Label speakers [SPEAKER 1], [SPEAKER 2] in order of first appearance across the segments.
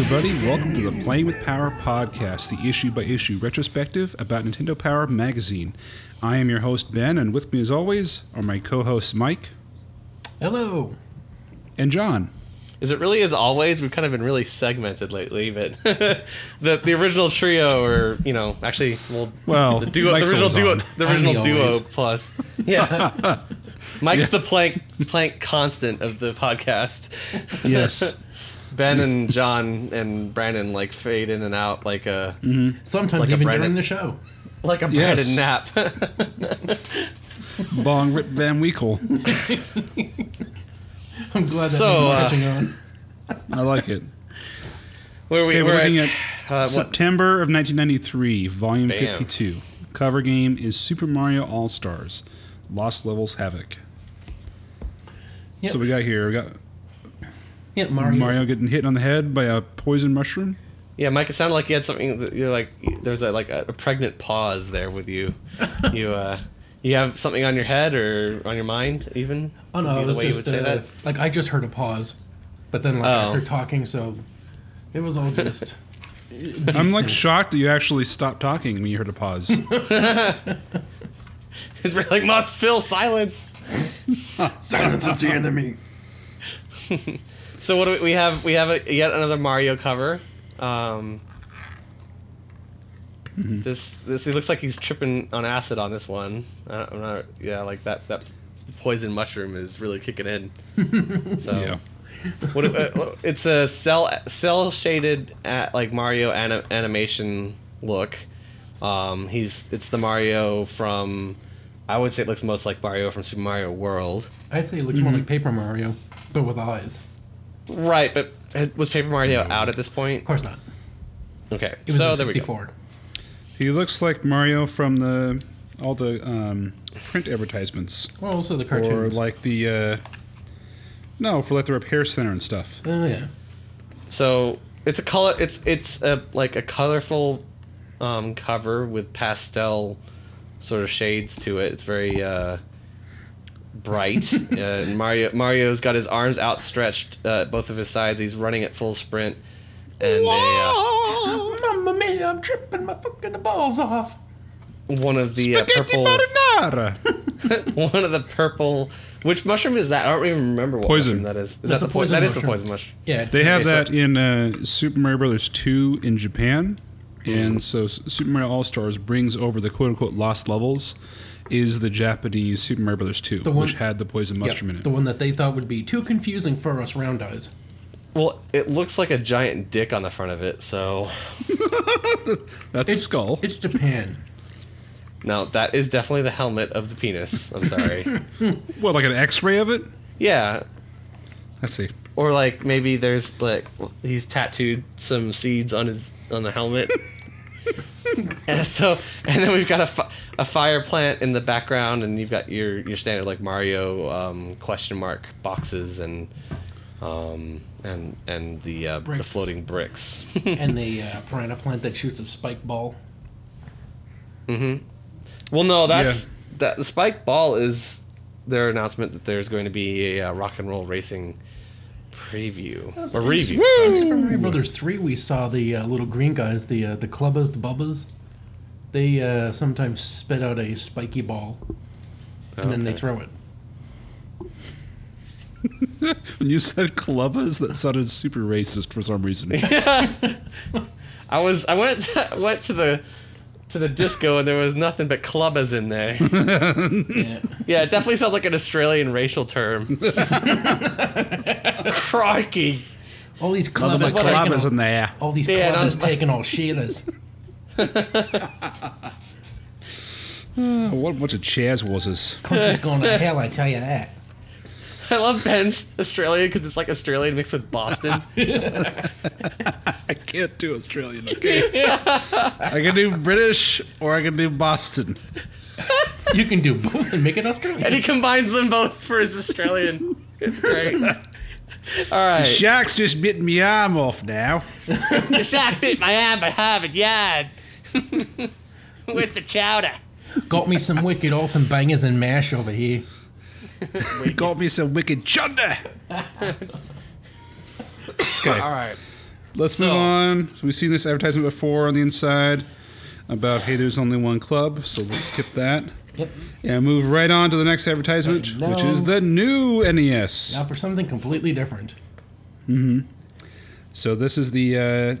[SPEAKER 1] everybody. Welcome to the Playing with Power podcast, the issue by issue retrospective about Nintendo Power Magazine. I am your host, Ben, and with me, as always, are my co hosts, Mike
[SPEAKER 2] Hello.
[SPEAKER 1] and John.
[SPEAKER 3] Is it really as always? We've kind of been really segmented lately, but the the original trio, or you know, actually, well,
[SPEAKER 1] Well,
[SPEAKER 3] the duo, the original duo,
[SPEAKER 1] on.
[SPEAKER 3] the original duo
[SPEAKER 2] always.
[SPEAKER 3] plus, yeah. Mike's the Planck Planck constant of the podcast.
[SPEAKER 1] Yes.
[SPEAKER 3] Ben and John and Brandon like fade in and out like a
[SPEAKER 2] Sometimes
[SPEAKER 3] Like a
[SPEAKER 2] even
[SPEAKER 3] Brandon-
[SPEAKER 2] during the show.
[SPEAKER 3] like a
[SPEAKER 1] Yes.
[SPEAKER 3] Brandon nap.
[SPEAKER 1] Bong Rip Van Winkle.
[SPEAKER 2] I'm glad that
[SPEAKER 3] So, uh,
[SPEAKER 2] catching on.
[SPEAKER 1] I like it.
[SPEAKER 3] Where we
[SPEAKER 1] Okay, we're
[SPEAKER 3] we're
[SPEAKER 1] looking
[SPEAKER 3] at,
[SPEAKER 1] at
[SPEAKER 3] uh, what,
[SPEAKER 1] September of 1993, Volume
[SPEAKER 3] Bam.
[SPEAKER 1] 52. Cover game is Super Mario All Stars Lost Levels Havoc.
[SPEAKER 2] Yep.
[SPEAKER 1] So we got here, we got
[SPEAKER 2] Yeah, Mario's,
[SPEAKER 1] Mario getting hit on the head by a poison mushroom.
[SPEAKER 3] Yeah, Mike. It sounded like you had something. You're like there's a like a, a pregnant pause there with you. you uh, you have something on your head or on your mind, even.
[SPEAKER 2] Oh no,
[SPEAKER 3] Would
[SPEAKER 2] it was just uh, like I just heard a pause, but then like I
[SPEAKER 3] Oh.
[SPEAKER 2] heard talking, so it was all just.
[SPEAKER 1] I'm like shocked that you actually stopped talking when you heard a pause.
[SPEAKER 3] It's really like must fill silence.
[SPEAKER 2] silence is the enemy.
[SPEAKER 3] So what do we, we have? We have a, yet another Mario cover. Um, This this it looks like he's tripping on acid on this one. I, I'm not. Yeah, like that that poison mushroom is really kicking in. So.
[SPEAKER 1] yeah.
[SPEAKER 3] What it- uh, it's a cell cell shaded at like Mario ani- animation look. Um, he's it's the Mario from I would say it looks most like Mario from Super Mario World.
[SPEAKER 2] I'd say it looks more like Paper Mario, but with eyes.
[SPEAKER 3] Right, but was Paper Mario out at this point?
[SPEAKER 2] Of course not.
[SPEAKER 3] Okay,
[SPEAKER 2] It was
[SPEAKER 3] so
[SPEAKER 2] a
[SPEAKER 3] there we go.
[SPEAKER 2] 64.
[SPEAKER 1] He looks like Mario from the all the um, print advertisements,
[SPEAKER 2] Well, also the cartoons, or
[SPEAKER 1] like the uh, no, for like the repair center and stuff.
[SPEAKER 2] Oh yeah.
[SPEAKER 3] So it's a color. It's it's a like a colorful um, cover with pastel sort of shades to it. It's very uh, bright. uh, Mario Mario's got his arms outstretched, uh, both of his sides. He's running at full sprint, and a, uh,
[SPEAKER 2] Mamma mia, I'm tripping my fucking balls off.
[SPEAKER 3] one of the uh,
[SPEAKER 1] Spaghetti
[SPEAKER 3] purple,
[SPEAKER 1] marinara.
[SPEAKER 3] one of the purple. Which mushroom is that? I don't even remember what
[SPEAKER 1] Poison.
[SPEAKER 3] mushroom that is. Is
[SPEAKER 2] That's
[SPEAKER 3] that the
[SPEAKER 2] a
[SPEAKER 3] poison?
[SPEAKER 2] poison
[SPEAKER 3] That is the
[SPEAKER 2] mushroom.
[SPEAKER 3] poison mushroom.
[SPEAKER 2] Yeah.
[SPEAKER 1] They have
[SPEAKER 3] Okay, so-
[SPEAKER 1] that in uh, Super Mario Brothers 2 in Japan. And so Super Mario All Stars brings over the quote unquote lost levels is the Japanese Super Mario Brothers 2,
[SPEAKER 2] The one-
[SPEAKER 1] which had the poison
[SPEAKER 2] Yep,
[SPEAKER 1] mushroom in it.
[SPEAKER 2] The one that they thought would be too confusing for us round eyes.
[SPEAKER 3] Well, it looks like a giant dick on the front of it. So
[SPEAKER 1] That's a skull.
[SPEAKER 2] It's Japan.
[SPEAKER 3] no, that is definitely the helmet of the penis. I'm sorry.
[SPEAKER 1] What, like an x ray of it?
[SPEAKER 3] yeah,
[SPEAKER 1] Let's see.
[SPEAKER 3] or like maybe there's like he's tattooed some seeds on his on the helmet. and so, and then we've got a, fi- a fire plant in the background, and you've got your your standard like Mario um, question mark boxes and um, and and the uh, the
[SPEAKER 2] Bricks.
[SPEAKER 3] floating bricks.
[SPEAKER 2] and the uh, piranha plant that shoots a spike ball. Mm-hmm.
[SPEAKER 3] Well, no, that's that. The spike ball is their announcement that there's going to be a uh, rock and roll racing preview or review.
[SPEAKER 2] In Super Mario Brothers three, we saw the uh, little green guys, the uh, the clubbas, the bubbas. They uh, sometimes spit out a spiky ball, and then they throw it.
[SPEAKER 1] When you said clubbas, that sounded super racist for some reason. Yeah.
[SPEAKER 3] I was I went to, went to the to the disco and there was nothing but clubbas in there.
[SPEAKER 2] Yeah.
[SPEAKER 3] Yeah, it definitely sounds like an Australian racial term. Crikey.
[SPEAKER 2] All these
[SPEAKER 1] Another
[SPEAKER 2] clubbas
[SPEAKER 1] clubbas
[SPEAKER 2] all,
[SPEAKER 1] in there.
[SPEAKER 2] all these
[SPEAKER 3] Yeah,
[SPEAKER 2] clubbas taking all shitters.
[SPEAKER 1] Oh, what a bunch of Chaz wasses.
[SPEAKER 2] Country's going to hell, I tell you that.
[SPEAKER 3] I love Ben's Australian because it's like Australian mixed with Boston.
[SPEAKER 1] I can't do Australian, okay? I can do British or I can do Boston.
[SPEAKER 2] You can do both and make it Australian.
[SPEAKER 3] and he combines them both for his Australian. It's great. All right.
[SPEAKER 1] The Shark's just bitten my arm off now.
[SPEAKER 3] The shark bit my arm by Harvard Yard. Where's the chowder?
[SPEAKER 2] Got me some wicked awesome bangers and mash over here.
[SPEAKER 1] He got me some wicked chunder. okay.
[SPEAKER 3] All right.
[SPEAKER 1] let's
[SPEAKER 3] So-
[SPEAKER 1] move on. So we've seen this advertisement before on the inside about hey, there's only one club, so let's skip that.
[SPEAKER 2] Yep.
[SPEAKER 1] And move right on to the next advertisement,
[SPEAKER 2] And
[SPEAKER 1] which is the new NES.
[SPEAKER 2] Now for something completely different. Mm-hmm.
[SPEAKER 1] So this is the uh,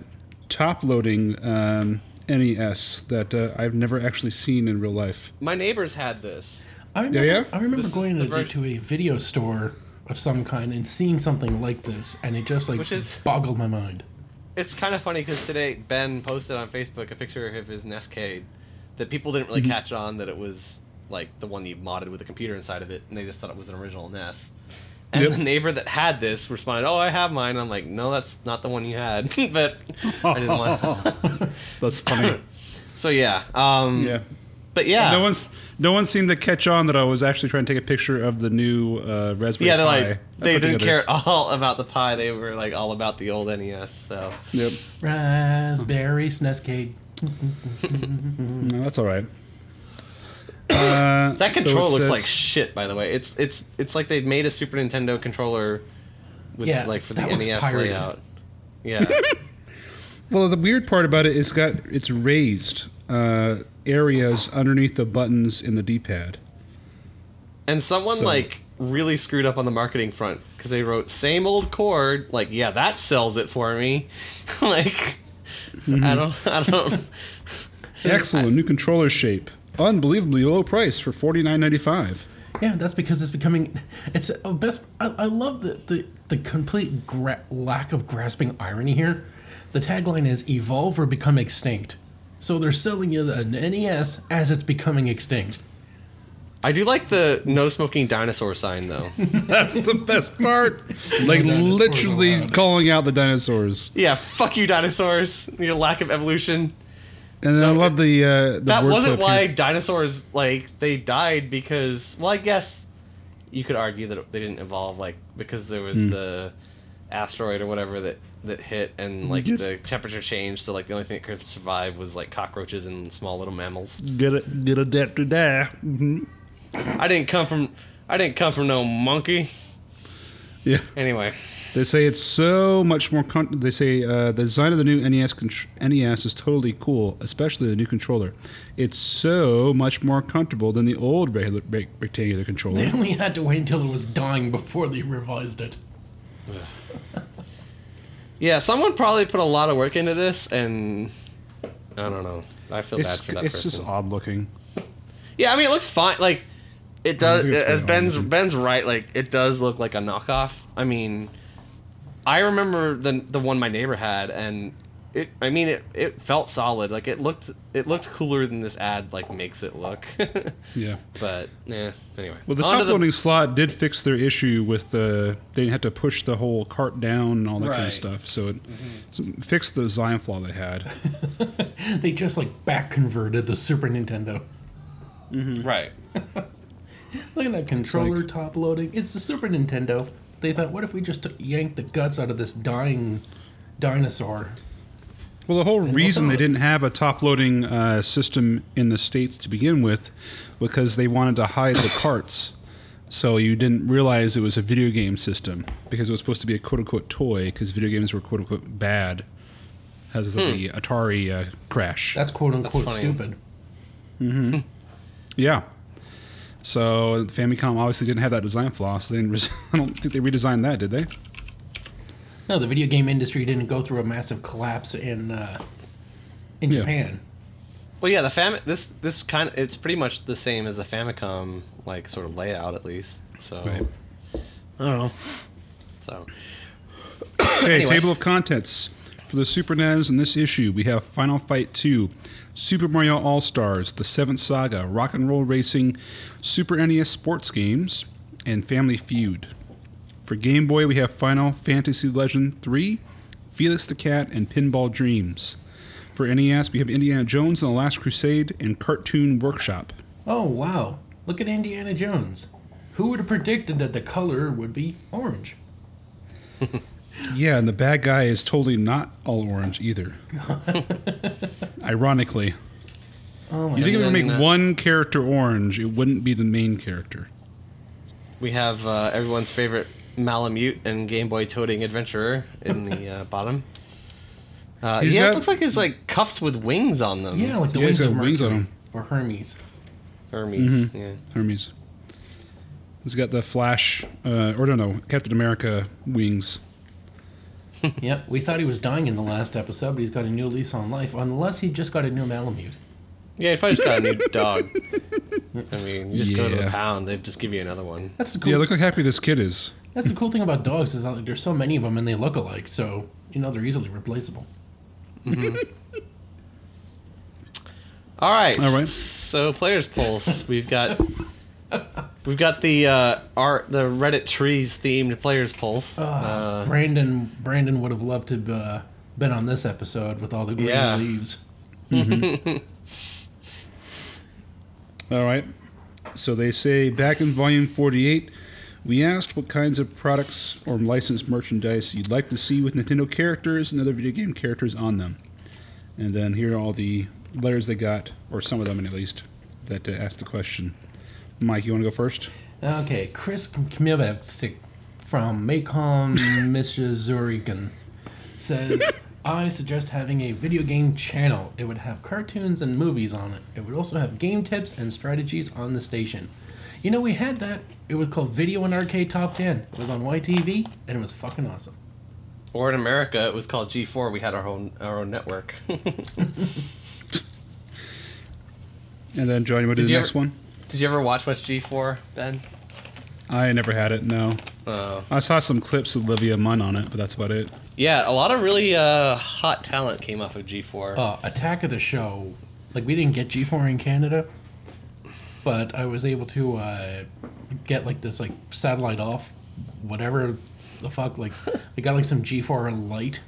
[SPEAKER 1] top-loading um, NES that uh, I've never actually seen in real life.
[SPEAKER 3] My neighbors had this.
[SPEAKER 2] I remember,
[SPEAKER 1] yeah?
[SPEAKER 2] I remember
[SPEAKER 3] This
[SPEAKER 2] going to,
[SPEAKER 3] version-
[SPEAKER 2] to a video store of some kind and seeing something like this, and it just like
[SPEAKER 3] Which is-
[SPEAKER 2] boggled my mind.
[SPEAKER 3] It's kind of funny because today Ben posted on Facebook a picture of his Nescade that people didn't really catch on that it was like the one you modded with a computer inside of it, and they just thought it was an original NES. And
[SPEAKER 1] Yep.
[SPEAKER 3] the neighbor that had this responded, "Oh, I have mine." I'm like, "No, that's not the one you had," but I didn't want.
[SPEAKER 1] That's funny.
[SPEAKER 3] so yeah, um,
[SPEAKER 1] yeah.
[SPEAKER 3] but yeah,
[SPEAKER 1] No one's no one seemed to catch on that I was actually trying to take a picture of the new uh, Raspberry Pi.
[SPEAKER 3] yeah, they're
[SPEAKER 1] Pi.
[SPEAKER 3] like
[SPEAKER 1] I
[SPEAKER 3] they didn't
[SPEAKER 1] together.
[SPEAKER 3] care at all about the pie. They were like all about the old NES. So
[SPEAKER 1] Yep.
[SPEAKER 2] Raspberry Snescade.
[SPEAKER 1] No, that's all right. Uh,
[SPEAKER 3] that
[SPEAKER 1] so
[SPEAKER 3] looks
[SPEAKER 1] says-
[SPEAKER 3] like shit. By the way, it's it's it's like they made a Super Nintendo controller with
[SPEAKER 2] Yeah,
[SPEAKER 3] like for the NES layout. Yeah.
[SPEAKER 1] Well, the weird part about it is got it's raised uh, areas underneath the buttons in the D-pad.
[SPEAKER 3] And someone
[SPEAKER 1] So-
[SPEAKER 3] like really screwed up on the marketing front because they wrote same old cord. Like, yeah, that sells it for me. like,
[SPEAKER 1] Mm-hmm.
[SPEAKER 3] I don't, I don't.
[SPEAKER 1] Excellent new controller shape. Unbelievably low price for forty nine ninety five.
[SPEAKER 2] Yeah, that's because it's becoming. It's a best. I, I love the the, the complete gra- lack of grasping irony here. The tagline is "Evolve or become extinct." So they're selling you an NES as it's becoming extinct.
[SPEAKER 3] I do like the no smoking dinosaur sign though.
[SPEAKER 1] That's the best part. like
[SPEAKER 2] dinosaurs
[SPEAKER 1] literally
[SPEAKER 2] allowed.
[SPEAKER 1] calling out the dinosaurs.
[SPEAKER 3] yeah, fuck you, dinosaurs. Your lack of evolution.
[SPEAKER 1] And then I love the uh, the
[SPEAKER 3] that wasn't why
[SPEAKER 1] here.
[SPEAKER 3] dinosaurs like they died because well, I guess you could argue that they didn't evolve like because there was
[SPEAKER 1] Hmm.
[SPEAKER 3] the asteroid or whatever that that hit and like
[SPEAKER 1] Yep.
[SPEAKER 3] the temperature changed, so like the only thing that could survive was like cockroaches and small little mammals.
[SPEAKER 1] Get it, get adapt to die. hmm
[SPEAKER 3] I didn't come from I didn't come from no monkey.
[SPEAKER 1] Yeah.
[SPEAKER 3] Anyway,
[SPEAKER 1] They say it's so much more. Con- they say uh, the design of the new NES contr- NES is totally cool, especially the new controller. It's so much more comfortable than the old regular rec- rectangular controller.
[SPEAKER 2] They only had to wait until it was dying before they revised it.
[SPEAKER 3] yeah, someone probably put a lot of work into this, and I don't know. I feel
[SPEAKER 1] It's,
[SPEAKER 3] bad for that
[SPEAKER 1] it's
[SPEAKER 3] person.
[SPEAKER 1] just odd looking.
[SPEAKER 3] Yeah, I mean it looks fine. Like it does. As Ben's. Ben's right. Like it does look like a knockoff. I mean, I remember the the one my neighbor had, and it. I mean it. It felt solid. Like it looked. It looked cooler than this ad like makes it look.
[SPEAKER 1] Yeah.
[SPEAKER 3] but yeah. Anyway.
[SPEAKER 1] Well, the top loading slot did fix their issue with the. They didn't have to push the whole cart down and all that kind of stuff. So it mm-hmm. so it fixed the design flaw they had.
[SPEAKER 2] They just like back converted the Super Nintendo. Mm-hmm.
[SPEAKER 3] Right.
[SPEAKER 2] Look at that controller top loading. It's the Super Nintendo. They thought, what if we just yanked the guts out of this dying dinosaur?
[SPEAKER 1] Well, the whole
[SPEAKER 2] And
[SPEAKER 1] reason they didn't have a top loading uh, system in the States to begin with because they wanted to hide the carts. So you didn't realize it was a video game system because it was supposed to be a quote unquote toy because video games were quote unquote bad. Has the Atari uh, crash.
[SPEAKER 2] That's quote unquote
[SPEAKER 3] funny.
[SPEAKER 2] stupid.
[SPEAKER 1] Yeah. So Famicom obviously didn't have that design flaw, so they didn't res- I don't think they redesigned that, did they?
[SPEAKER 2] No, the video game industry didn't go through a massive collapse in uh, in
[SPEAKER 1] Yeah.
[SPEAKER 2] Japan.
[SPEAKER 3] Well, yeah. The fam. This this kind of. It's pretty much the same as the Famicom like sort of layout at least. So.
[SPEAKER 1] Right.
[SPEAKER 3] I don't know. So.
[SPEAKER 1] Okay,
[SPEAKER 3] Anyway.
[SPEAKER 1] table of contents. For the Super NES in this issue, we have Final Fight 2, Super Mario All Stars, The Seventh Saga, Rock and Roll Racing, Super NES Sports Games, and Family Feud. For Game Boy, we have Final Fantasy Legend 3, Felix the Cat, and Pinball Dreams. For NES, we have Indiana Jones and the Last Crusade and Cartoon Workshop.
[SPEAKER 2] Oh wow! Look at Indiana Jones. Who would have predicted that the color would be orange?
[SPEAKER 1] Yeah, and the bad guy is totally not all orange either. Ironically.
[SPEAKER 2] Oh my!
[SPEAKER 1] You think if we
[SPEAKER 3] And
[SPEAKER 1] make
[SPEAKER 3] then, uh,
[SPEAKER 1] one character orange, it wouldn't be the main character.
[SPEAKER 3] We have uh, everyone's favorite Malamute and Game Boy toting adventurer in the uh, bottom. Uh,
[SPEAKER 1] He's
[SPEAKER 3] yeah,
[SPEAKER 1] got-
[SPEAKER 3] it looks like his like cuffs with wings on them.
[SPEAKER 2] Yeah, like the
[SPEAKER 1] Yeah,
[SPEAKER 2] wings
[SPEAKER 1] he's
[SPEAKER 2] of
[SPEAKER 1] got wings on
[SPEAKER 2] Mercury
[SPEAKER 1] him.
[SPEAKER 2] or Hermes.
[SPEAKER 3] Hermes.
[SPEAKER 1] Mm-hmm.
[SPEAKER 3] Yeah.
[SPEAKER 1] Hermes. He's got the Flash, uh, or no, no, Captain America wings.
[SPEAKER 2] yep, we thought he was dying in the last episode, but he's got a new lease on life, unless he just got a new Malamute.
[SPEAKER 3] Yeah, if I just got a new dog. I mean, you just go to the pound, they just give you another one.
[SPEAKER 2] That's the cool.
[SPEAKER 1] Yeah, look how happy this kid is.
[SPEAKER 2] that's the cool thing about dogs is that like, there's so many of them and they look alike, so you know they're easily replaceable. Mm-hmm.
[SPEAKER 3] All right.
[SPEAKER 1] All right.
[SPEAKER 3] So players polls. We've got we've got the uh, art the Reddit trees themed players polls. Uh,
[SPEAKER 2] Brandon Brandon would have loved to have uh, been on this episode with all the green
[SPEAKER 3] Yeah.
[SPEAKER 2] leaves.
[SPEAKER 1] All right. So they say back in volume 48, we asked what kinds of products or licensed merchandise you'd like to see with Nintendo characters and other video game characters on them. And then here are all the letters they got, or some of them at least, that uh, asked the question. Mike, you want to go first?
[SPEAKER 2] Okay, Chris Kmivetsik from Macomb, Michigan says, I suggest having a video game channel. It would have cartoons and movies on it. It would also have game tips and strategies on the station. You know, we had that. It was called Video and Arcade Top 10. It was on YTV, and it was fucking awesome.
[SPEAKER 3] or in America, it was called G4. We had our own our own network.
[SPEAKER 1] And then, John, you want to do the next
[SPEAKER 3] ever-
[SPEAKER 1] one?
[SPEAKER 3] Did you ever watch much G4, Ben?
[SPEAKER 1] I never had it, no.
[SPEAKER 3] Oh.
[SPEAKER 1] I saw some clips of Olivia Munn on it, but that's about it.
[SPEAKER 3] Yeah, a lot of really uh, hot talent came off of G4.
[SPEAKER 2] Uh, Attack of the Show. Like, we didn't get G4 in Canada, but I was able to uh, get, like, this, like, satellite off, whatever the fuck. Like, I got, like, some G4 light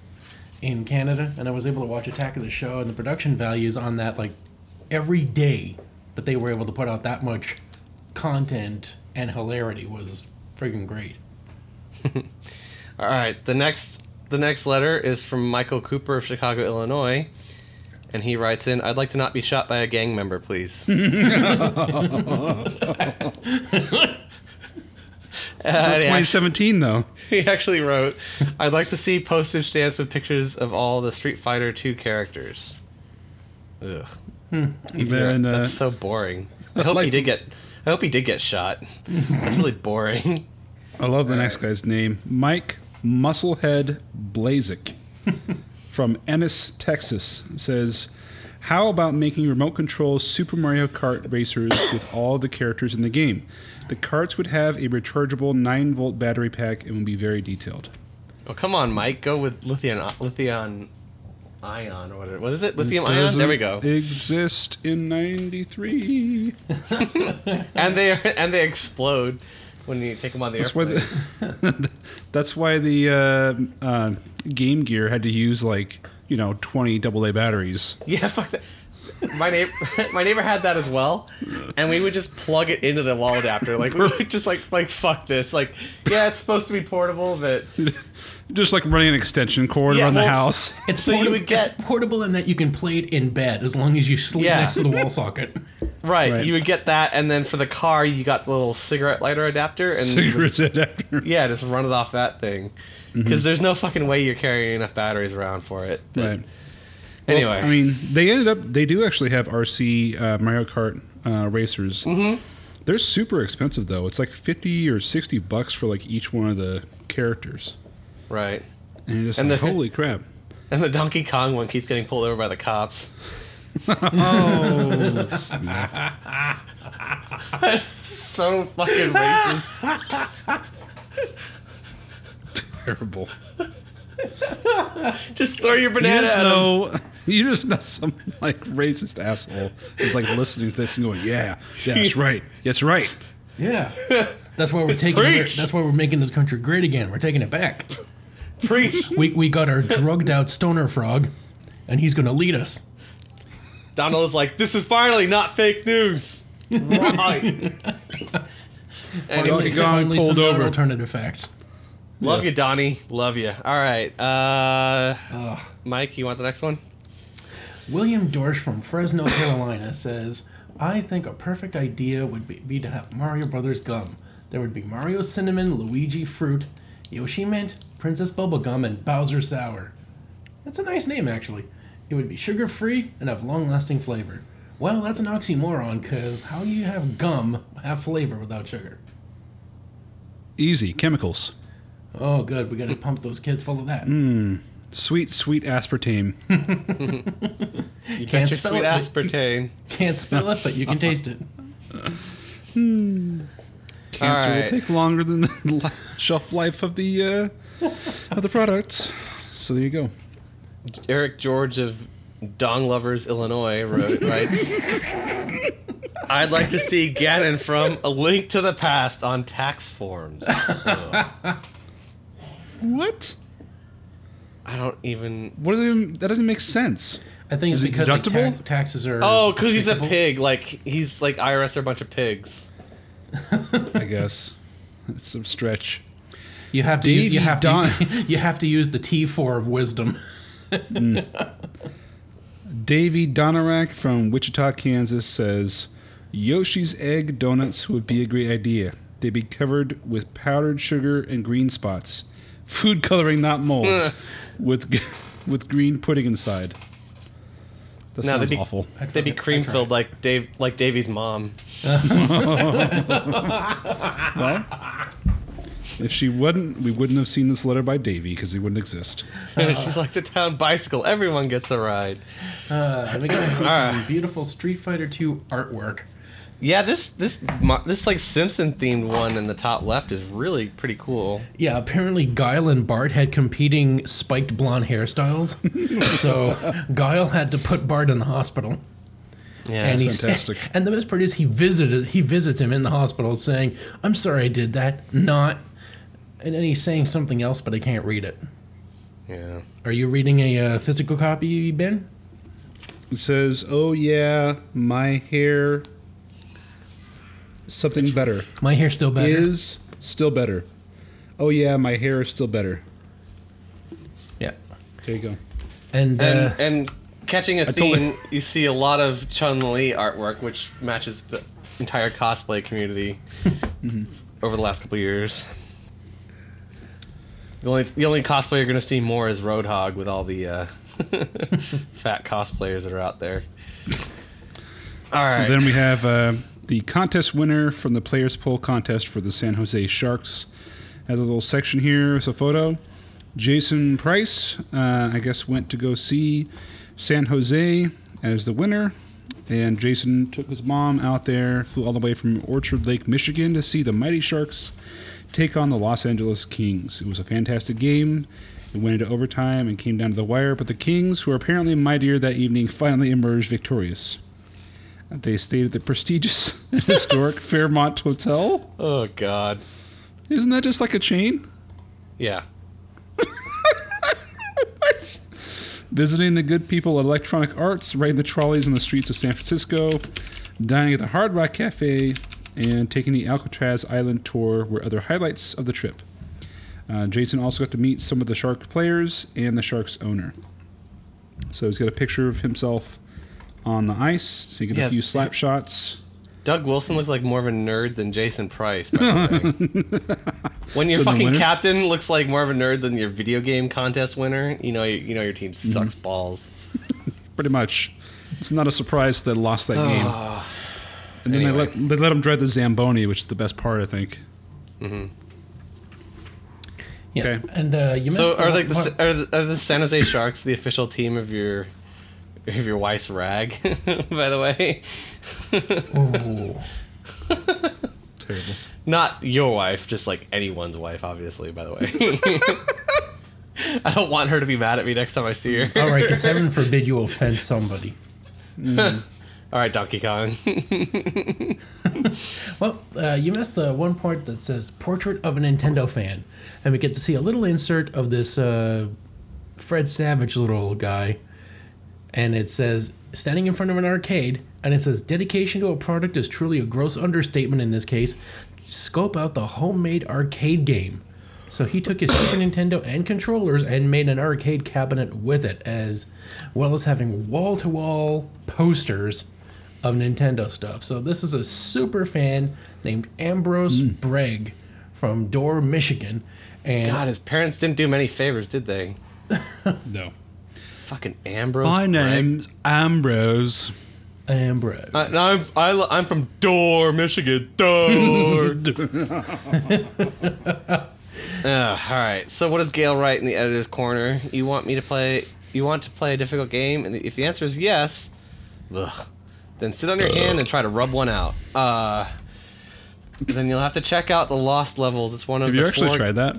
[SPEAKER 2] in Canada, and I was able to watch Attack of the Show, and the production values on that, like, every day that they were able to put out that much content and hilarity was friggin' great.
[SPEAKER 3] All right, the next the next letter is from Michael Cooper of Chicago, Illinois, and he writes in, "I'd like to not be shot by a gang member, please."
[SPEAKER 1] It's
[SPEAKER 3] Uh,
[SPEAKER 1] not
[SPEAKER 3] and he, actually,
[SPEAKER 1] 2017, though.
[SPEAKER 3] he actually wrote, "I'd like to see postage stamps with pictures of all the Street Fighter Two characters." Ugh,
[SPEAKER 1] Then, uh,
[SPEAKER 3] that's so boring. I hope he did get. I hope he did get shot. That's really boring.
[SPEAKER 1] I love the next guy's name, Mike Musclehead Blazik from Ennis, Texas. Says, "How about making remote control Super Mario Kart racers with all the characters in the game? The carts would have a rechargeable 9 volt battery pack and would be very detailed."
[SPEAKER 3] Oh come on, Mike, go with lithium lithium ion or whatever. What is it? Lithium ion. There we go.
[SPEAKER 1] Exist in '93.
[SPEAKER 3] and they are, and they explode when you take them on the
[SPEAKER 1] That's why
[SPEAKER 3] airplane.
[SPEAKER 1] the, that's why the uh, uh, Game Gear had to use like you know 20 AA batteries.
[SPEAKER 3] yeah, fuck that. My neighbor, my neighbor had that as well, and we would just plug it into the wall adapter. Like we would just like like fuck this. Like yeah, it's supposed to be portable, but
[SPEAKER 1] Just like running an extension cord
[SPEAKER 3] Yeah,
[SPEAKER 1] around the
[SPEAKER 3] well, it's-
[SPEAKER 1] house.
[SPEAKER 2] It's,
[SPEAKER 3] So you would get-
[SPEAKER 2] it's portable in that you can play it in bed as long as you sleep
[SPEAKER 3] Yeah.
[SPEAKER 2] next to the wall socket.
[SPEAKER 3] right,
[SPEAKER 1] Right.
[SPEAKER 3] you would get that, and then for the car, you got the little cigarette lighter adapter, and you would
[SPEAKER 1] Cigarette adapter.
[SPEAKER 3] yeah, just run it off that thing. Because there's no fucking way you're carrying enough batteries around for it. But
[SPEAKER 1] Right.
[SPEAKER 3] Anyway,
[SPEAKER 1] Well, I mean, they ended up. They do actually have RC uh, Mario Kart uh, racers. Mm-hmm. They're super expensive though. It's like fifty or sixty bucks for like each one of the characters,
[SPEAKER 3] right.
[SPEAKER 1] and you're just
[SPEAKER 3] And
[SPEAKER 1] like,
[SPEAKER 3] the-
[SPEAKER 1] holy crap!
[SPEAKER 3] And the Donkey Kong one keeps getting pulled over by the cops.
[SPEAKER 1] Oh, snap.
[SPEAKER 3] so fucking racist.
[SPEAKER 1] terrible!
[SPEAKER 3] Just throw your banana
[SPEAKER 1] You
[SPEAKER 3] banana
[SPEAKER 1] just
[SPEAKER 3] at him.
[SPEAKER 1] know. You just know some like racist asshole is like listening to this and going, "Yeah, yeah, that's right, that's right."
[SPEAKER 2] Yeah, that's why we're taking.
[SPEAKER 3] Preach.
[SPEAKER 2] That's why we're making this country great again. We're taking it back.
[SPEAKER 3] Preach.
[SPEAKER 2] We we got our drugged out stoner frog, and he's gonna lead us.
[SPEAKER 3] Donald is like, this is finally not fake news. Right.
[SPEAKER 1] Donkey Kong
[SPEAKER 2] Finally,
[SPEAKER 1] pulled
[SPEAKER 2] some
[SPEAKER 1] over.
[SPEAKER 2] non-alternative facts.
[SPEAKER 3] Love you, Donnie. Love you. All right. Uh, Mike, you want the next one?
[SPEAKER 2] William Dorsch from Fresno, Carolina says, I think a perfect idea would be, be to have Mario Brothers gum. There would be Mario Cinnamon, Luigi Fruit, Yoshi Mint, Princess Bubblegum, and Bowser Sour. That's a nice name, actually. It would be sugar free and have long lasting flavor. Well, that's an oxymoron, because how do you have gum have flavor without sugar?
[SPEAKER 1] Easy. Chemicals.
[SPEAKER 2] Oh, good. We got to pump those kids full of that. Hmm.
[SPEAKER 1] Sweet, sweet aspartame.
[SPEAKER 3] You
[SPEAKER 2] Can't
[SPEAKER 3] bet your
[SPEAKER 2] spell
[SPEAKER 3] sweet
[SPEAKER 2] it.
[SPEAKER 3] aspartame.
[SPEAKER 2] Can't spell it, but you can taste it. Hmm.
[SPEAKER 1] Cancer
[SPEAKER 3] All
[SPEAKER 1] will take longer than the shelf life of the uh, of the product. So there you go.
[SPEAKER 3] Eric George of Dong Lovers, Illinois, wrote, writes, "I'd like to see Ganon from A Link to the Past on tax forms."
[SPEAKER 1] What?
[SPEAKER 3] I don't even.
[SPEAKER 1] What does even, that doesn't make sense.
[SPEAKER 2] I think
[SPEAKER 1] Is
[SPEAKER 2] it's
[SPEAKER 1] it
[SPEAKER 2] because like,
[SPEAKER 1] deductible?
[SPEAKER 2] ta- taxes are.
[SPEAKER 3] Oh, because he's a pig. Like he's like IRS are a bunch of pigs.
[SPEAKER 1] I guess it's some stretch.
[SPEAKER 2] You have to.
[SPEAKER 1] Davey
[SPEAKER 2] you have
[SPEAKER 1] Don-
[SPEAKER 2] to. You have to use the Triforce of wisdom. Mm.
[SPEAKER 1] Davey Donarak from Wichita, Kansas says Yoshi's egg donuts would be a great idea. They'd be covered with powdered sugar and green spots. Food coloring, not mold. with with green pudding inside. That
[SPEAKER 3] No,
[SPEAKER 1] sounds
[SPEAKER 3] they'd be-
[SPEAKER 1] awful.
[SPEAKER 3] They'd be cream filled like Dave, like Davey's mom.
[SPEAKER 1] Well, if she wouldn't, we wouldn't have seen this letter by Davey because he wouldn't exist.
[SPEAKER 3] She's like the town bicycle. Everyone gets a ride.
[SPEAKER 2] Uh, and we got to see some
[SPEAKER 3] Alright.
[SPEAKER 2] beautiful Street Fighter two artwork.
[SPEAKER 3] Yeah, this this this like Simpson themed one in the top left is really pretty cool.
[SPEAKER 2] Yeah, apparently Guile and Bart had competing spiked blonde hairstyles, so Guile had to put Bart in the hospital.
[SPEAKER 3] Yeah,
[SPEAKER 2] and
[SPEAKER 1] that's fantastic.
[SPEAKER 2] And the best part is he visited he visits him in the hospital saying, "I'm sorry I did that." Not. And then he's saying something else, but I can't read it.
[SPEAKER 3] yeah.
[SPEAKER 2] Are you reading a uh, physical copy, Ben?
[SPEAKER 1] It says, "Oh yeah, my hair, something better
[SPEAKER 2] My hair's still better.
[SPEAKER 1] is still better. Oh yeah, my hair is still better.
[SPEAKER 2] Yeah.
[SPEAKER 1] There you go.
[SPEAKER 2] And,
[SPEAKER 3] And
[SPEAKER 2] uh,
[SPEAKER 3] and catching a
[SPEAKER 1] totally-
[SPEAKER 3] theme, you see a lot of Chun Li artwork, which matches the entire cosplay community over the last couple of years. The only the only cosplay you're gonna see more is Roadhog with all the uh, fat cosplayers that are out there. All right.
[SPEAKER 1] Then we have uh, the contest winner from the Players Poll contest for the San Jose Sharks. Has a little section here. with a photo. Jason Price, uh, I guess, went to go see San Jose as the winner. And Jason took his mom out there, flew all the way from Orchard Lake, Michigan to see the Mighty Sharks take on the Los Angeles Kings. It was a fantastic game. It went into overtime and came down to the wire, but the Kings, who are apparently mightier that evening, finally emerged victorious. They stayed at the prestigious and historic Fairmont Hotel.
[SPEAKER 3] oh God.
[SPEAKER 1] Isn't that just like a chain?
[SPEAKER 3] Yeah.
[SPEAKER 1] What? Visiting the good people at Electronic Arts, riding the trolleys in the streets of San Francisco, dining at the Hard Rock Cafe, and taking the Alcatraz Island tour were other highlights of the trip. Uh, Jason also got to meet some of the Shark players and the Sharks owner. So he's got a picture of himself on the ice, taking
[SPEAKER 3] Yeah.
[SPEAKER 1] a few slap shots.
[SPEAKER 3] Doug Wilson looks like more of a nerd than Jason Price. By the way. when your
[SPEAKER 1] Than
[SPEAKER 3] fucking captain looks like more of a nerd than your video game contest winner, you know you, you know your team sucks
[SPEAKER 1] Mm-hmm.
[SPEAKER 3] balls.
[SPEAKER 1] Pretty much. It's not a surprise they lost that game. And then
[SPEAKER 3] Anyway.
[SPEAKER 1] they let they let him dread the Zamboni, which is the best part, I think.
[SPEAKER 2] yeah.
[SPEAKER 1] okay.
[SPEAKER 2] And uh, you missed
[SPEAKER 3] So
[SPEAKER 2] the
[SPEAKER 3] are like the, are the are the San Jose Sharks the official team of your of your wife's rag? by the way,
[SPEAKER 2] Ooh.
[SPEAKER 1] Terrible.
[SPEAKER 3] not your wife, just like anyone's wife, obviously. By the way, I don't want her to be mad at me next time I see her.
[SPEAKER 2] All right, because heaven forbid you offend somebody.
[SPEAKER 3] All right, Donkey Kong.
[SPEAKER 2] Well, uh, you missed the one part that says "Portrait of a Nintendo Fan," and we get to see a little insert of this uh, Fred Savage little guy, and it says standing in front of an arcade, and it says dedication to a product is truly a gross understatement in this case. Scope out the homemade arcade game. So he took his Super Nintendo and controllers and made an arcade cabinet with it, as well as having wall-to-wall posters of Nintendo stuff. So this is a super fan named Ambrose hmm. Bregg from Door, Michigan, and
[SPEAKER 3] God, his parents didn't do many favors, did they?
[SPEAKER 1] No.
[SPEAKER 3] Fucking Ambrose.
[SPEAKER 1] My
[SPEAKER 3] Bragg.
[SPEAKER 1] name's Ambrose.
[SPEAKER 2] Ambrose.
[SPEAKER 3] No, I'm I, li- I'm from Door, Michigan. Door. uh, all right. So what does Gail write in the editor's corner? You want me to play? You want to play a difficult game? And if the answer is yes, ugh, then sit on your hand and try to rub one out. Uh, then you'll have to check out the Lost Levels. It's one of
[SPEAKER 1] Have
[SPEAKER 3] the
[SPEAKER 1] you actually
[SPEAKER 3] four-
[SPEAKER 1] tried that?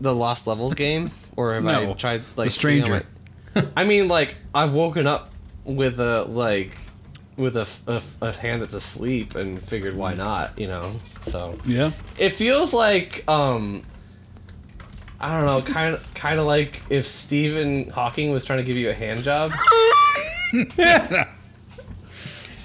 [SPEAKER 3] the Lost Levels game, or have I tried like seeing
[SPEAKER 1] Stranger.
[SPEAKER 3] My- I mean, like I've woken up with a like with a, a, a hand that's asleep and figured why not, you know. So
[SPEAKER 1] Yeah.
[SPEAKER 3] it feels like um I don't know, kind of kind of like if Stephen Hawking was trying to give you a hand job.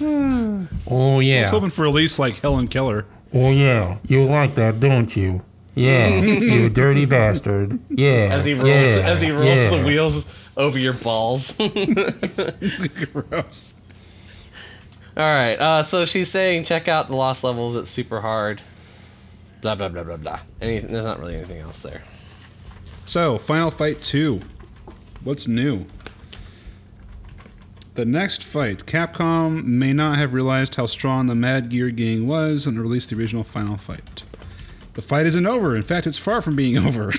[SPEAKER 2] oh yeah.
[SPEAKER 1] I
[SPEAKER 2] yeah.
[SPEAKER 1] was hoping for at least like Helen Keller.
[SPEAKER 4] Oh yeah, you like that, don't you? Yeah, you dirty bastard. Yeah.
[SPEAKER 3] As he rolls,
[SPEAKER 4] yeah,
[SPEAKER 3] as he rolls
[SPEAKER 4] yeah.
[SPEAKER 3] the wheels over your balls.
[SPEAKER 1] Gross.
[SPEAKER 3] All right. Uh, so she's saying check out the lost levels. It's super hard. Blah blah blah blah blah. Anything? There's not really anything else there.
[SPEAKER 1] So, Final Fight 2. What's new? The next fight. Capcom may not have realized how strong the Mad Gear gang was and released the original Final Fight. The fight isn't over. In fact, it's far from being over.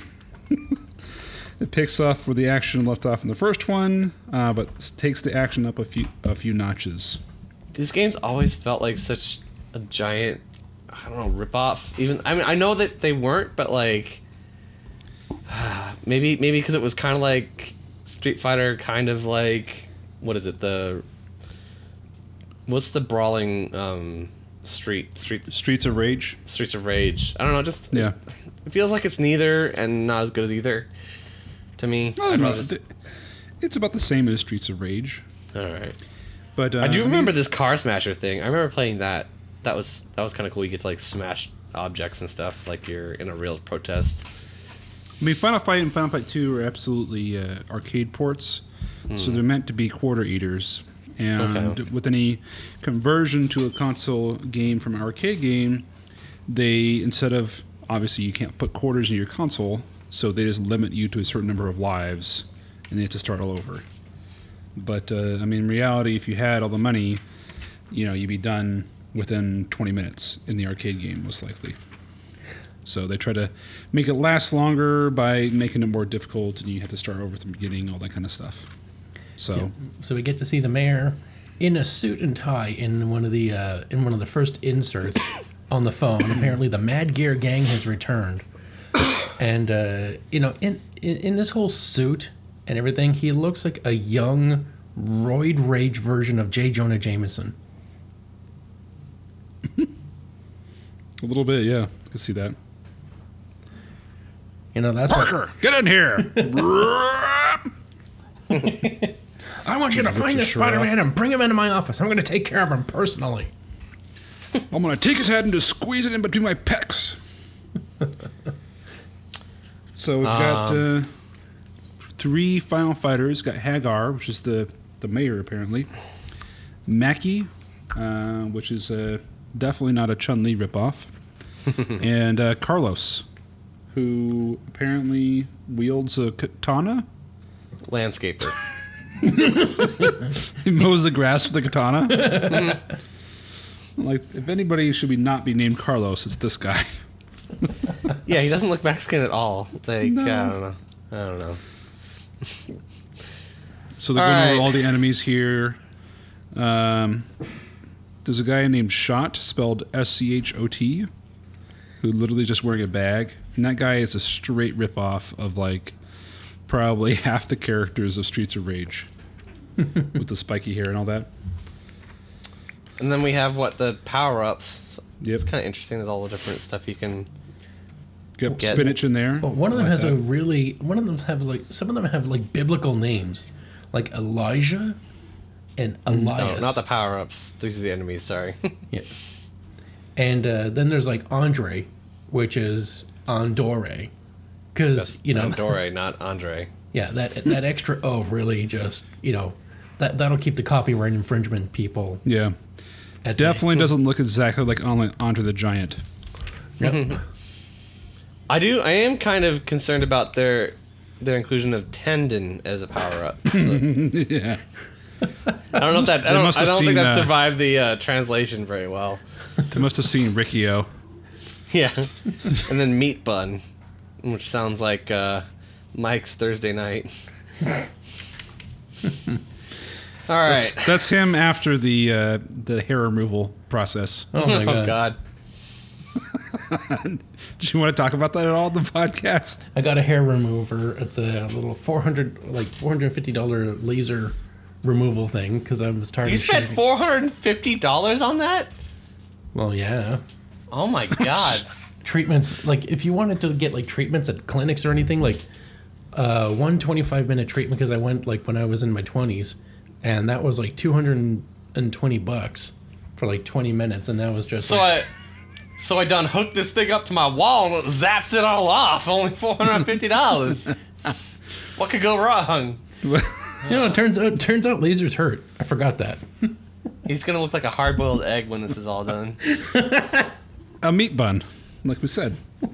[SPEAKER 1] It picks up where the action left off in the first one, uh, but takes the action up a few a few notches.
[SPEAKER 3] These games always felt like such a giant, I don't know, ripoff. Even I mean, I know that they weren't, but like, maybe maybe because it was kind of like Street Fighter, kind of like what is it the what's the brawling um, street street
[SPEAKER 1] Streets of Rage.
[SPEAKER 3] Streets of Rage? I don't know, just
[SPEAKER 1] Yeah.
[SPEAKER 3] it feels like it's neither and not as good as either. To me,
[SPEAKER 1] I don't know.
[SPEAKER 3] just
[SPEAKER 1] It's about the same as Streets of Rage.
[SPEAKER 3] all right.
[SPEAKER 1] But uh,
[SPEAKER 3] I do
[SPEAKER 1] mean-
[SPEAKER 3] remember this car smasher thing. I remember playing that. That was that was kind of cool. You get to like smash objects and stuff, like you're in a real protest.
[SPEAKER 1] I mean, Final Fight and Final Fight 2 are absolutely uh, arcade ports, so they're meant to be quarter eaters. And
[SPEAKER 3] Okay.
[SPEAKER 1] with any conversion to a console game from an arcade game, they, instead of, obviously, you can't put quarters in your console, so they just limit you to a certain number of lives, and they have to start all over. But, uh, I mean, in reality, if you had all the money, you know, you'd be done within 20 minutes in the arcade game, most likely. So they try to make it last longer by making it more difficult, and you have to start over from the beginning, all that kind of stuff. So
[SPEAKER 2] So we get to see the mayor in a suit and tie in one of the uh, in one of the first inserts on the phone. Apparently, the Mad Gear Gang has returned, and uh, you know, in, in in this whole suit and everything, he looks like a young roid rage version of J. Jonah Jameson.
[SPEAKER 1] a little bit, yeah, I can see that.
[SPEAKER 2] You know, that's what,
[SPEAKER 1] Parker, get in here!
[SPEAKER 2] I want you to find this Spider Man and bring him into my office. I'm going to take care of him personally.
[SPEAKER 1] I'm gonna take his head and just squeeze it in between my pecs. so we've got uh, three final fighters. Got Haggar, which is the the mayor apparently. Maki, uh, which is uh, definitely not a Chun Li ripoff, and uh, Carlos, who apparently wields a katana.
[SPEAKER 3] Landscaper.
[SPEAKER 1] He mows the grass with a katana. like, if anybody should be not be named Carlos, it's this guy.
[SPEAKER 3] yeah, he doesn't look Mexican at all. Like
[SPEAKER 1] No.
[SPEAKER 3] I don't know. I don't know.
[SPEAKER 1] So they're
[SPEAKER 3] All
[SPEAKER 1] going
[SPEAKER 3] right.
[SPEAKER 1] over all the enemies here. Um, there's a guy named Shot, spelled S C H O T, who literally just wearing a bag, and that guy is a straight ripoff of like probably half the characters of Streets of Rage, with the spiky hair and all that.
[SPEAKER 3] And then we have what the power ups.
[SPEAKER 1] Yep.
[SPEAKER 3] It's kind of interesting. There's all the different stuff you can.
[SPEAKER 1] Got
[SPEAKER 3] Get-
[SPEAKER 1] spinach in there.
[SPEAKER 2] Well, one of them
[SPEAKER 1] Like
[SPEAKER 2] has
[SPEAKER 1] that.
[SPEAKER 2] a really one of them have like some of them have like biblical names, like Elijah and
[SPEAKER 3] No,
[SPEAKER 2] Elias.
[SPEAKER 3] Oh, not the power ups. These are the enemies. Sorry.
[SPEAKER 2] Yeah. And uh, then there's like Andre, which is Andore, because you know,
[SPEAKER 3] Dore, not Andre.
[SPEAKER 2] yeah, that that extra O really just you know, that that'll keep the copyright infringement people
[SPEAKER 1] Yeah,
[SPEAKER 2] at bay.
[SPEAKER 1] definitely doesn't look exactly like Andre Andre the Giant.
[SPEAKER 2] Yep.
[SPEAKER 3] I do. I am kind of concerned about their their inclusion of tendon as a power up. So,
[SPEAKER 1] yeah.
[SPEAKER 3] I don't know if that. I don't.
[SPEAKER 1] must
[SPEAKER 3] I
[SPEAKER 1] have
[SPEAKER 3] don't think that
[SPEAKER 1] uh,
[SPEAKER 3] survived the uh, translation very well.
[SPEAKER 1] They must have seen Riccio.
[SPEAKER 3] Yeah, and then meat bun, which sounds like uh, Mike's Thursday night. All right.
[SPEAKER 1] That's, that's him after the uh, the hair removal process.
[SPEAKER 2] Oh my
[SPEAKER 3] Oh
[SPEAKER 2] god.
[SPEAKER 3] God.
[SPEAKER 1] Do you want to talk about that at all? The podcast.
[SPEAKER 2] I got a hair remover. It's a little four hundred, like four hundred fifty dollar laser removal thing because I was tired
[SPEAKER 3] You
[SPEAKER 2] of
[SPEAKER 3] spent four hundred and fifty dollars on that?
[SPEAKER 2] Well, yeah.
[SPEAKER 3] Oh my God.
[SPEAKER 2] Treatments like if you wanted to get like treatments at clinics or anything, like uh, one 25 minute treatment because I went like when I was in my twenties, and that was like two hundred and twenty bucks for like twenty minutes, and that was just
[SPEAKER 3] So
[SPEAKER 2] like,
[SPEAKER 3] I, so I done hooked this thing up to my wall and it zaps it all off. Only four hundred and fifty dollars. what could go wrong?
[SPEAKER 2] you know, it turns out turns out lasers hurt. I forgot that.
[SPEAKER 3] He's gonna look like a hard-boiled egg when this is all done.
[SPEAKER 1] A meat bun, like we said.
[SPEAKER 3] All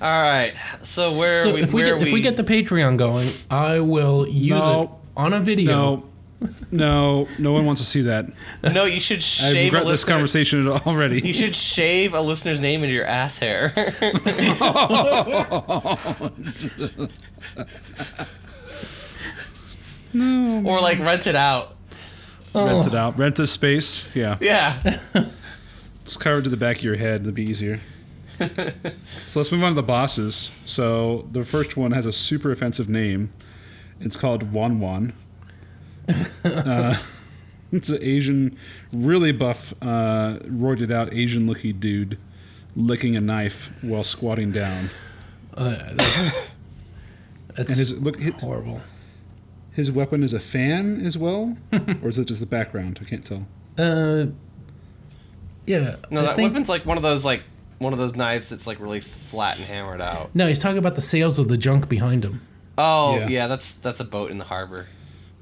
[SPEAKER 3] right. So where
[SPEAKER 2] So
[SPEAKER 3] are we?
[SPEAKER 2] if we
[SPEAKER 3] where
[SPEAKER 2] get if we get the Patreon going, I will use
[SPEAKER 1] No.
[SPEAKER 2] it on a video.
[SPEAKER 1] No, no, no one wants to see that.
[SPEAKER 3] no, you should
[SPEAKER 1] I
[SPEAKER 3] shave a
[SPEAKER 1] regret this
[SPEAKER 3] listener.
[SPEAKER 1] conversation already.
[SPEAKER 3] You should shave a listener's name into your ass hair. no. Or like rent it out.
[SPEAKER 1] Rent it oh. out. Rent a space. Yeah,
[SPEAKER 3] Yeah.
[SPEAKER 1] it's covered to the back of your head. That'd be easier. so let's move on to the bosses. So the first one has a super offensive name. It's called Won Won. Uh, it's an Asian, really buff, uh, roided out Asian looking dude licking a knife while squatting down.
[SPEAKER 2] Uh, that's that's
[SPEAKER 1] And his look, his,
[SPEAKER 2] horrible.
[SPEAKER 1] his weapon is a fan as well, or is it just the background? I can't tell.
[SPEAKER 2] Uh, yeah.
[SPEAKER 3] No,
[SPEAKER 2] I
[SPEAKER 3] that
[SPEAKER 2] think-
[SPEAKER 3] weapon's like one of those like one of those knives that's like really flat and hammered out.
[SPEAKER 2] No, he's talking about the sails of the junk behind him.
[SPEAKER 3] Oh
[SPEAKER 1] Yeah.
[SPEAKER 3] yeah, that's that's a boat in the harbor.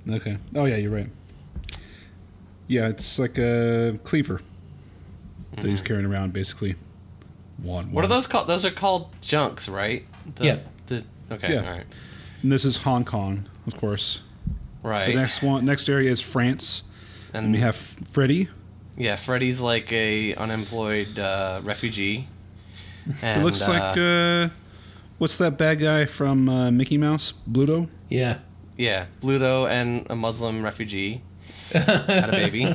[SPEAKER 1] Okay. Oh yeah, you're right. Yeah, it's like a cleaver that he's carrying around, basically. One.
[SPEAKER 3] Mm-hmm. What are those called? Those are called junks, right? The,
[SPEAKER 2] Yeah.
[SPEAKER 3] The, okay.
[SPEAKER 1] Yeah.
[SPEAKER 3] All right.
[SPEAKER 1] And this is Hong Kong, of course.
[SPEAKER 3] Right.
[SPEAKER 1] The next one, next area is France, and
[SPEAKER 3] and
[SPEAKER 1] we have Freddy.
[SPEAKER 3] yeah, Freddy's like a unemployed uh, refugee. And,
[SPEAKER 1] it looks like uh, what's that bad guy from uh, Mickey Mouse? Bluto.
[SPEAKER 2] Yeah.
[SPEAKER 3] Yeah, Bluto and a Muslim refugee had a baby.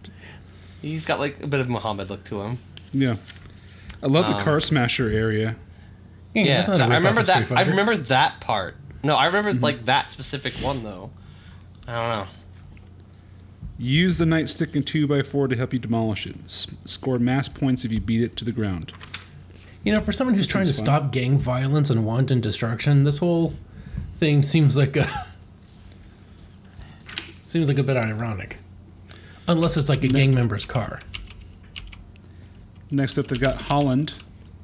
[SPEAKER 3] He's got like a bit of Muhammad look to him.
[SPEAKER 1] Yeah. I love the
[SPEAKER 3] Um,
[SPEAKER 1] car smasher area.
[SPEAKER 3] Yeah,
[SPEAKER 2] that's not a
[SPEAKER 3] I
[SPEAKER 2] rip-off
[SPEAKER 3] remember
[SPEAKER 2] of Street
[SPEAKER 3] that. I
[SPEAKER 2] Fighter.
[SPEAKER 3] remember that part. No, I remember
[SPEAKER 1] Mm-hmm.
[SPEAKER 3] like that specific one though. I don't know.
[SPEAKER 1] Use the nightstick and two by four to help you demolish it. S- score mass points if you beat it to the ground.
[SPEAKER 2] You know, for someone who's trying to
[SPEAKER 1] Seems fun.
[SPEAKER 2] stop gang violence and wanton destruction, this whole thing seems like a seems like a bit ironic. Unless it's like a gang member's car.
[SPEAKER 1] Next up, they've got Holland,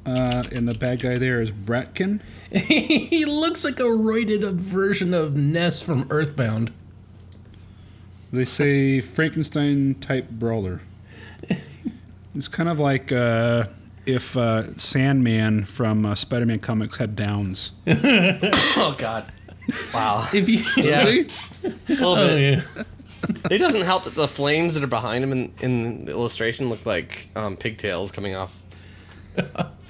[SPEAKER 1] uh, and the bad guy there is Bratken.
[SPEAKER 2] he looks like a roided up version of Ness from Earthbound.
[SPEAKER 1] They say Frankenstein type brawler. It's kind of like uh, if uh, Sandman from uh, Spider Man comics had downs.
[SPEAKER 3] Oh God. Wow.
[SPEAKER 2] If you
[SPEAKER 3] Yeah.
[SPEAKER 1] Really?
[SPEAKER 3] A little
[SPEAKER 2] Oh
[SPEAKER 3] bit.
[SPEAKER 2] yeah.
[SPEAKER 3] It doesn't help that the flames that are behind him in, in the illustration look like um, pigtails coming off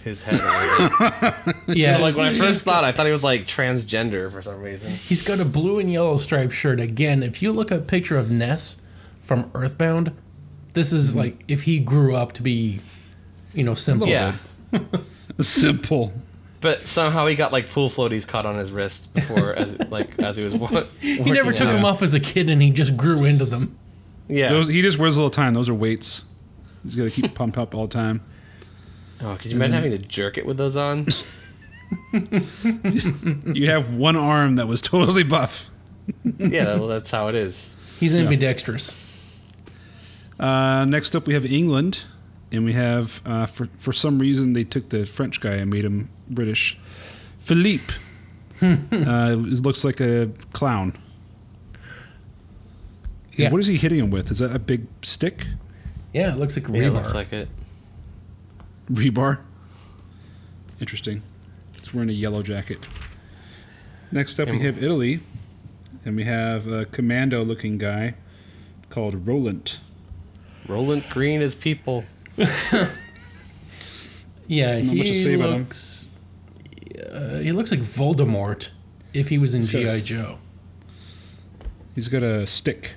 [SPEAKER 3] his head.
[SPEAKER 2] Yeah.
[SPEAKER 3] so like when I first thought, I thought he was like transgender for some reason.
[SPEAKER 2] He's got a blue and yellow striped shirt. Again, if you look at a picture of Ness from Earthbound, this is like if he grew up to be, you know, simple.
[SPEAKER 3] Yeah.
[SPEAKER 1] Simple.
[SPEAKER 3] But somehow he got like pool floaties caught on his wrist before, as like as he was. Wa-
[SPEAKER 2] He never took
[SPEAKER 3] out.
[SPEAKER 2] them off as a kid, and he just grew into them.
[SPEAKER 3] Yeah.
[SPEAKER 1] Those, he just wears all the time. Those are weights. He's got to keep pumped up all the time.
[SPEAKER 3] oh, could you imagine having to jerk it with those on?
[SPEAKER 1] You have one arm that was totally buff.
[SPEAKER 3] yeah, well, that's how it is.
[SPEAKER 2] He's ambidextrous.
[SPEAKER 1] Uh, next up, we have England, and we have uh, for for some reason they took the French guy and made him British. Philippe. uh, it looks like a clown.
[SPEAKER 2] Yeah.
[SPEAKER 1] What is he hitting him with? Is that a big stick?
[SPEAKER 2] Yeah, it looks like
[SPEAKER 3] Yeah,
[SPEAKER 2] rebar.
[SPEAKER 3] it looks like it.
[SPEAKER 1] Rebar. Interesting. He's wearing a yellow jacket. Next up, we have Italy, and we have a commando-looking guy called Roland.
[SPEAKER 3] Roland Green is people.
[SPEAKER 2] Yeah,
[SPEAKER 1] Not
[SPEAKER 2] he
[SPEAKER 1] much to say about him.
[SPEAKER 2] looks. Uh, he looks like Voldemort if he was in
[SPEAKER 1] He's got a
[SPEAKER 2] GI Joe.
[SPEAKER 1] He's got a stick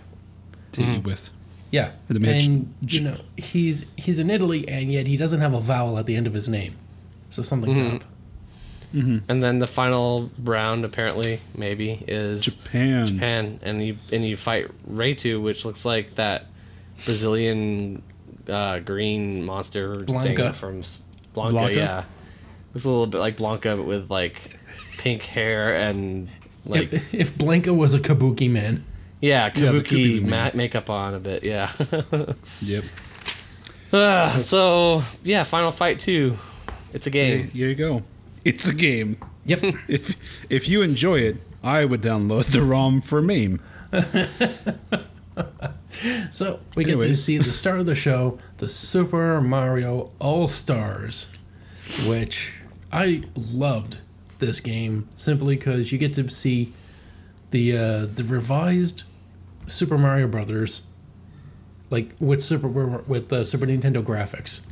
[SPEAKER 1] to
[SPEAKER 3] Mhm.
[SPEAKER 1] eat with.
[SPEAKER 2] Yeah,
[SPEAKER 1] And the
[SPEAKER 2] and you know he's he's in Italy, and yet he doesn't have a vowel at the end of his name, so something's
[SPEAKER 3] Mhm.
[SPEAKER 2] up.
[SPEAKER 3] And then the final round, apparently, maybe, is
[SPEAKER 1] Japan.
[SPEAKER 3] Japan, and you and you fight Retu, which looks like that Brazilian uh, green monster
[SPEAKER 2] Blanka.
[SPEAKER 3] thing from Blanka.
[SPEAKER 1] Blanka?
[SPEAKER 3] Yeah, looks a little bit like Blanka, but with like pink hair and like
[SPEAKER 2] if, if Blanka was a Kabuki man,
[SPEAKER 3] yeah,
[SPEAKER 1] Yeah,
[SPEAKER 3] kabuki
[SPEAKER 1] Kabuki
[SPEAKER 3] ma- makeup on a bit. Yeah.
[SPEAKER 1] Yep.
[SPEAKER 3] Ah, so yeah, Final Fight two. It's a game.
[SPEAKER 1] here you go. It's a game.
[SPEAKER 2] yep,
[SPEAKER 1] If if you enjoy it, I would download the ROM for MAME.
[SPEAKER 2] So we get to see the start of the show, the Super Mario All Stars, which I loved this game simply because you get to see the uh, the revised Super Mario Brothers, like with Super with the Super Nintendo graphics,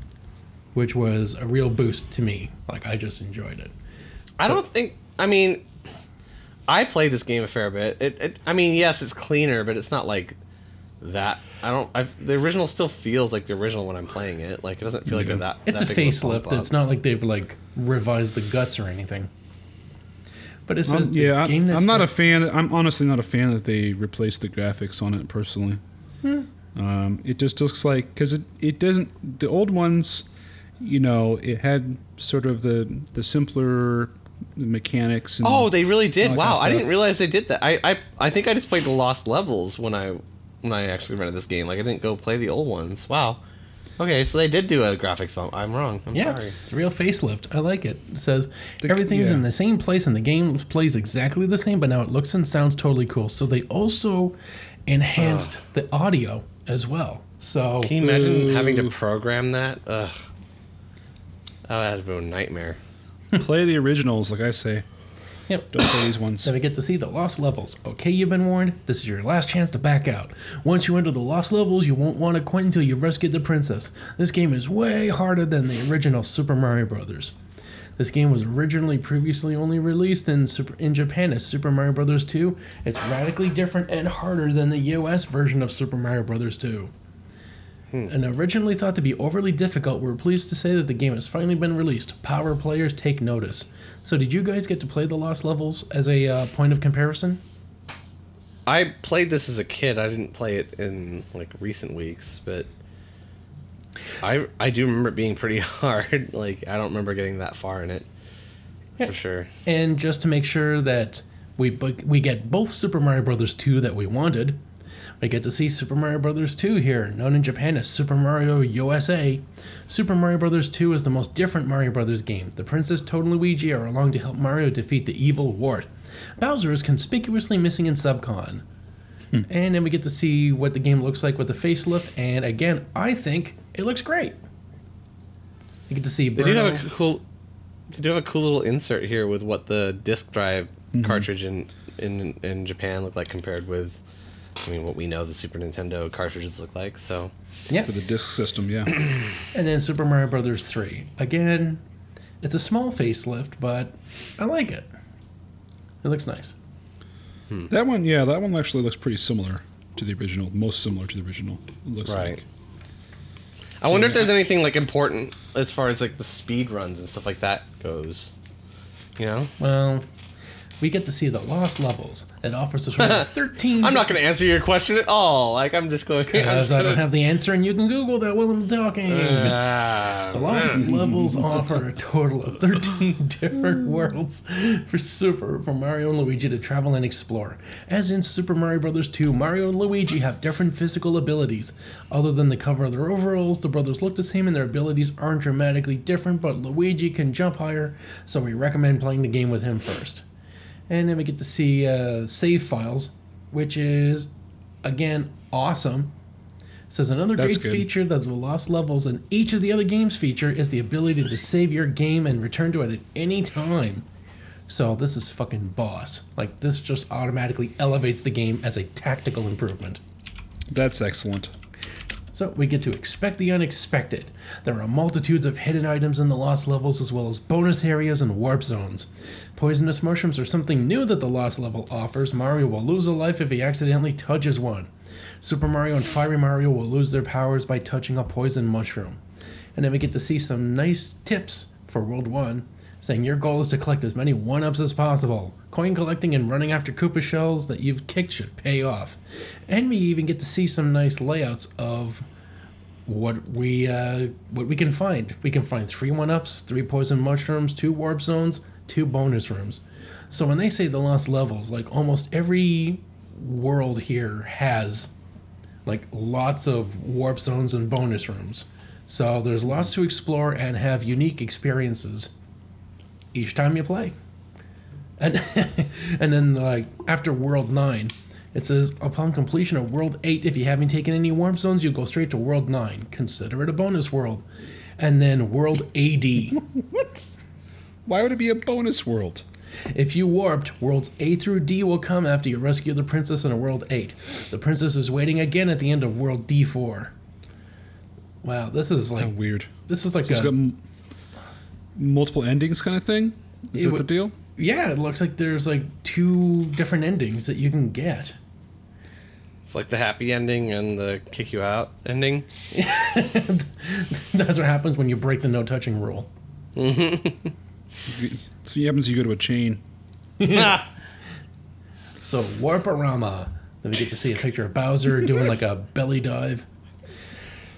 [SPEAKER 2] which was a real boost to me. Like I just enjoyed it.
[SPEAKER 3] I don't think. I mean, I played this game a fair bit. It, it I mean, yes, it's cleaner, but it's not like that. I don't. I've, the original still feels like the original when I'm playing it. Like it doesn't feel like a, that.
[SPEAKER 2] It's
[SPEAKER 3] that
[SPEAKER 2] a facelift. It's not like they've like revised the guts or anything. But it
[SPEAKER 1] Um,
[SPEAKER 2] says the
[SPEAKER 1] yeah,
[SPEAKER 2] game
[SPEAKER 1] I'm,
[SPEAKER 2] that's
[SPEAKER 1] I'm not
[SPEAKER 2] got-
[SPEAKER 1] a fan. I'm honestly not a fan that they replaced the graphics on it personally.
[SPEAKER 2] Hmm.
[SPEAKER 1] Um, it just looks like because it, it doesn't. The old ones, you know, it had sort of the the simpler mechanics. And,
[SPEAKER 3] Oh, they really did. Wow,
[SPEAKER 1] kind of
[SPEAKER 3] I didn't realize they did that. I, I I think I just played the lost levels when I when I actually rented this game. Like I didn't go play the old ones. Wow. Okay, so they did do a graphics bump. I'm wrong. I'm
[SPEAKER 2] Yeah,
[SPEAKER 3] sorry.
[SPEAKER 2] it's a real facelift. I like it. It says
[SPEAKER 1] The-
[SPEAKER 2] everything's
[SPEAKER 1] yeah.
[SPEAKER 2] in the same place and the game plays exactly the same, but now it looks and sounds totally cool. So they also enhanced the audio as well. So
[SPEAKER 3] Can you imagine having to program that? Ugh. Oh, that would have been a nightmare.
[SPEAKER 1] play the originals, like I say.
[SPEAKER 2] Yep.
[SPEAKER 1] Don't play these ones.
[SPEAKER 2] Then we get to see the lost levels. Okay, you've been warned. This is your last chance to back out. Once you enter the lost levels, you won't want to quit until you've rescued the princess. This game is way harder than the original Super Mario Bros. This game was originally previously only released in Super, in Japan as Super Mario Bros. 2. It's radically different and harder than the US version of Super Mario Bros. 2. Hmm. And originally thought to be overly difficult, we're pleased to say that the game has finally been released. Power players take notice. So, did you guys get to play the Lost Levels as a uh, point of comparison?
[SPEAKER 3] I played this as a kid. I didn't play it in like recent weeks, but I I do remember it being pretty hard. Like I don't remember getting that far in it. That's for sure.
[SPEAKER 2] And just to make sure that we we get both Super Mario Brothers 2 that we wanted, we get to see Super Mario Brothers 2 here, known in Japan as Super Mario USA. Super Mario Brothers 2 is the most different Mario Brothers game. The Princess Toad and Luigi are along to help Mario defeat the evil Wart. Bowser is conspicuously missing in Subcon. Hmm. And then we get to see what the game looks like with the facelift, and again, I think it looks great. You get to see
[SPEAKER 3] They do have a cool. They do have a cool little insert here with what the disc drive mm-hmm. cartridge in, in in Japan looked like compared with, I mean, what we know the Super Nintendo cartridges look like. So
[SPEAKER 2] yeah.
[SPEAKER 1] For the disc system, yeah.
[SPEAKER 2] And then Super Mario Brothers 3. Again, it's a small facelift, but I like it. It looks nice. Hmm.
[SPEAKER 1] that one, yeah, that one actually looks pretty similar to the original. Most similar to the original. It looks
[SPEAKER 3] Right.
[SPEAKER 1] like.
[SPEAKER 3] I wonder if
[SPEAKER 1] yeah.
[SPEAKER 3] there's anything like important as far as like the speed runs and stuff like that goes. You know,
[SPEAKER 2] Well, we get to see the lost levels. It offers us around 13.
[SPEAKER 3] I'm not going to answer your question at all. Like I'm just going.
[SPEAKER 2] Because I don't have the answer, and you can Google that while I'm talking.
[SPEAKER 3] Ah,
[SPEAKER 2] The Lost Levels offer a total of 13 different worlds for Super for Mario and Luigi to travel and explore. As in Super Mario Bros. 2, Mario and Luigi have different physical abilities. Other than the cover of their overalls, the brothers look the same and their abilities aren't dramatically different, but Luigi can jump higher, so we recommend playing the game with him first. And then we get to see uh, save files, which is, again, awesome. Says another
[SPEAKER 1] That's
[SPEAKER 2] great
[SPEAKER 1] good.
[SPEAKER 2] feature that's the lost levels and each of the other games feature is the ability to save your game and return to it at any time. So this is fucking boss. Like this just automatically elevates the game as a tactical improvement.
[SPEAKER 1] That's excellent.
[SPEAKER 2] So we get to expect the unexpected. There are multitudes of hidden items in the lost levels as well as bonus areas and warp zones. Poisonous mushrooms are something new that the lost level offers. Mario will lose a life if he accidentally touches one. Super Mario and Fiery Mario will lose their powers by touching a poison mushroom. And then we get to see some nice tips for World 1, saying your goal is to collect as many 1 ups as possible. Coin collecting and running after Koopa shells that you've kicked should pay off. And we even get to see some nice layouts of what we uh, what we can find. We can find three one ups, three poison mushrooms, two warp zones, two bonus rooms. So when they say the lost levels, like almost every world here has like lots of warp zones and bonus rooms. So there's lots to explore and have unique experiences each time you play. And and then like after world 9, it says upon completion of world 8 if you haven't taken any warp zones, you go straight to world 9. Consider it a bonus world. And then world AD. what?
[SPEAKER 1] Why would it be a bonus world?
[SPEAKER 2] If you warped, worlds A through D will come after you rescue the princess in a world 8. The princess is waiting again at the end of world D4. Wow, this is
[SPEAKER 1] How
[SPEAKER 2] like
[SPEAKER 1] weird.
[SPEAKER 2] this is like
[SPEAKER 1] So it's
[SPEAKER 2] a,
[SPEAKER 1] got m- multiple endings kind of thing? Is
[SPEAKER 2] It
[SPEAKER 1] that the deal?
[SPEAKER 2] yeah, it looks like there's like two different endings that you can get.
[SPEAKER 3] It's like the happy ending and the kick you out ending.
[SPEAKER 2] That's what happens when you break the no touching rule.
[SPEAKER 1] So what happens if you go to a chain?
[SPEAKER 2] So Warparama. Then we get to see a picture of Bowser doing like a belly dive.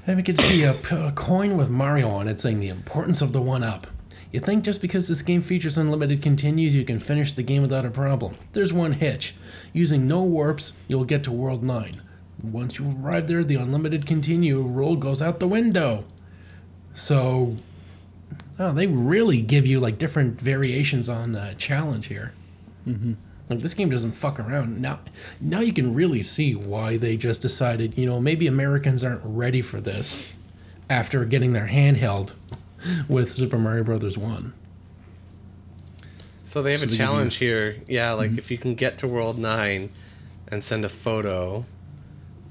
[SPEAKER 2] And we get to see a, p- a coin with Mario on it saying the importance of the one up. You think just because this game features unlimited continues, you can finish the game without a problem. There's one hitch. Using no warps, you'll get to World 9. Once you arrive there, the unlimited continue rule goes out the window. So, oh, they really give you like different variations on uh, challenge here. Like this game doesn't fuck around. Now now you can really see why they just decided, you know, maybe Americans aren't ready for this after getting their handheld with Super Mario Brothers 1.
[SPEAKER 3] So they have
[SPEAKER 1] So
[SPEAKER 3] a
[SPEAKER 1] they you-
[SPEAKER 3] challenge here. Yeah, like if you can get to World 9 and send a photo,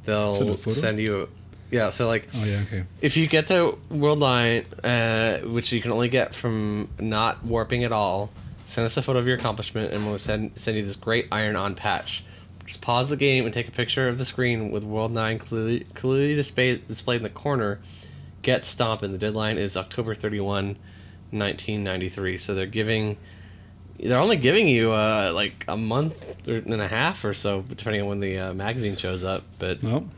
[SPEAKER 3] they'll
[SPEAKER 1] Send
[SPEAKER 3] send,
[SPEAKER 1] a photo?
[SPEAKER 3] you. Yeah, so like
[SPEAKER 1] Oh, yeah, okay.
[SPEAKER 3] if you get to World 9, uh, which you can only get from not warping at all, send us a photo of your accomplishment and we'll send, send you this great iron on patch. Just pause the game and take a picture of the screen with World 9 clearly, clearly displayed, displayed in the corner. Get Stomp, and the deadline is October 31, 1993. So they're giving. They're only giving you uh, like a month and a half or so, depending on when the uh, magazine shows up. But
[SPEAKER 1] Well,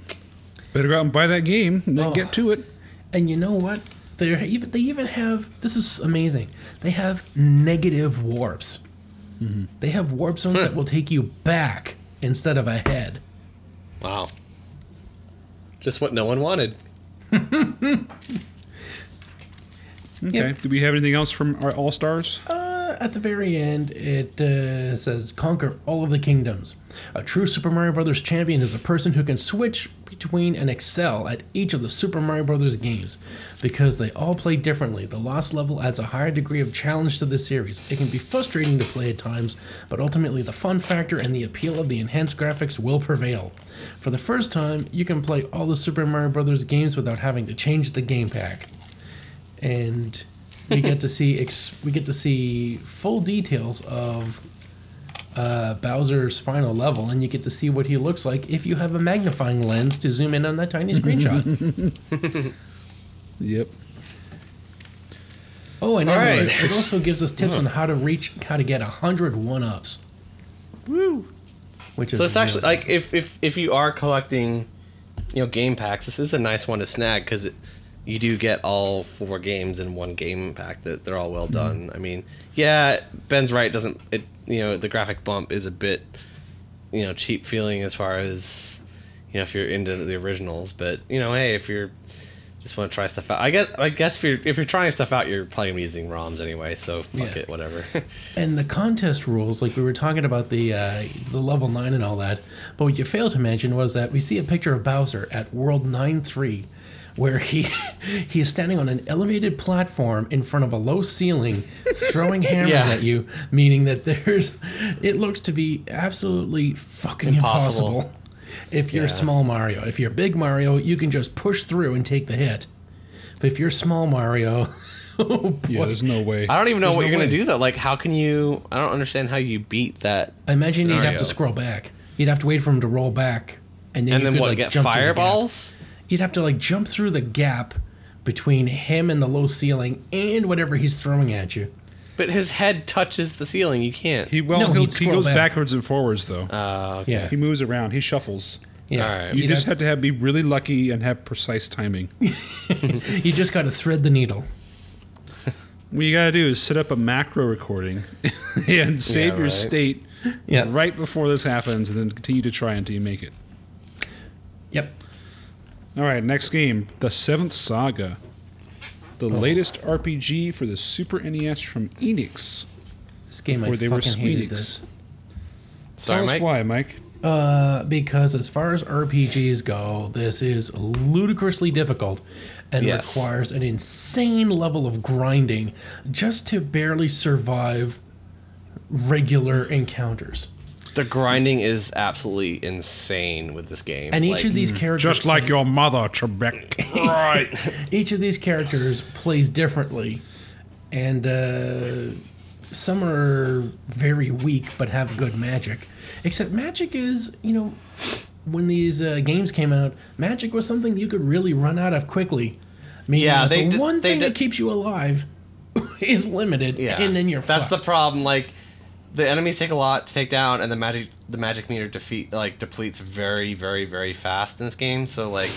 [SPEAKER 1] better go out and buy that game and then
[SPEAKER 2] Oh.
[SPEAKER 1] get to it.
[SPEAKER 2] And you know what? They're even they even have this is amazing. They have negative warps. They have warp zones that will take you back instead of ahead.
[SPEAKER 3] wow, just what no one wanted.
[SPEAKER 1] Okay. Do we have anything else from our All Stars?
[SPEAKER 2] Uh, at the very end, it uh, says conquer all of the kingdoms. A true Super Mario Brothers champion is a person who can switch between and excel at each of the Super Mario Brothers games. Because they all play differently, the Lost level adds a higher degree of challenge to the series. It can be frustrating to play at times, but ultimately the fun factor and the appeal of the enhanced graphics will prevail. For the first time, you can play all the Super Mario Brothers games without having to change the game pack and we get to see ex- we get to see full details of uh, Bowser's final level, and you get to see what he looks like if you have a magnifying lens to zoom in on that tiny screenshot.
[SPEAKER 1] Yep.
[SPEAKER 2] oh, and
[SPEAKER 3] All right.
[SPEAKER 2] it, it also gives us tips on how to reach how to get a hundred one ups. Woo! Which is
[SPEAKER 3] So it's actually like if, if if you are collecting, you know, game packs, this is a nice one to snag because you do get all four games in one game pack. That they're all well done. I mean, yeah, Ben's right. Doesn't it? You know, the graphic bump is a bit, you know, cheap feeling as far as, you know, if you're into the originals. But you know, hey, if you're just want to try stuff out, I guess I guess if you're if you're trying stuff out, you're probably gonna be using ROMs anyway. So fuck
[SPEAKER 2] Yeah.
[SPEAKER 3] it, whatever.
[SPEAKER 2] And the contest rules, like we were talking about the uh, the level nine and all that, but what you failed to mention was that we see a picture of Bowser at World Nine Three, where he he is standing on an elevated platform in front of a low ceiling, throwing hammers
[SPEAKER 3] Yeah.
[SPEAKER 2] at you, meaning that there's it looks to be absolutely fucking
[SPEAKER 3] Impossible.
[SPEAKER 2] impossible. If you're
[SPEAKER 3] Yeah.
[SPEAKER 2] small Mario, if you're big Mario, you can just push through and take the hit. But if you're small Mario, oh.
[SPEAKER 1] Yeah, there's no way.
[SPEAKER 3] I don't even know
[SPEAKER 1] There's
[SPEAKER 3] what
[SPEAKER 1] no
[SPEAKER 3] you're gonna do though. Like, how can you? I don't understand how you beat that.
[SPEAKER 2] I imagine you'd have to scroll back. You'd have to wait for him to roll back, and then
[SPEAKER 3] And
[SPEAKER 2] you
[SPEAKER 3] then
[SPEAKER 2] could,
[SPEAKER 3] what?
[SPEAKER 2] like,
[SPEAKER 3] get
[SPEAKER 2] jump through the gap.
[SPEAKER 3] fireballs?
[SPEAKER 2] You'd have to like jump through the gap between him and the low ceiling and whatever he's throwing at you.
[SPEAKER 3] But his head touches the ceiling. You can't.
[SPEAKER 1] He well,
[SPEAKER 2] No,
[SPEAKER 1] he'll,
[SPEAKER 2] he'd
[SPEAKER 1] he
[SPEAKER 2] scroll
[SPEAKER 1] goes
[SPEAKER 2] back.
[SPEAKER 1] backwards and forwards though.
[SPEAKER 3] Uh, okay.
[SPEAKER 2] Yeah,
[SPEAKER 1] he moves around. He shuffles.
[SPEAKER 2] yeah.
[SPEAKER 3] All right.
[SPEAKER 1] You
[SPEAKER 2] You'd
[SPEAKER 1] just
[SPEAKER 2] have-
[SPEAKER 1] have to have be really lucky and have precise timing.
[SPEAKER 2] you just got to thread the needle.
[SPEAKER 1] What you gotta do is set up a macro recording and save
[SPEAKER 3] Yeah,
[SPEAKER 1] your
[SPEAKER 3] right.
[SPEAKER 1] state
[SPEAKER 2] Yeah.
[SPEAKER 1] right before this happens, and then continue to try until you make it.
[SPEAKER 2] Yep.
[SPEAKER 1] All right, next game, The Seventh Saga, the
[SPEAKER 2] Oh.
[SPEAKER 1] latest RPG for the Super NES from Enix.
[SPEAKER 2] This game I
[SPEAKER 1] Before they were
[SPEAKER 2] hated
[SPEAKER 1] Squeenix.
[SPEAKER 2] this.
[SPEAKER 3] Sorry,
[SPEAKER 1] Tell us
[SPEAKER 3] Mike.
[SPEAKER 1] why, Mike.
[SPEAKER 2] Uh, because as far as RPGs go, this is ludicrously difficult and
[SPEAKER 3] Yes.
[SPEAKER 2] requires an insane level of grinding just to barely survive regular encounters.
[SPEAKER 3] The grinding is absolutely insane with this game.
[SPEAKER 2] And each
[SPEAKER 3] Like-
[SPEAKER 2] of these characters,
[SPEAKER 1] Just like your mother, Trebek.
[SPEAKER 3] right.
[SPEAKER 2] each of these characters plays differently, and uh, some are very weak but have good magic. Except magic is, you know, when these uh, games came out, magic was something you could really run out of quickly. Meaning
[SPEAKER 3] Yeah, they
[SPEAKER 2] the
[SPEAKER 3] did-
[SPEAKER 2] one
[SPEAKER 3] they
[SPEAKER 2] thing that keeps you alive is limited,
[SPEAKER 3] Yeah.
[SPEAKER 2] and then you're
[SPEAKER 3] That's the problem. Like, the enemies take a lot to take down, and the magic the magic meter defeat like depletes very, very, very fast in this game. So like,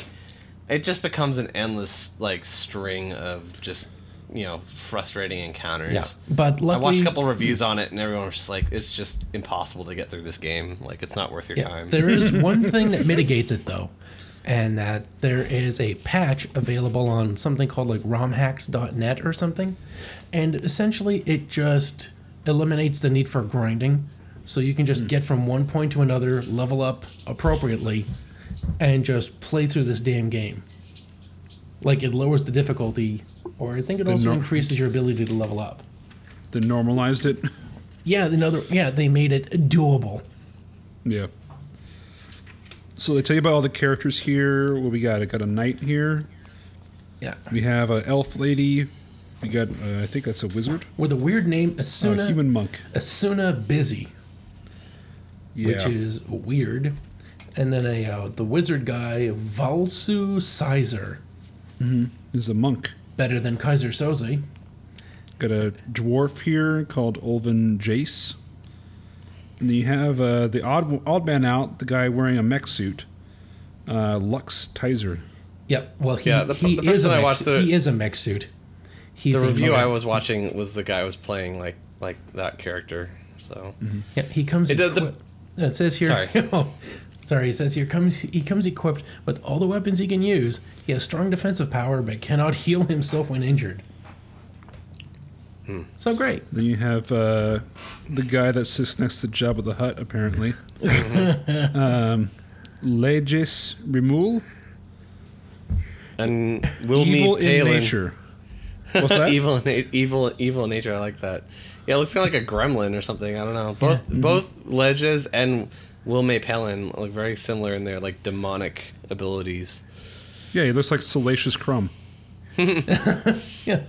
[SPEAKER 3] it just becomes an endless like string of just you know frustrating encounters.
[SPEAKER 2] yeah, but
[SPEAKER 3] I watched a couple reviews on it, and everyone was just like, "It's just impossible to get through this game. Like, it's not worth your
[SPEAKER 2] Yeah,
[SPEAKER 3] time."
[SPEAKER 2] there is one thing that mitigates it though, and that there is a patch available on something called like romhacks.net or something, and essentially it just eliminates the need for grinding, so you can just hmm. get from one point to another, level up appropriately, and just play through this damn game. Like it lowers the difficulty, or I think it
[SPEAKER 1] The
[SPEAKER 2] also
[SPEAKER 1] nor-
[SPEAKER 2] increases your ability to level up.
[SPEAKER 1] They normalized it.
[SPEAKER 2] Yeah, another yeah, they made it doable.
[SPEAKER 1] Yeah. So they tell you about all the characters here. What we got? I got a knight here.
[SPEAKER 2] Yeah.
[SPEAKER 1] We have a elf lady. We got, uh, I think that's a wizard.
[SPEAKER 2] With a weird name,
[SPEAKER 1] A
[SPEAKER 2] Asuna.
[SPEAKER 1] human monk.
[SPEAKER 2] Asuna Busy,
[SPEAKER 1] Yeah.
[SPEAKER 2] which is weird. And then a uh, the wizard guy, Valsu Sizer,
[SPEAKER 1] is a monk.
[SPEAKER 2] better than Keyser Soze.
[SPEAKER 1] Got a dwarf here called Ulven Jace. And then you have uh, the odd odd man out, the guy wearing a mech suit, uh, Lux Tizer.
[SPEAKER 2] Yep. Well, he,
[SPEAKER 3] Yeah, the-
[SPEAKER 2] he
[SPEAKER 3] the
[SPEAKER 2] is a mech,
[SPEAKER 3] the-
[SPEAKER 2] he is a mech suit. He's
[SPEAKER 3] the review I was watching was the guy was playing like like that character. So
[SPEAKER 2] Yeah, he comes.
[SPEAKER 3] It does the-
[SPEAKER 2] equipped- it says here.
[SPEAKER 3] Sorry.
[SPEAKER 2] oh, sorry. It says here comes. He comes equipped with all the weapons he can use. He has strong defensive power, but cannot heal himself when injured.
[SPEAKER 3] Hmm.
[SPEAKER 2] So great.
[SPEAKER 1] Then you have uh, the guy that sits next to Jabba the Hutt, apparently. um, Legis Rimul,
[SPEAKER 3] and will
[SPEAKER 1] evil
[SPEAKER 3] meet
[SPEAKER 1] in
[SPEAKER 3] Palin.
[SPEAKER 1] nature. What's that?
[SPEAKER 3] evil, in evil, evil in nature. I like that. Yeah, it looks kind of like a gremlin or something. I don't know. Both both Ledges and Wilmay Palin look very similar in their like demonic abilities.
[SPEAKER 1] Yeah, he looks like Salacious Crumb.
[SPEAKER 2] Yeah.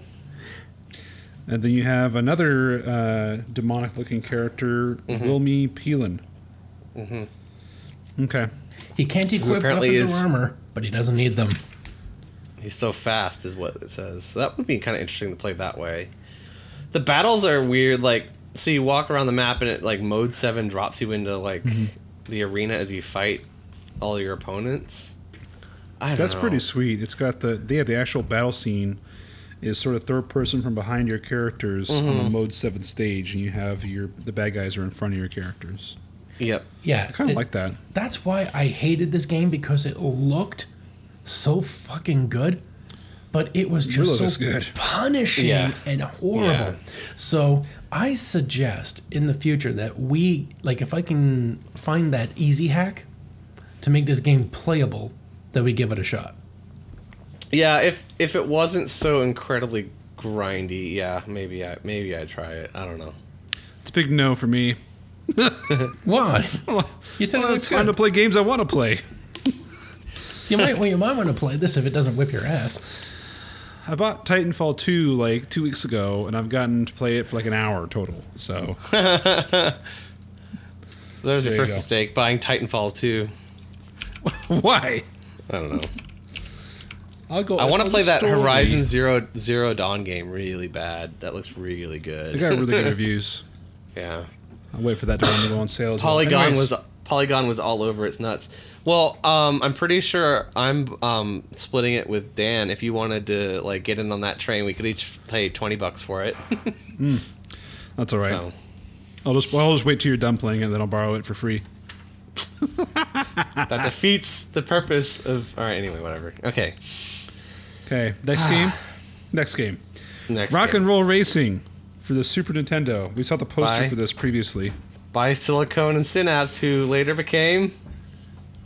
[SPEAKER 1] And then you have another uh, demonic-looking character,
[SPEAKER 3] Mm-hmm.
[SPEAKER 1] Wilmy Peelin. Okay.
[SPEAKER 2] He can't equip weapons
[SPEAKER 3] is-
[SPEAKER 2] or armor, but he doesn't need them.
[SPEAKER 3] He's so fast, is what it says. So that would be kind of interesting to play that way. The battles are weird. Like, so you walk around the map and it like mode seven drops you into like
[SPEAKER 1] Mm-hmm.
[SPEAKER 3] the arena as you fight all your opponents. I don't
[SPEAKER 1] That's
[SPEAKER 3] know.
[SPEAKER 1] pretty sweet. It's got the they have the actual battle scene is sort of third person from behind your characters on
[SPEAKER 3] Mm-hmm.
[SPEAKER 1] the mode seven stage, and you have your the bad guys are in front of your characters.
[SPEAKER 3] Yep.
[SPEAKER 2] Yeah.
[SPEAKER 1] I kind of like that.
[SPEAKER 2] That's why I hated this game because it looked so fucking good, but it was just
[SPEAKER 1] looks
[SPEAKER 2] so
[SPEAKER 1] good.
[SPEAKER 2] punishing
[SPEAKER 3] Yeah.
[SPEAKER 2] and horrible.
[SPEAKER 3] Yeah.
[SPEAKER 2] So I suggest in the future that we like if I can find that easy hack to make this game playable, that we give it a shot.
[SPEAKER 3] Yeah, if if it wasn't so incredibly grindy, yeah, maybe I maybe I'd try it. I don't know.
[SPEAKER 1] It's a big no for me.
[SPEAKER 2] Why? You said it
[SPEAKER 1] Well,
[SPEAKER 2] looks
[SPEAKER 1] it's time to play games I want to play.
[SPEAKER 2] You might, well, you might want to play this if it doesn't whip your ass.
[SPEAKER 1] I bought Titanfall 2 like two weeks ago, and I've gotten to play it for like an hour total. So
[SPEAKER 3] There's
[SPEAKER 1] There
[SPEAKER 3] your
[SPEAKER 1] you
[SPEAKER 3] first
[SPEAKER 1] go.
[SPEAKER 3] mistake buying Titanfall 2.
[SPEAKER 1] why?
[SPEAKER 3] I don't know.
[SPEAKER 1] I'll go.
[SPEAKER 3] I want to play that
[SPEAKER 1] story.
[SPEAKER 3] Horizon Zero Zero Dawn game really bad. That looks really good.
[SPEAKER 1] It got really good reviews.
[SPEAKER 3] yeah.
[SPEAKER 1] I'll wait for that to go on sale. as well.
[SPEAKER 3] Polygon was Polygon was all over its nuts. Well, um, I'm pretty sure I'm um, splitting it with Dan. If you wanted to like get in on that train, we could each pay twenty bucks for it.
[SPEAKER 1] That's all right.
[SPEAKER 3] So,
[SPEAKER 1] I'll just I'll just wait till you're done playing it, and then I'll borrow it for free.
[SPEAKER 3] that defeats the purpose of. All right. Anyway, whatever. Okay.
[SPEAKER 1] Okay, next game. Next game.
[SPEAKER 3] Next.
[SPEAKER 1] Rock
[SPEAKER 3] game.
[SPEAKER 1] and Roll Racing for the Super Nintendo. We saw the poster
[SPEAKER 3] Bye.
[SPEAKER 1] for this previously.
[SPEAKER 3] by Silicon and Synapse, who later became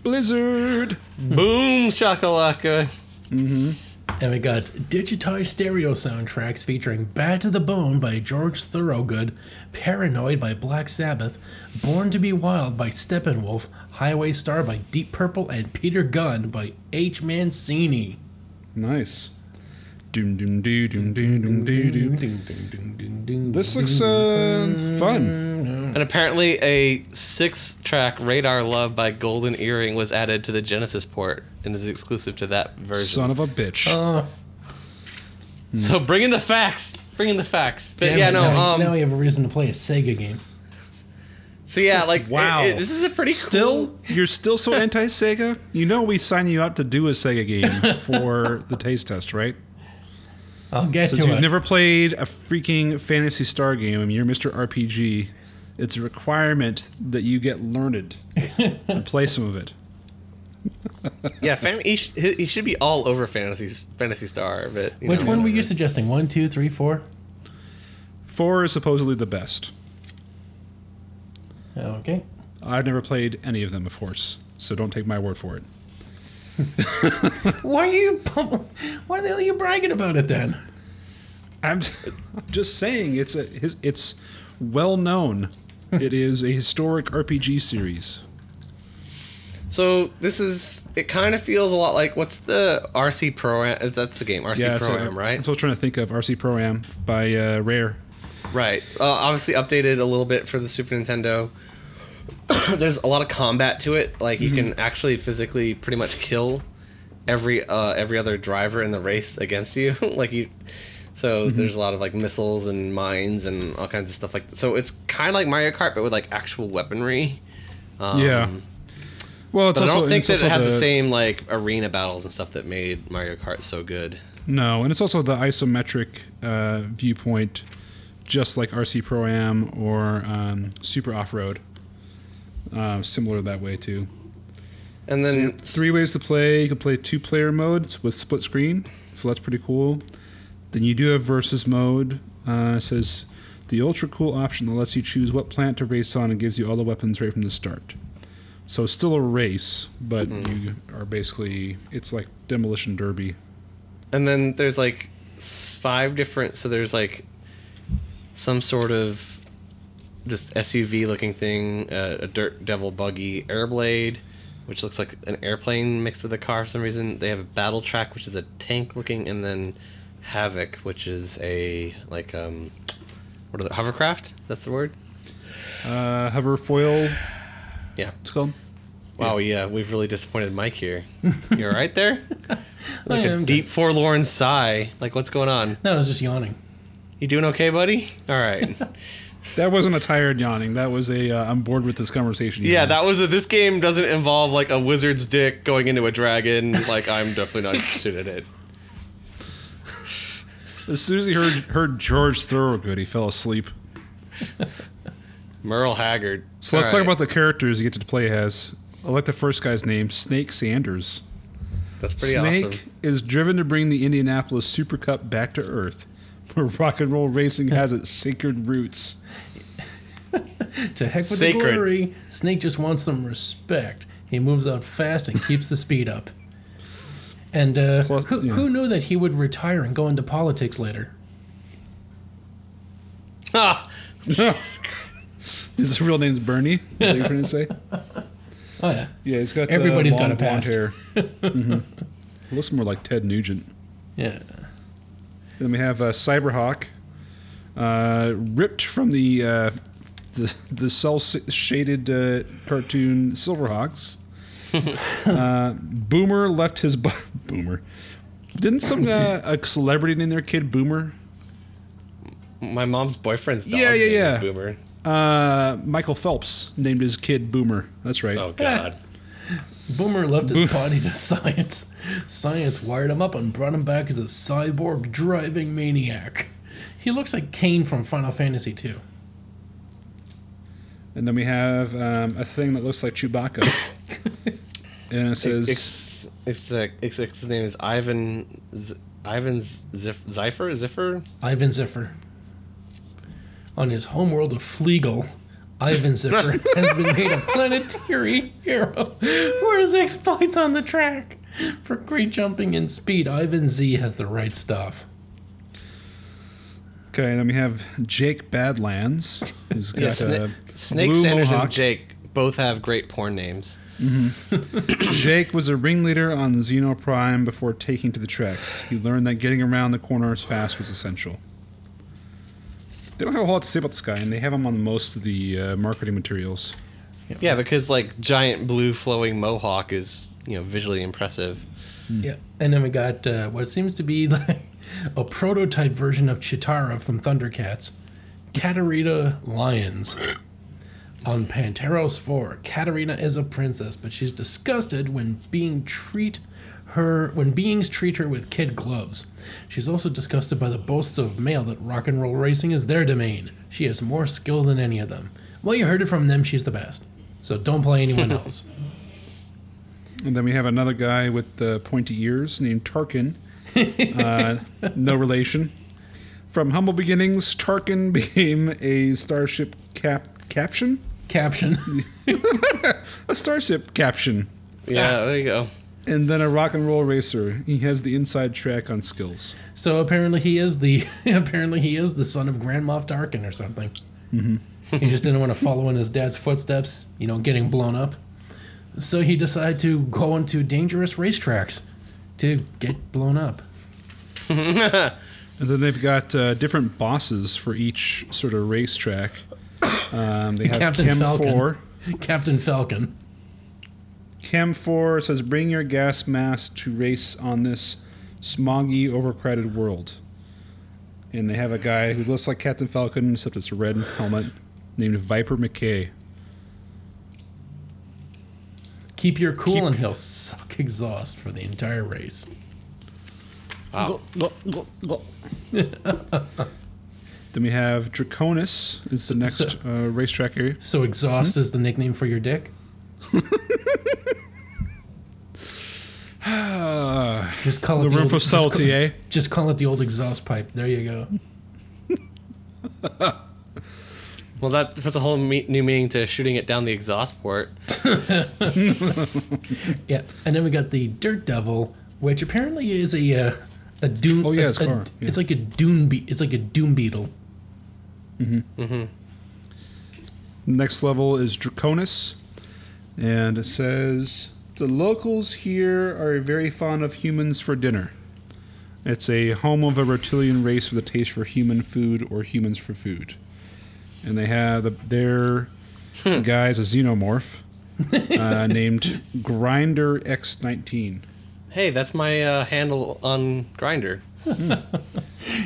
[SPEAKER 1] Blizzard.
[SPEAKER 3] Boom Shakalaka.
[SPEAKER 2] And we got digitized stereo soundtracks featuring Bad to the Bone by George Thorogood, Paranoid by Black Sabbath, Born to Be Wild by Steppenwolf, Highway Star by Deep Purple, and Peter Gunn by H. Mancini.
[SPEAKER 1] Nice. Doom doom doo doom doom doom doo doo. This
[SPEAKER 2] This
[SPEAKER 1] looks uh, fun.
[SPEAKER 3] And apparently, a six-track Radar Love by Golden Earring was added to the Genesis port and is exclusive to that version.
[SPEAKER 1] Son of a bitch.
[SPEAKER 2] Uh,
[SPEAKER 3] so bring in the facts. Bring in the facts. But
[SPEAKER 2] damn
[SPEAKER 3] yeah,
[SPEAKER 2] it,
[SPEAKER 3] no.
[SPEAKER 2] now,
[SPEAKER 3] Um,
[SPEAKER 2] now we have a reason to play a Sega game.
[SPEAKER 3] so yeah, like
[SPEAKER 1] Wow.
[SPEAKER 3] it- it- this is a pretty
[SPEAKER 1] Still,
[SPEAKER 3] cool-
[SPEAKER 1] you're still so anti Sega. You know we signed you up to do a Sega game for the taste test, right?
[SPEAKER 2] I'll get
[SPEAKER 1] Since
[SPEAKER 2] to
[SPEAKER 1] you've
[SPEAKER 2] it.
[SPEAKER 1] never played a freaking Phantasy Star game and you're Mr. RPG, it's a requirement that you get learned and play some of it.
[SPEAKER 3] Yeah, fan, he, sh- he he should be all over Phantasy Phantasy Star. But you
[SPEAKER 2] Which
[SPEAKER 3] know,
[SPEAKER 2] one were you suggesting? One, two, three, four?
[SPEAKER 1] Four is supposedly the best.
[SPEAKER 2] Oh, okay.
[SPEAKER 1] I've never played any of them, of course, so don't take my word for it.
[SPEAKER 2] Why are you? Why the hell are you bragging about it then?
[SPEAKER 1] I'm, I'm just saying it's a it's well known. it is a historic RPG series.
[SPEAKER 3] So this is. It kind of feels a lot like what's the RC Pro? Am? That's the game RC
[SPEAKER 1] it's
[SPEAKER 3] Pro Am, right?
[SPEAKER 1] I'm still trying to think of RC Pro Am by uh, Rare.
[SPEAKER 3] Right. Uh, obviously updated a little bit for the Super Nintendo. There's a lot of combat to it. Like you can actually physically pretty much kill every uh, every other driver in the race against you. like you. So there's a lot of like missiles and mines and all kinds of stuff like that. So it's kind of like Mario Kart, but with like actual weaponry. Um,
[SPEAKER 1] yeah. Well, it's
[SPEAKER 3] But
[SPEAKER 1] also
[SPEAKER 3] I don't think that it has the, same like arena battles and stuff that made Mario Kart so good.
[SPEAKER 1] No, and it's also the isometric uh, viewpoint, just like RC Pro Am or um, Super Off Road. Uh, similar that way too.
[SPEAKER 3] And then
[SPEAKER 1] yeah, three ways to play. You can play two player modes with split screen, so that's pretty cool. Then you do have versus mode. Uh, it says the ultra cool option that lets you choose what plant to race on and gives you all the weapons right from the start. So it's still a race, but you are basically it's like demolition derby.
[SPEAKER 3] And then there's like five different. So there's like some sort of just SUV looking thing, uh, a dirt devil buggy, airblade, which looks like an airplane mixed with a car for some reason. They have a battle track, which is a tank looking, and then havoc, which is a like um, what are the hovercraft? That's the word.
[SPEAKER 1] Uh, hover foil,
[SPEAKER 3] Yeah.
[SPEAKER 1] it's called.
[SPEAKER 3] Wow. Yeah, we've really disappointed Mike here. You're right there? Like
[SPEAKER 2] I
[SPEAKER 3] a
[SPEAKER 2] am.
[SPEAKER 3] deep forlorn sigh. Like what's going on?
[SPEAKER 2] No, I was just yawning.
[SPEAKER 3] You doing okay, buddy? All right.
[SPEAKER 1] That wasn't a tired yawning. That was a uh, I'm bored with this conversation.
[SPEAKER 3] Yeah, that was a, this game doesn't involve like a wizard's dick going into a dragon. Like I'm definitely not interested in it.
[SPEAKER 1] As soon as he heard heard George Thorogood, he fell asleep.
[SPEAKER 3] Merle Haggard.
[SPEAKER 1] So let's talk about the characters you get to play as. I like the first guy's name, Snake Sanders.
[SPEAKER 3] That's pretty awesome.
[SPEAKER 1] Snake
[SPEAKER 3] awesome.
[SPEAKER 1] is driven to bring the Indianapolis Super Cup back to Earth, where rock and roll racing has its sacred roots.
[SPEAKER 2] To heck with
[SPEAKER 3] Sacred.
[SPEAKER 2] the glory. Snake just wants some respect. He moves out fast and keeps the speed up. And uh,
[SPEAKER 1] Plus-
[SPEAKER 2] who,
[SPEAKER 1] yeah.
[SPEAKER 2] who knew that he would retire and go into politics later?
[SPEAKER 3] Ah,
[SPEAKER 1] His real name's Bernie. Is that you're trying to say?
[SPEAKER 2] Oh yeah,
[SPEAKER 1] Yeah, he's got.
[SPEAKER 2] Everybody's
[SPEAKER 1] uh,
[SPEAKER 2] got a past.
[SPEAKER 1] hair. hmm Looks more like Ted Nugent.
[SPEAKER 2] yeah.
[SPEAKER 1] Then we have uh, Cyberhawk, uh, ripped from the uh, the the cell shaded uh, cartoon Silverhawks. uh, Boomer left his bu- Boomer. Didn't some uh, a celebrity name their kid Boomer?
[SPEAKER 3] my mom's boyfriend's dog.
[SPEAKER 1] Yeah, yeah,
[SPEAKER 3] name is
[SPEAKER 1] yeah.
[SPEAKER 3] Boomer.
[SPEAKER 1] Uh, Michael Phelps named his kid Boomer. That's right.
[SPEAKER 3] Oh God.
[SPEAKER 2] Boomer left his body to science. Science wired him up and brought him back as a cyborg driving maniac. He looks like Kain from Final Fantasy II.
[SPEAKER 1] And then we have um, a thing that looks like Chewbacca, and it says.
[SPEAKER 3] It's, it's, uh, it's, it's his name is Ivan Z- Ivan Zif- Ziffer Ziffer.
[SPEAKER 2] Ivan Ziffer. On his homeworld of Fleagle, Ivan Ziffer has been made a planetary hero for his exploits on the track. For great jumping and speed, Ivan Z has the right stuff.
[SPEAKER 1] Okay, then we have Jake Badlands, who's got
[SPEAKER 3] Yeah,
[SPEAKER 1] a
[SPEAKER 3] Sna- Snake
[SPEAKER 1] blue
[SPEAKER 3] Sanders
[SPEAKER 1] mohawk.
[SPEAKER 3] and Jake both have great porn names.
[SPEAKER 1] Jake was a ringleader on Xeno Prime before taking to the treks. He learned that getting around the corners fast was essential. They don't have a whole lot to say about this guy, and they have him on most of the uh, marketing materials.
[SPEAKER 3] Yeah, because like giant blue flowing mohawk is you know visually impressive.
[SPEAKER 2] Yeah, and then we got uh, what seems to be like a prototype version of Cheetara from Thundercats, Katarina Lyons. On Panteros 4, Katarina is a princess, but she's disgusted when being treat her when beings treat her with kid gloves. She's also disgusted by the boasts of male that rock and roll racing is their domain. She has more skill than any of them. Well, you heard it from them. She's the best. So don't play anyone else.
[SPEAKER 1] And then we have another guy with the pointy ears named Tarkin. uh, no relation. From humble beginnings, Tarkin became a starship cap caption.
[SPEAKER 2] Caption.
[SPEAKER 1] A starship caption.
[SPEAKER 3] Yeah, there you go.
[SPEAKER 1] And then a rock and roll racer. He has the inside track on skills.
[SPEAKER 2] So apparently he is the apparently he is the son of Grand Moff Tarkin or something. Mm-hmm. he just didn't want to follow in his dad's footsteps, you know, getting blown up. So he decided to go into dangerous racetracks to get blown up.
[SPEAKER 1] And then they've got uh, different bosses for each sort of racetrack. Um, they have
[SPEAKER 2] Captain
[SPEAKER 1] Chem
[SPEAKER 2] Falcon.
[SPEAKER 1] 4.
[SPEAKER 2] Captain Falcon.
[SPEAKER 1] Chem 4 says, bring your gas mask to race on this smoggy, overcrowded world. And they have a guy who looks like Captain Falcon, except it's a red helmet, named Viper McKay.
[SPEAKER 2] Keep your cool
[SPEAKER 1] Keep-
[SPEAKER 2] and he'll suck exhaust for the entire race.
[SPEAKER 3] Wow.
[SPEAKER 1] Then we have Draconis, is the
[SPEAKER 2] So-
[SPEAKER 1] next
[SPEAKER 2] so-
[SPEAKER 1] uh, racetrack area.
[SPEAKER 2] So exhaust is the nickname for your dick? Just call it
[SPEAKER 1] the
[SPEAKER 2] the
[SPEAKER 1] room
[SPEAKER 2] old,
[SPEAKER 1] for
[SPEAKER 2] just call-
[SPEAKER 1] eh?
[SPEAKER 2] Just call it the old exhaust pipe. There you go.
[SPEAKER 3] Well, that puts a whole me- new meaning to shooting it down the exhaust port.
[SPEAKER 2] Yeah, and then we got the Dirt Devil, which apparently is a uh, a dune.
[SPEAKER 1] Oh, yeah,
[SPEAKER 2] a-
[SPEAKER 1] it's
[SPEAKER 2] a-
[SPEAKER 1] car, yeah.
[SPEAKER 2] It's like a dune. Be- it's like a doom beetle.
[SPEAKER 1] Next level is Draconis, and it says the locals here are very fond of humans for dinner. It's a home of a reptilian race with a taste for human food or humans for food, and they have the, their guy is a xenomorph uh, named Grinder X19.
[SPEAKER 3] Hey, that's my uh, handle on Grindr. Hmm.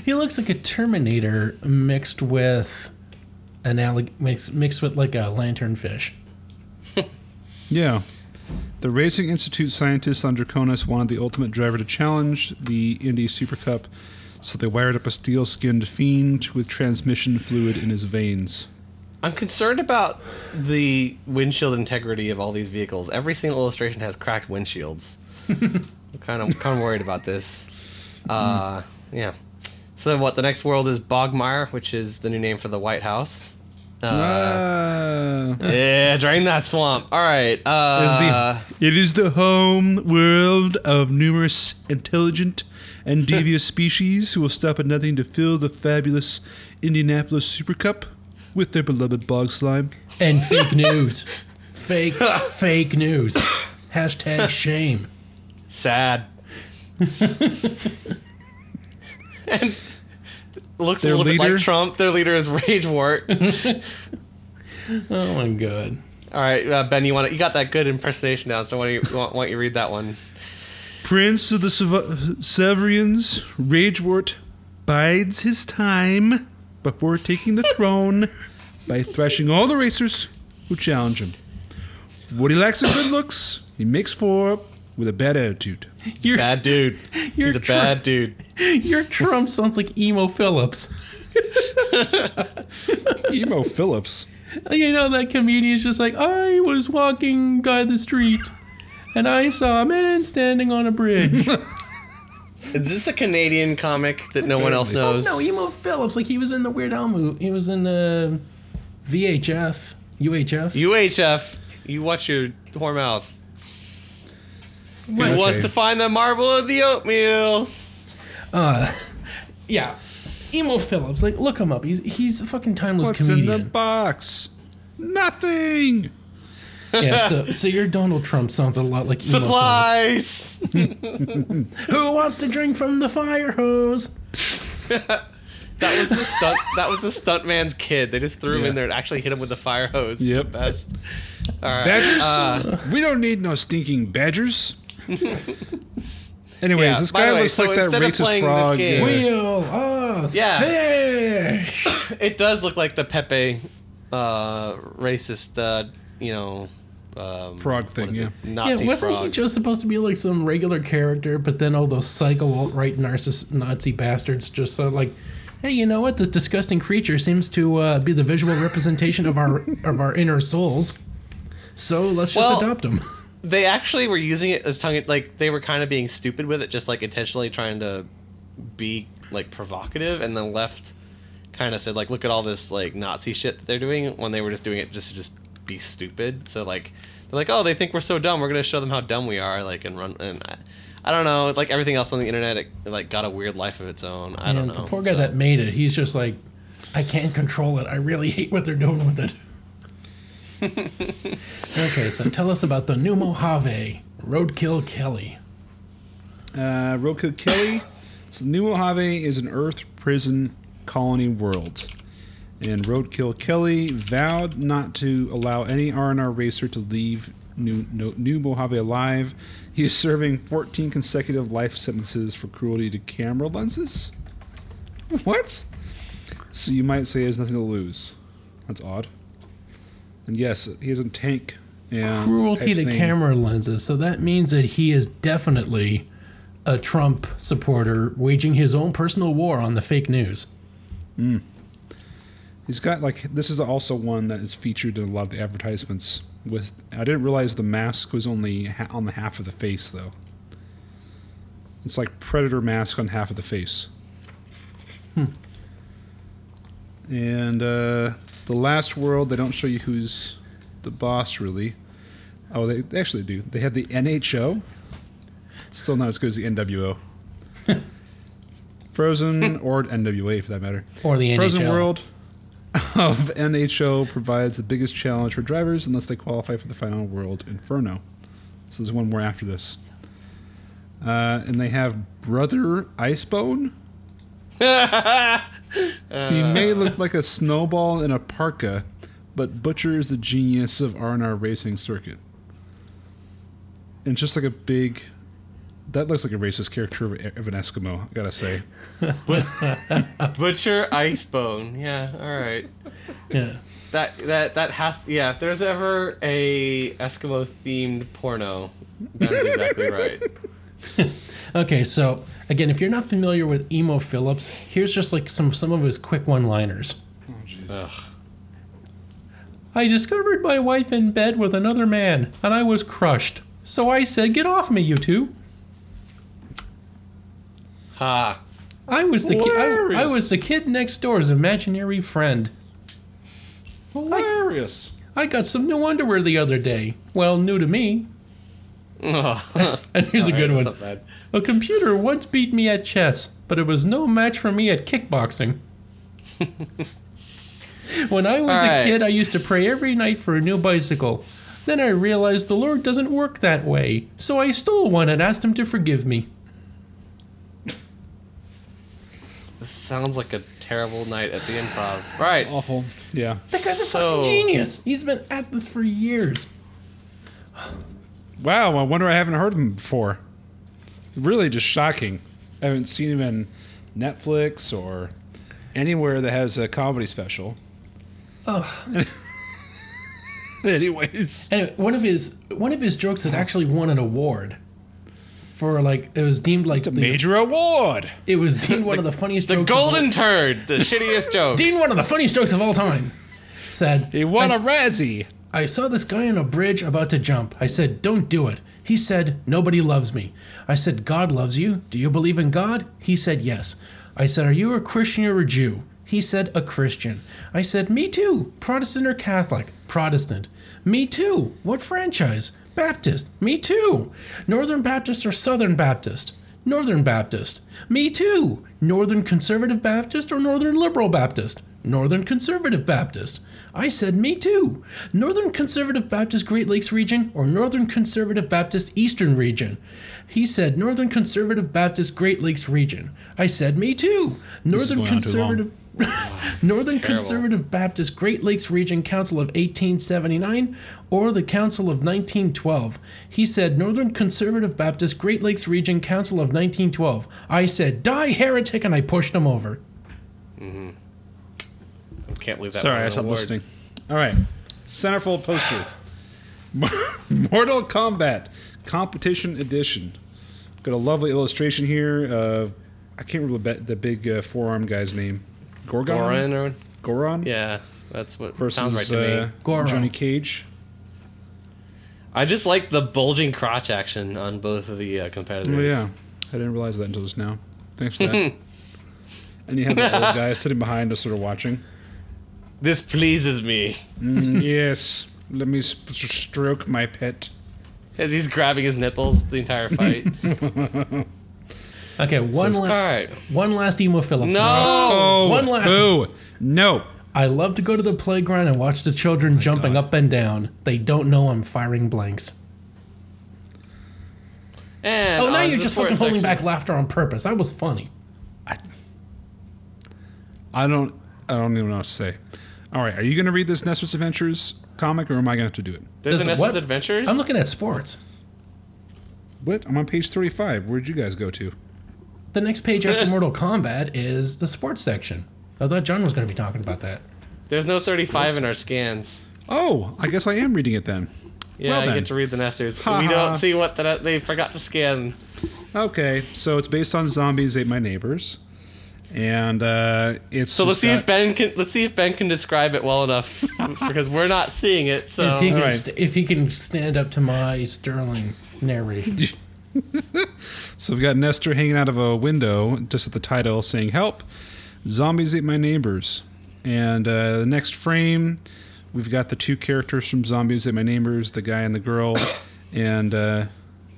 [SPEAKER 2] He looks like a Terminator mixed with an allig- mixed mixed with like a lanternfish.
[SPEAKER 1] Yeah. The Racing Institute scientists on Draconis wanted the ultimate driver to challenge the Indy Super Cup, so they wired up a steel skinned fiend with transmission fluid in his veins.
[SPEAKER 3] I'm concerned about the windshield integrity of all these vehicles. Every single illustration has cracked windshields. I'm kind of kind of worried about this. Uh, yeah. So what? The next world is Bogmire, which is the new name for the White House.
[SPEAKER 1] Ah.
[SPEAKER 3] Yeah, drain that swamp. All right.
[SPEAKER 1] Is
[SPEAKER 3] Uh,
[SPEAKER 1] the, it is the home world of numerous intelligent and devious species who will stop at nothing to fill the fabulous Indianapolis Super Cup with their beloved bog slime.
[SPEAKER 2] And fake news. fake, fake news. Hashtag shame.
[SPEAKER 3] sad. And looks
[SPEAKER 1] Their
[SPEAKER 3] a little bit
[SPEAKER 1] leader?
[SPEAKER 3] like Trump. Their leader is Rage Wart.
[SPEAKER 2] Oh my god.
[SPEAKER 3] All right, uh, Ben, you want you got that good impersonation down, so why don't you, why don't you read that one?
[SPEAKER 1] Prince of the Sev- Severians, Ragewort bides his time before taking the throne by thrashing all the racers who challenge him. What he lacks in good looks, he makes for with a bad attitude.
[SPEAKER 2] Your,
[SPEAKER 3] Bad dude.
[SPEAKER 2] You're
[SPEAKER 3] He's a
[SPEAKER 2] tr-
[SPEAKER 3] bad dude.
[SPEAKER 2] your Trump sounds like Emo Philips.
[SPEAKER 1] Emo Philips.
[SPEAKER 2] You know that comedian's just like, I was walking by the street and I saw a man standing on a bridge.
[SPEAKER 3] Is this a Canadian comic that no one else knows?
[SPEAKER 2] Oh, no, Emo Philips, like he was in the Weird Al movie. He was in uh, VHF, UHF.
[SPEAKER 3] UHF. You watch your whore mouth. Who
[SPEAKER 1] Okay.
[SPEAKER 3] wants to find the marble of the oatmeal?
[SPEAKER 2] yeah, Emo Philips. Like, look him up. He's he's a fucking timeless
[SPEAKER 1] What's in the box? Nothing.
[SPEAKER 2] yeah, so so your Donald Trump sounds a lot like Emo
[SPEAKER 3] Supplies.
[SPEAKER 2] Who wants to drink from the fire hose?
[SPEAKER 3] That was the stunt. That was the stuntman's kid. They just threw him in there and actually hit him with the fire hose.
[SPEAKER 1] Yep.
[SPEAKER 3] The best. All right.
[SPEAKER 1] Badgers?
[SPEAKER 3] Uh,
[SPEAKER 1] we don't need no stinking badgers. Anyways,
[SPEAKER 3] Yeah,
[SPEAKER 1] this guy
[SPEAKER 3] the way,
[SPEAKER 1] looks
[SPEAKER 3] so
[SPEAKER 1] like that
[SPEAKER 3] instead of
[SPEAKER 1] racist
[SPEAKER 3] playing this
[SPEAKER 1] frog.
[SPEAKER 3] game-
[SPEAKER 2] Wheel of
[SPEAKER 3] Yeah.
[SPEAKER 2] fish.
[SPEAKER 3] it does look like the Pepe, uh, racist, uh, you know, um,
[SPEAKER 1] Frog thing, yeah.
[SPEAKER 3] Nazi
[SPEAKER 2] yeah, wasn't he just supposed to be like some regular character, but then all those psycho alt right narcissist Nazi bastards just said like, "Hey, you know what? This disgusting creature seems to uh, be the visual representation of our of our inner souls. So let's just
[SPEAKER 3] Well-
[SPEAKER 2] adopt him."
[SPEAKER 3] They actually were using it as tongue like they were kind of being stupid with it just like intentionally trying to be like provocative and the left kind of said like look at all this like nazi shit that they're doing when they were just doing it just to just be stupid so like they're like oh they think we're so dumb we're gonna show them how dumb we are like and run and i, I don't know like everything else on the internet it, like got a weird life of its own i don't know
[SPEAKER 2] The poor guy
[SPEAKER 3] So-
[SPEAKER 2] that made it, he's just like, I can't control it. I really hate what they're doing with it. Okay, so tell us about the new Mojave Roadkill Kelly.
[SPEAKER 1] Uh, Roku Kelly. So New Mojave is an Earth prison colony world, and Roadkill Kelly vowed not to allow any R&R racer to leave New no, New Mojave alive. He is serving 14 consecutive life sentences for cruelty to camera lenses. What? So you might say he has nothing to lose. That's odd. And yes, he has a tank. And
[SPEAKER 2] Cruelty to
[SPEAKER 1] thing.
[SPEAKER 2] camera lenses. So that means that he is definitely a Trump supporter waging his own personal war on the fake news.
[SPEAKER 1] He's got like this is also one that is featured in a lot of the advertisements. With I didn't realize the mask was only ha- on the half of the face though. It's like predator mask on half of the face. And uh, the last world, they don't show you who's the boss really. Oh, they, they actually do. They have the NHO. Still not as good as the NWO. Frozen or NWA for that matter.
[SPEAKER 2] Or the
[SPEAKER 1] Frozen
[SPEAKER 2] NHL.
[SPEAKER 1] World of NHO provides the biggest challenge for drivers unless they qualify for the final World Inferno. So there's one more after this. Uh, and they have Brother Icebone. he may look like a snowball in a parka, but Butcher is the genius of R&R racing circuit. And just like a big... That looks like a racist character of, of an Eskimo, I gotta say.
[SPEAKER 3] butcher icebone yeah all right
[SPEAKER 2] Yeah.
[SPEAKER 3] that that that has yeah if there's ever a eskimo themed porno that's exactly right
[SPEAKER 2] Okay, so again, if you're not familiar with Emo Philips, here's just like some some of his quick one-liners. I discovered my wife in bed with another man, and I was crushed. So I said, "Get off me, you two.
[SPEAKER 3] ha
[SPEAKER 2] I was the ki- I, I was the kid next door's imaginary friend.
[SPEAKER 1] Hilarious.
[SPEAKER 2] I got some new underwear the other day. Well, new to me.
[SPEAKER 3] Oh,
[SPEAKER 2] And here's a good one.
[SPEAKER 3] Not bad.
[SPEAKER 2] A computer once beat me at chess, but it was no match for me at kickboxing. when I was
[SPEAKER 3] All
[SPEAKER 2] a kid, I used to pray every night for a new bicycle. Then I realized the Lord doesn't work that way, so I stole one and asked him to forgive me.
[SPEAKER 3] This sounds like a terrible night at the improv. Right.
[SPEAKER 1] Awful. Yeah.
[SPEAKER 2] That guy's a
[SPEAKER 3] So-
[SPEAKER 2] fucking genius. He's been at this for years.
[SPEAKER 1] Wow, I wonder I haven't heard him before. Really just shocking. I haven't seen him in Netflix or anywhere that has a comedy special.
[SPEAKER 2] Oh.
[SPEAKER 1] Anyways.
[SPEAKER 2] Anyway, one of his one of his jokes had actually won an award for like it was deemed like the-
[SPEAKER 1] major award.
[SPEAKER 2] It was deemed one of the funniest
[SPEAKER 3] The
[SPEAKER 2] jokes. of all-
[SPEAKER 3] golden turd, the shittiest joke.
[SPEAKER 2] deemed one of the funniest jokes of all time. Said
[SPEAKER 1] He won a Razzie.
[SPEAKER 2] I saw this guy on a bridge about to jump. I said, "Don't do it." He said, "Nobody loves me." I said, "God loves you. Do you believe in God?" He said, "Yes." I said, "Are you a Christian or a Jew?" He said, "A Christian." I said, "Me too. Protestant or Catholic?" Protestant. Me too. What franchise? Baptist. Me too. Northern Baptist or Southern Baptist? Northern Baptist. Me too. Northern Conservative Baptist or Northern Liberal Baptist? Northern Conservative Baptist. I said, Me too. Northern Conservative Baptist Great Lakes Region or Northern Conservative Baptist Eastern Region? He said, Northern Conservative Baptist Great Lakes Region. I said, Me too.
[SPEAKER 1] is
[SPEAKER 2] Northern
[SPEAKER 1] going on too long.
[SPEAKER 2] Conservative. Northern. Conservative Baptist Great Lakes Region Council of 1879 or the Council of 1912. He said Northern Conservative Baptist Great Lakes Region Council of 1912. I said, Die heretic, and I pushed him over. Mm-hmm.
[SPEAKER 3] Can't believe that.
[SPEAKER 1] Sorry, I
[SPEAKER 3] an
[SPEAKER 1] stopped
[SPEAKER 3] award.
[SPEAKER 1] listening. All right. Centerfold poster. Mortal Kombat Competition Edition. Got a lovely illustration here. Uh, I can't remember the, the big uh, forearm guy's name. Gorgon?
[SPEAKER 3] Goran or
[SPEAKER 1] Goron?
[SPEAKER 3] yeah, that's what
[SPEAKER 1] Versus
[SPEAKER 3] sounds right to
[SPEAKER 1] uh,
[SPEAKER 3] me.
[SPEAKER 2] Goro.
[SPEAKER 1] Johnny Cage.
[SPEAKER 3] I just like the bulging crotch action on both of the uh, competitors.
[SPEAKER 1] Oh, yeah. I didn't realize that until just now. Thanks for that. and you have the old guy sitting behind us, sort of watching.
[SPEAKER 3] This pleases me.
[SPEAKER 1] Mm, yes. Let me sp- stroke my pet.
[SPEAKER 3] As he's grabbing his nipples the entire fight.
[SPEAKER 2] Okay, one,
[SPEAKER 3] All
[SPEAKER 2] la-
[SPEAKER 3] right.
[SPEAKER 2] one last Emo Philips.
[SPEAKER 3] No.
[SPEAKER 1] Oh,
[SPEAKER 2] One last-
[SPEAKER 1] Boo. No.
[SPEAKER 2] I love to go to the playground and watch the children jumping
[SPEAKER 1] God.
[SPEAKER 2] up and down. They don't know I'm firing blanks.
[SPEAKER 3] And
[SPEAKER 2] Oh, now
[SPEAKER 3] on
[SPEAKER 2] you're
[SPEAKER 3] the
[SPEAKER 2] just fucking
[SPEAKER 3] sports
[SPEAKER 2] holding
[SPEAKER 3] section.
[SPEAKER 2] back laughter on purpose. That was funny.
[SPEAKER 1] I don't. I don't even know what to say. All right, are you going to read this Nester's Adventures comic, or am I going to have to do it?
[SPEAKER 3] There's
[SPEAKER 2] Does
[SPEAKER 3] an
[SPEAKER 2] it- what?
[SPEAKER 3] Adventures.
[SPEAKER 2] I'm looking at sports.
[SPEAKER 1] What? I'm on page 35. Where'd you guys go to?
[SPEAKER 2] The next page after Mortal Kombat is the sports section. I thought John was going to be talking about that.
[SPEAKER 3] There's no 35 in our scans.
[SPEAKER 1] Oh, I guess I am reading it then.
[SPEAKER 3] Yeah,
[SPEAKER 1] Well
[SPEAKER 3] you
[SPEAKER 1] then.
[SPEAKER 3] get to read the nesters.
[SPEAKER 1] Ha
[SPEAKER 3] we
[SPEAKER 1] ha.
[SPEAKER 3] don't see what the, they forgot to scan.
[SPEAKER 1] Okay, so it's based on Zombies Ate My Neighbors, and uh, it's
[SPEAKER 3] So let's
[SPEAKER 1] just
[SPEAKER 3] see if Ben can let's see if Ben can describe it well enough because we're not seeing it. So
[SPEAKER 2] if, he can
[SPEAKER 1] Alright.
[SPEAKER 2] st- if he can stand up to my sterling narration.
[SPEAKER 1] So we've got Nester hanging out of a window, just at the title, saying "Help! Zombies ate my neighbors." And uh, the next frame, we've got the two characters from Zombies Ate My Neighbors, the guy and the girl, and uh,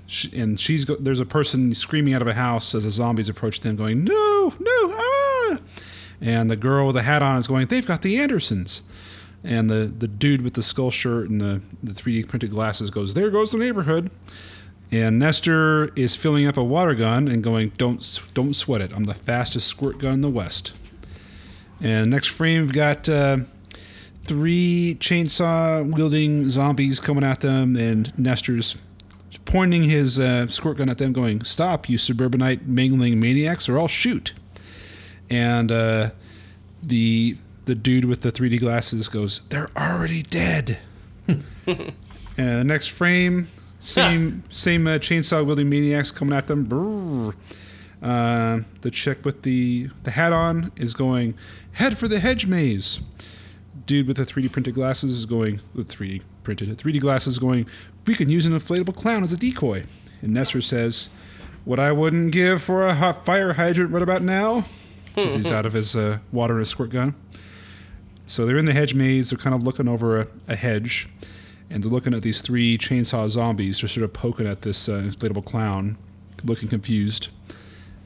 [SPEAKER 1] sh and she's go- there's a person screaming out of a house as the zombies approach them, going "No, no, ah!" And the girl with the hat on is going, "They've got the Andersons." And the, the dude with the skull shirt and the, the 3D printed glasses goes, There goes the neighborhood. And Nester is filling up a water gun and going, "Don't don't sweat it. I'm the fastest squirt gun in the West." And next frame, we've got uh, three chainsaw wielding zombies coming at them, and Nester's pointing his uh, squirt gun at them, going, "Stop, you suburbanite mingling maniacs, or I'll shoot." And uh, the the dude with the 3D glasses goes, "They're already dead." and the next frame, same same uh, chainsaw wielding maniacs coming at them. Brrr. Uh, the chick with the the hat on is going, "Head for the hedge maze." Dude with the 3D printed glasses is going the 3D printed 3D glasses going. We can use an inflatable clown as a decoy. And Nester says, "What I wouldn't give for a hot fire hydrant right about now." Because he's out of his uh, water and his squirt gun. So they're in the hedge maze. They're kind of looking over a, a hedge, and they're looking at these three chainsaw zombies. They're sort of poking at this uh, inflatable clown, looking confused.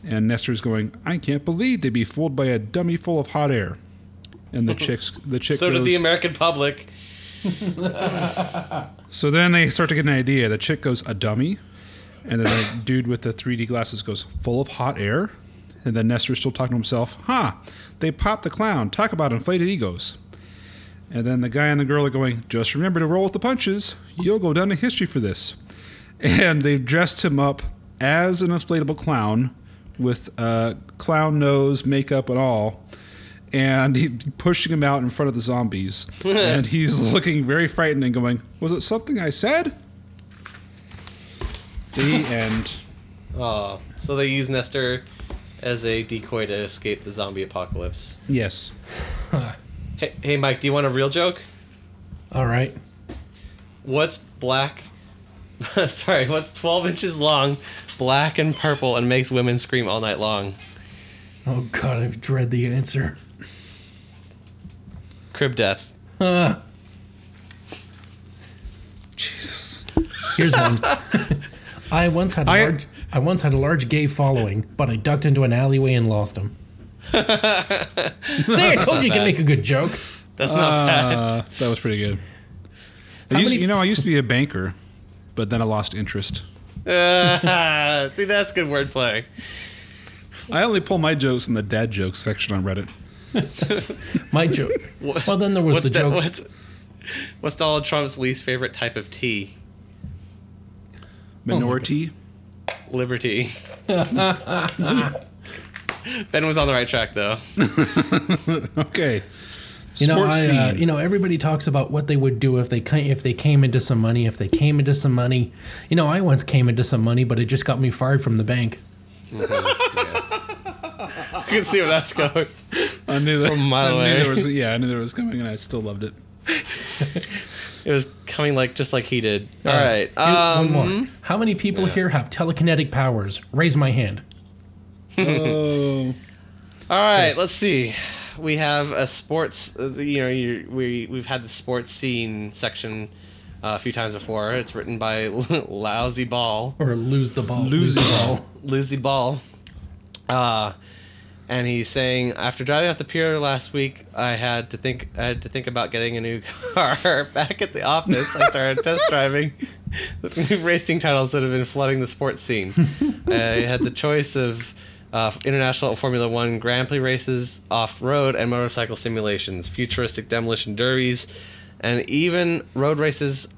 [SPEAKER 1] And Nester's going, "I can't believe they'd be fooled by a dummy full of hot air." And the chicks, the chick
[SPEAKER 3] So
[SPEAKER 1] goes,
[SPEAKER 3] did the American public.
[SPEAKER 1] So then they start to get an idea. The chick goes, a dummy? And then the dude with the 3D glasses goes, full of hot air? And then Nester's still talking to himself, huh, they popped the clown. Talk about inflated egos. And then the guy and the girl are going, just remember to roll with the punches. You'll go down in history for this. And they've dressed him up as an inflatable clown with uh, clown nose, makeup, and all. And he pushing him out in front of the zombies. and he's looking very frightened and going, Was it something I said? The end.
[SPEAKER 3] Oh, so they use Nester as a decoy to escape the zombie apocalypse.
[SPEAKER 1] Yes.
[SPEAKER 3] Hey, hey, Mike, do you want a real joke?
[SPEAKER 2] All right.
[SPEAKER 3] What's black? Sorry, what's 12 inches long, black and purple, and makes women scream all night long?
[SPEAKER 2] Oh God, I dread the answer.
[SPEAKER 3] Crib death.
[SPEAKER 2] Ah,
[SPEAKER 1] Jesus.
[SPEAKER 2] here's one. I once had a
[SPEAKER 1] I-
[SPEAKER 2] large. I once had a large gay following, but I ducked into an alleyway and lost him. Say, I told you you can make a good joke.
[SPEAKER 3] That's not bad.
[SPEAKER 1] Uh, that was pretty good. I used,
[SPEAKER 2] many-
[SPEAKER 1] you know, I used to be a banker, but then I lost interest.
[SPEAKER 3] Ah, see, that's good wordplay.
[SPEAKER 1] I only pull my jokes from the dad jokes section on Reddit.
[SPEAKER 2] My joke.
[SPEAKER 3] What-
[SPEAKER 2] Well, then there was
[SPEAKER 3] what's
[SPEAKER 2] the
[SPEAKER 3] da-
[SPEAKER 2] joke.
[SPEAKER 3] what's, what's Donald Trump's least favorite type of tea?
[SPEAKER 1] Minority.
[SPEAKER 3] Liberty. ben was on the right track, though.
[SPEAKER 1] okay.
[SPEAKER 2] You know, I, uh, you know, everybody talks about what they would do if they ca- if they came into some money. If they came into some money, you know, I once came into some money, but it just got me fired from the bank.
[SPEAKER 3] I can see where that's going.
[SPEAKER 1] I knew that.
[SPEAKER 3] From a mile
[SPEAKER 1] I knew there was, yeah, I knew there was coming, and I still loved it.
[SPEAKER 3] It was coming like just like he did. All
[SPEAKER 2] Uh,
[SPEAKER 3] right.
[SPEAKER 2] here- one
[SPEAKER 3] Um,
[SPEAKER 2] more. How many people
[SPEAKER 3] yeah.
[SPEAKER 2] here have telekinetic powers? Raise my hand.
[SPEAKER 1] Oh.
[SPEAKER 3] All right, let's see. We have a sports. Uh, you know, you, we we've had the sports scene section uh, a few times before. It's written by Lousy Ball,
[SPEAKER 2] Or lose the ball.
[SPEAKER 1] Lose the
[SPEAKER 2] ball.
[SPEAKER 3] Lousy Ball. Uh, and he's saying after driving off the pier last week, I had to think. I had to think about getting a new car. Back at the office, I started test driving the new racing titles that have been flooding the sports scene. I had the choice of uh, international Formula One Grand Prix races, off road, and motorcycle simulations, futuristic demolition derbies, and even road races.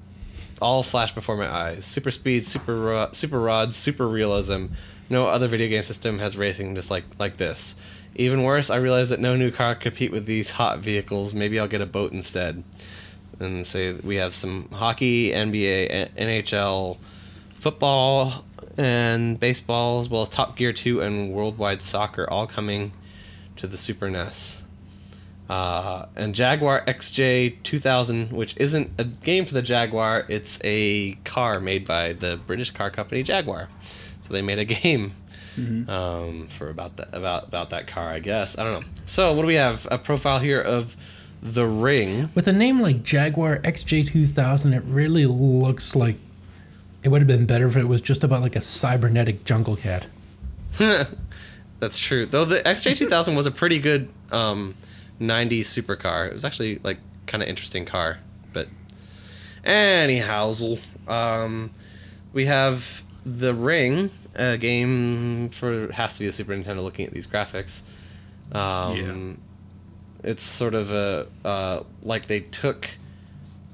[SPEAKER 3] All flash before my eyes. Super speed, super ro- super rods, super realism. No other video game system has racing just like like this. Even worse, I realized that no new car compete with these hot vehicles. Maybe I'll get a boat instead. And say we have some hockey, NBA, NHL, football, and baseball, as well as Top Gear 2 and Worldwide Soccer, all coming to the Super NES. Uh, and Jaguar XJ 2000, which isn't a game for the Jaguar, it's a car made by the British car company Jaguar. So they made a game um, for about that about about that car, I guess. I don't know. So what do we have? A profile here of the Ring.
[SPEAKER 2] With a name like Jaguar XJ2000, it really looks like it would have been better if it was just about like a cybernetic jungle cat.
[SPEAKER 3] That's true. Though the XJ 2000 was a pretty good um, 90s supercar. It was actually like kind of interesting car. But anyhow, um, we have The Ring, a game for has to be a Super Nintendo. Looking at these graphics, um, it's sort of a uh, like they took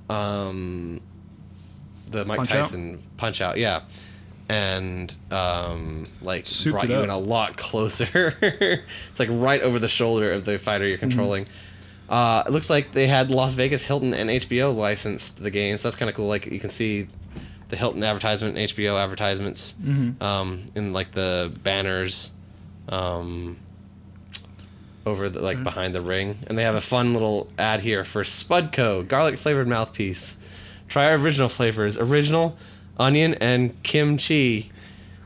[SPEAKER 3] um, the Mike
[SPEAKER 1] Punch Out?
[SPEAKER 3] Tyson Punch Out, yeah, and um, like
[SPEAKER 1] Souped
[SPEAKER 3] brought you
[SPEAKER 1] up.
[SPEAKER 3] in a lot closer. it's like right over the shoulder of the fighter you're controlling. Uh, it looks like they had Las Vegas Hilton and HBO licensed the game, so that's kind of cool. Like you can see the Hilton advertisement, HBO advertisements, um, in like the banners, um, over the like behind the ring, and they have a fun little ad here for Spudco garlic flavored mouthpiece. Try our original flavors: original, onion, and kimchi,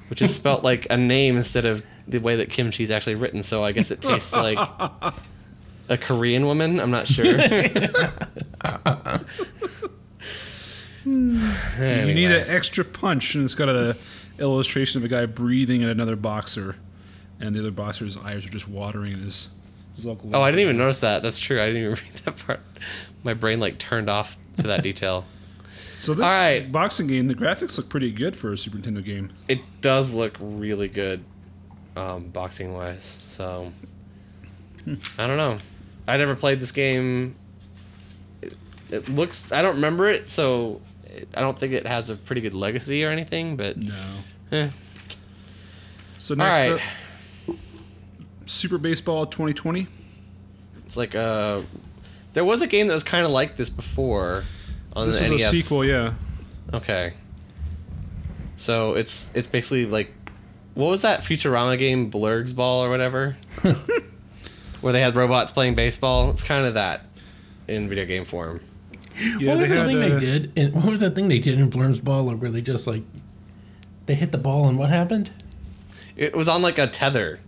[SPEAKER 3] which is spelt like a name instead of the way that kimchi is actually written. So I guess it tastes like a Korean woman. I'm not sure.
[SPEAKER 1] You need an extra punch, and it's got a illustration of a guy breathing at another boxer, and the other boxer's eyes are just watering and his. his
[SPEAKER 3] Oh, I didn't even notice that. That's true. I didn't even read that part. My brain like turned off to that detail.
[SPEAKER 1] So this
[SPEAKER 3] All right.
[SPEAKER 1] boxing game, the graphics look pretty good for a Super Nintendo game.
[SPEAKER 3] It does look really good, um, boxing wise. So I don't know. I never played this game. It, it looks. I don't remember it, so I don't think it has a pretty good legacy or anything. But
[SPEAKER 1] No.
[SPEAKER 3] eh.
[SPEAKER 1] So next
[SPEAKER 3] right,
[SPEAKER 1] up, Super Baseball 2020.
[SPEAKER 3] it's like uh, there was a game that was kind of like this before on
[SPEAKER 1] This
[SPEAKER 3] the
[SPEAKER 1] is
[SPEAKER 3] NES.
[SPEAKER 1] a sequel, yeah.
[SPEAKER 3] Okay. So it's it's basically like what was that Futurama game Blurg's Ball or whatever? Where they had robots playing baseball. It's kind of that in video game form.
[SPEAKER 1] Yeah,
[SPEAKER 2] what was
[SPEAKER 1] they
[SPEAKER 2] that thing
[SPEAKER 1] uh,
[SPEAKER 2] they did? And what was that thing they did in Blurm's Ball where they just like they hit the ball and what happened?
[SPEAKER 3] It was on like a tether.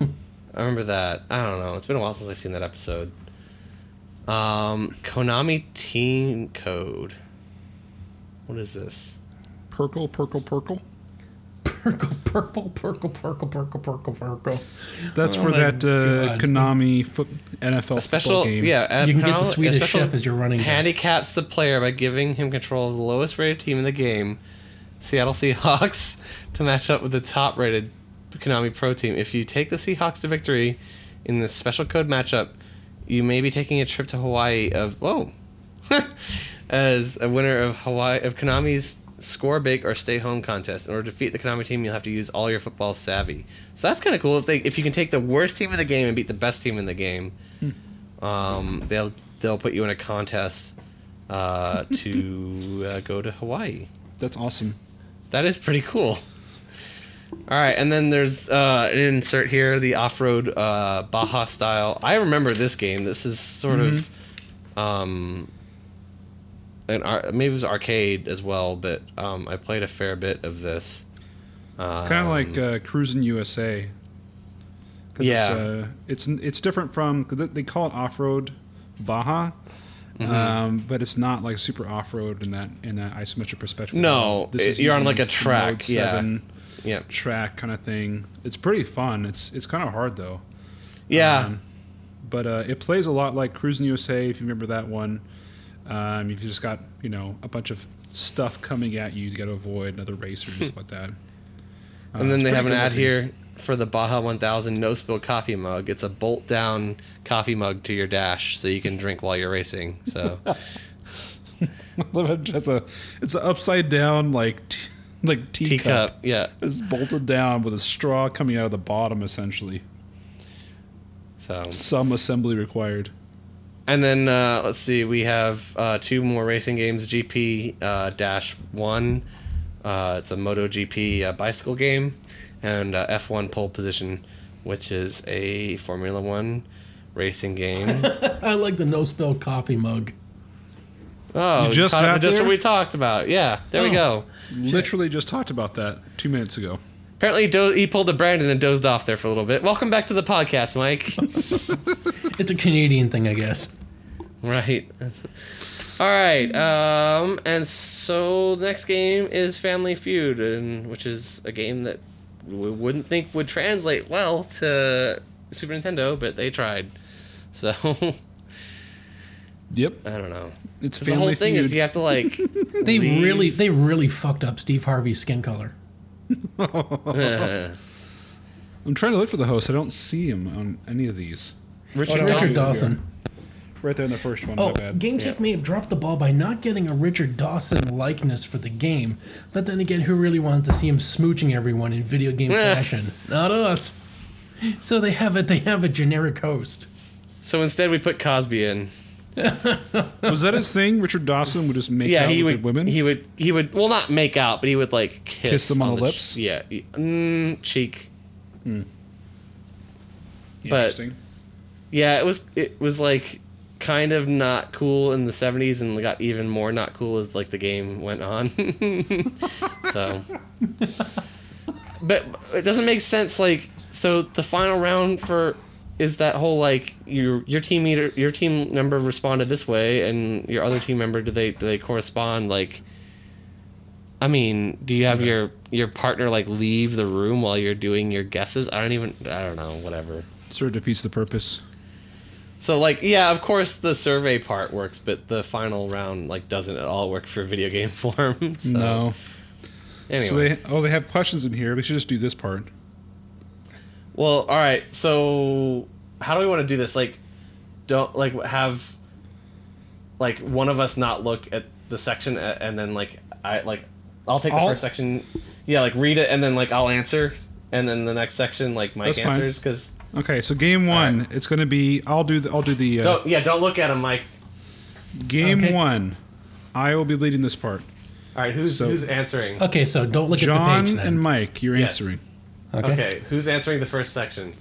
[SPEAKER 3] I remember that. I don't know. It's been a while since I've seen that episode. Um, Konami Team Code. What is this?
[SPEAKER 1] Perkle, Perkle, Perkle.
[SPEAKER 2] Purple, purple, purple, purple, purple, purple, purple.
[SPEAKER 1] That's
[SPEAKER 2] Oh
[SPEAKER 1] for that uh, Konami foot, NFL
[SPEAKER 3] A special,
[SPEAKER 1] game.
[SPEAKER 3] yeah.
[SPEAKER 2] You can get the Swedish chef as your running back.
[SPEAKER 3] handicaps the player by giving him control of the lowest rated team in the game, Seattle Seahawks, to match up with the top rated Konami Pro team. If you take the Seahawks to victory in this special code matchup, you may be taking a trip to Hawaii of whoa, as a winner of Hawaii of Konami's score big or stay home contest. In order to defeat the Konami team, you'll have to use all your football savvy. So that's kind of cool if they if you can take the worst team in the game and beat the best team in the game. Um, they'll they'll put you in a contest uh, to uh, go to Hawaii.
[SPEAKER 1] That's awesome.
[SPEAKER 3] That is pretty cool. All right, and then there's uh, an insert here, the off-road uh, Baja style. I remember this game. This is sort of um, an ar- maybe it was arcade as well, but um, I played a fair bit of this.
[SPEAKER 1] It's kind of like
[SPEAKER 3] Um,
[SPEAKER 1] uh, Cruis'n USA.
[SPEAKER 3] Yeah.
[SPEAKER 1] It's, uh, it's it's different from they- call it off road Baja,
[SPEAKER 3] Mm-hmm.
[SPEAKER 1] um, but it's not like super off road in that in that isometric perspective.
[SPEAKER 3] No,
[SPEAKER 1] This
[SPEAKER 3] it-
[SPEAKER 1] is
[SPEAKER 3] you're on, like, a track, yeah.
[SPEAKER 1] 7
[SPEAKER 3] yeah,
[SPEAKER 1] track kind of thing. It's pretty fun. It's it's kind of hard though.
[SPEAKER 3] yeah.
[SPEAKER 1] Um, but uh, it plays a lot like Cruis'n USA, if you remember that one. Um, you've just got you know a bunch of stuff coming at you, you got to avoid another racers stuff like that. Uh,
[SPEAKER 3] And then they have an ad here for the Baja 1000 no spill coffee mug. It's a bolt down coffee mug to your dash so you can drink while you're racing. So
[SPEAKER 1] Love. It's a it's an upside down like t- like teacup.
[SPEAKER 3] teacup, yeah.
[SPEAKER 1] It's bolted down with a straw coming out of the bottom, essentially.
[SPEAKER 3] So
[SPEAKER 1] Some assembly required.
[SPEAKER 3] And then uh, let's see, we have uh, two more racing games. GP uh, Dash One, uh, it's a MotoGP uh, bicycle game, and uh, F1 Pole Position, which is a Formula One racing game.
[SPEAKER 2] I like the no spill coffee mug.
[SPEAKER 3] Oh,
[SPEAKER 1] You just got
[SPEAKER 3] just what we talked about. Yeah, there we
[SPEAKER 2] Oh.
[SPEAKER 3] go.
[SPEAKER 1] Literally just talked about that two minutes ago.
[SPEAKER 3] Apparently, he, do- he pulled a Brandon and dozed off there for a little bit. Welcome back to the podcast, Mike.
[SPEAKER 2] It's a Canadian thing, I guess.
[SPEAKER 3] right. All right. Um, and so the next game is Family Feud, and which is a game that we wouldn't think would translate well to Super Nintendo, but they tried. So
[SPEAKER 1] Yep.
[SPEAKER 3] I don't know.
[SPEAKER 1] It's It's
[SPEAKER 3] 'Cause the whole thing
[SPEAKER 1] feud.
[SPEAKER 3] is you have to like.
[SPEAKER 2] They
[SPEAKER 3] leave-
[SPEAKER 2] really, they really fucked up Steve Harvey's skin color.
[SPEAKER 1] I'm trying to look for the host. I don't see him on any of these.
[SPEAKER 3] Richard,
[SPEAKER 1] no,
[SPEAKER 2] Richard
[SPEAKER 1] Dawson.
[SPEAKER 2] Dawson.
[SPEAKER 1] Right there in the first one.
[SPEAKER 2] Oh,
[SPEAKER 1] my bad.
[SPEAKER 2] GameTek
[SPEAKER 3] Yeah.
[SPEAKER 2] may have dropped the ball by not getting a Richard Dawson likeness for the game, but then again, who really wanted to see him smooching everyone in video game
[SPEAKER 3] Eh.
[SPEAKER 2] fashion? Not us. So they have it. They have a generic host.
[SPEAKER 3] So instead, we put Cosby in.
[SPEAKER 1] Was that his thing? Richard Dawson would just make
[SPEAKER 3] yeah,
[SPEAKER 1] out
[SPEAKER 3] he
[SPEAKER 1] with
[SPEAKER 3] would.
[SPEAKER 1] women.
[SPEAKER 3] He would. He would. Well, not make out, but he would like kiss,
[SPEAKER 1] Kiss them on the
[SPEAKER 3] ch-
[SPEAKER 1] lips?
[SPEAKER 3] yeah, mm, cheek. but- Yeah, it was. It was like kind of not cool in the '70s, and got even more not cool as like the game went on. so, but it doesn't make sense. Like, so the final round for is that whole like your your team meter, your team member responded this way, and your other team member do they do they correspond like? I mean, do you have your your partner like leave the room while you're doing your guesses? I don't even I don't know whatever.
[SPEAKER 1] Sort of defeats the purpose.
[SPEAKER 3] So like yeah, of course the survey part works, but the final round like doesn't at all work for video game form. So,
[SPEAKER 1] no.
[SPEAKER 3] Anyway.
[SPEAKER 1] So they oh they have questions in here. We should just do this part.
[SPEAKER 3] Well, all right. So, how do we want to do this? Like, don't like have like one of us not look at the section and then like I like I'll take the
[SPEAKER 1] I'll-
[SPEAKER 3] first section. Yeah, like read it and then like I'll answer, and then the next section like Mike
[SPEAKER 1] That's fine.
[SPEAKER 3] answers because
[SPEAKER 1] Okay, so game one, it's going to be. I'll do the. I'll do the uh,
[SPEAKER 3] don't yeah don't look at him, Mike.
[SPEAKER 1] game
[SPEAKER 2] Okay.
[SPEAKER 1] one. I will be leading this part.
[SPEAKER 3] All right, who's
[SPEAKER 1] So-
[SPEAKER 3] who's answering?
[SPEAKER 2] Okay, so don't look at the page then.
[SPEAKER 1] and Mike, you're
[SPEAKER 3] Yes.
[SPEAKER 1] answering.
[SPEAKER 2] Okay.
[SPEAKER 3] Okay, who's answering the first section?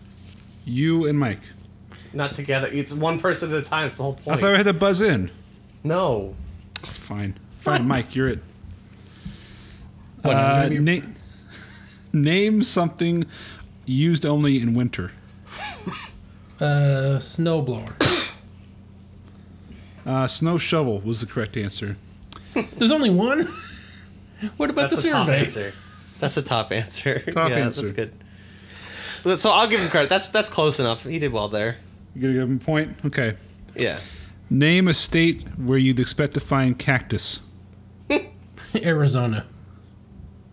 [SPEAKER 1] You and Mike.
[SPEAKER 3] Not together. It's one person at a time. It's the whole point.
[SPEAKER 1] I thought I had to buzz in.
[SPEAKER 3] no.
[SPEAKER 1] Fine, fine, Mike, you're it.
[SPEAKER 2] What,
[SPEAKER 1] Uh,
[SPEAKER 2] gonna be-
[SPEAKER 1] na- name something used only in winter.
[SPEAKER 2] Uh, snowblower.
[SPEAKER 1] Uh, snow shovel was the correct answer.
[SPEAKER 2] There's only one. What about
[SPEAKER 3] That's
[SPEAKER 2] the
[SPEAKER 3] the top
[SPEAKER 2] survey?
[SPEAKER 3] Answer. That's the top answer.
[SPEAKER 1] Top
[SPEAKER 3] yeah,
[SPEAKER 1] answer.
[SPEAKER 3] That's good. So I'll give him credit. That's that's close enough. He did well there.
[SPEAKER 1] You gonna give him a point? Okay.
[SPEAKER 3] Yeah.
[SPEAKER 1] Name a state where you'd expect to find cactus.
[SPEAKER 2] Arizona.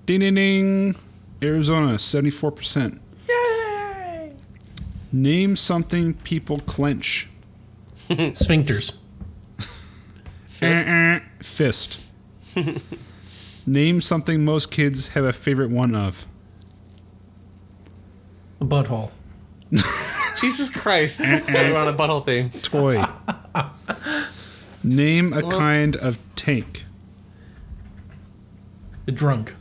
[SPEAKER 1] Ding ding ding. Arizona, 74%.
[SPEAKER 2] Yay!
[SPEAKER 1] Name something people clench.
[SPEAKER 2] Sphincters.
[SPEAKER 3] Fist.
[SPEAKER 1] Uh-uh. Fist. Name something most kids have a favorite one of.
[SPEAKER 2] A butthole.
[SPEAKER 3] Jesus Christ. We're on a butthole theme.
[SPEAKER 1] Toy. Name a kind of tank.
[SPEAKER 2] A drunk.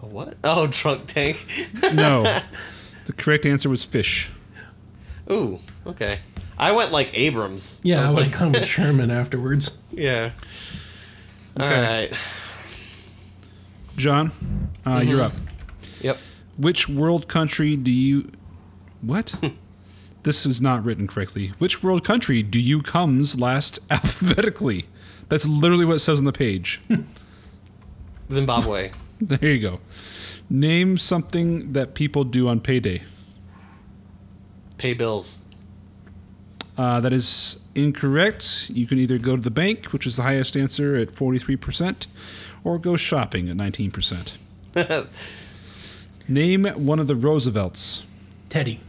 [SPEAKER 3] A what? Oh, drunk tank.
[SPEAKER 1] No. the correct answer was fish.
[SPEAKER 3] Ooh, okay. I went like Abrams.
[SPEAKER 2] Yeah, I
[SPEAKER 3] was
[SPEAKER 2] would
[SPEAKER 3] like,
[SPEAKER 2] have come with Sherman afterwards.
[SPEAKER 3] yeah. All
[SPEAKER 1] Okay.
[SPEAKER 3] right.
[SPEAKER 1] John, uh, you're up.
[SPEAKER 3] Yep.
[SPEAKER 1] Which world country do you. What? this is not written correctly. Which world country do you comes last alphabetically? That's literally what it says on the page.
[SPEAKER 3] Zimbabwe.
[SPEAKER 1] there you go. Name something that people do on payday.
[SPEAKER 3] Pay bills.
[SPEAKER 1] Uh, that is incorrect. You can either go to the bank, which is the highest answer at 43%, or go shopping at 19%. Name one of the Roosevelts.
[SPEAKER 2] Teddy.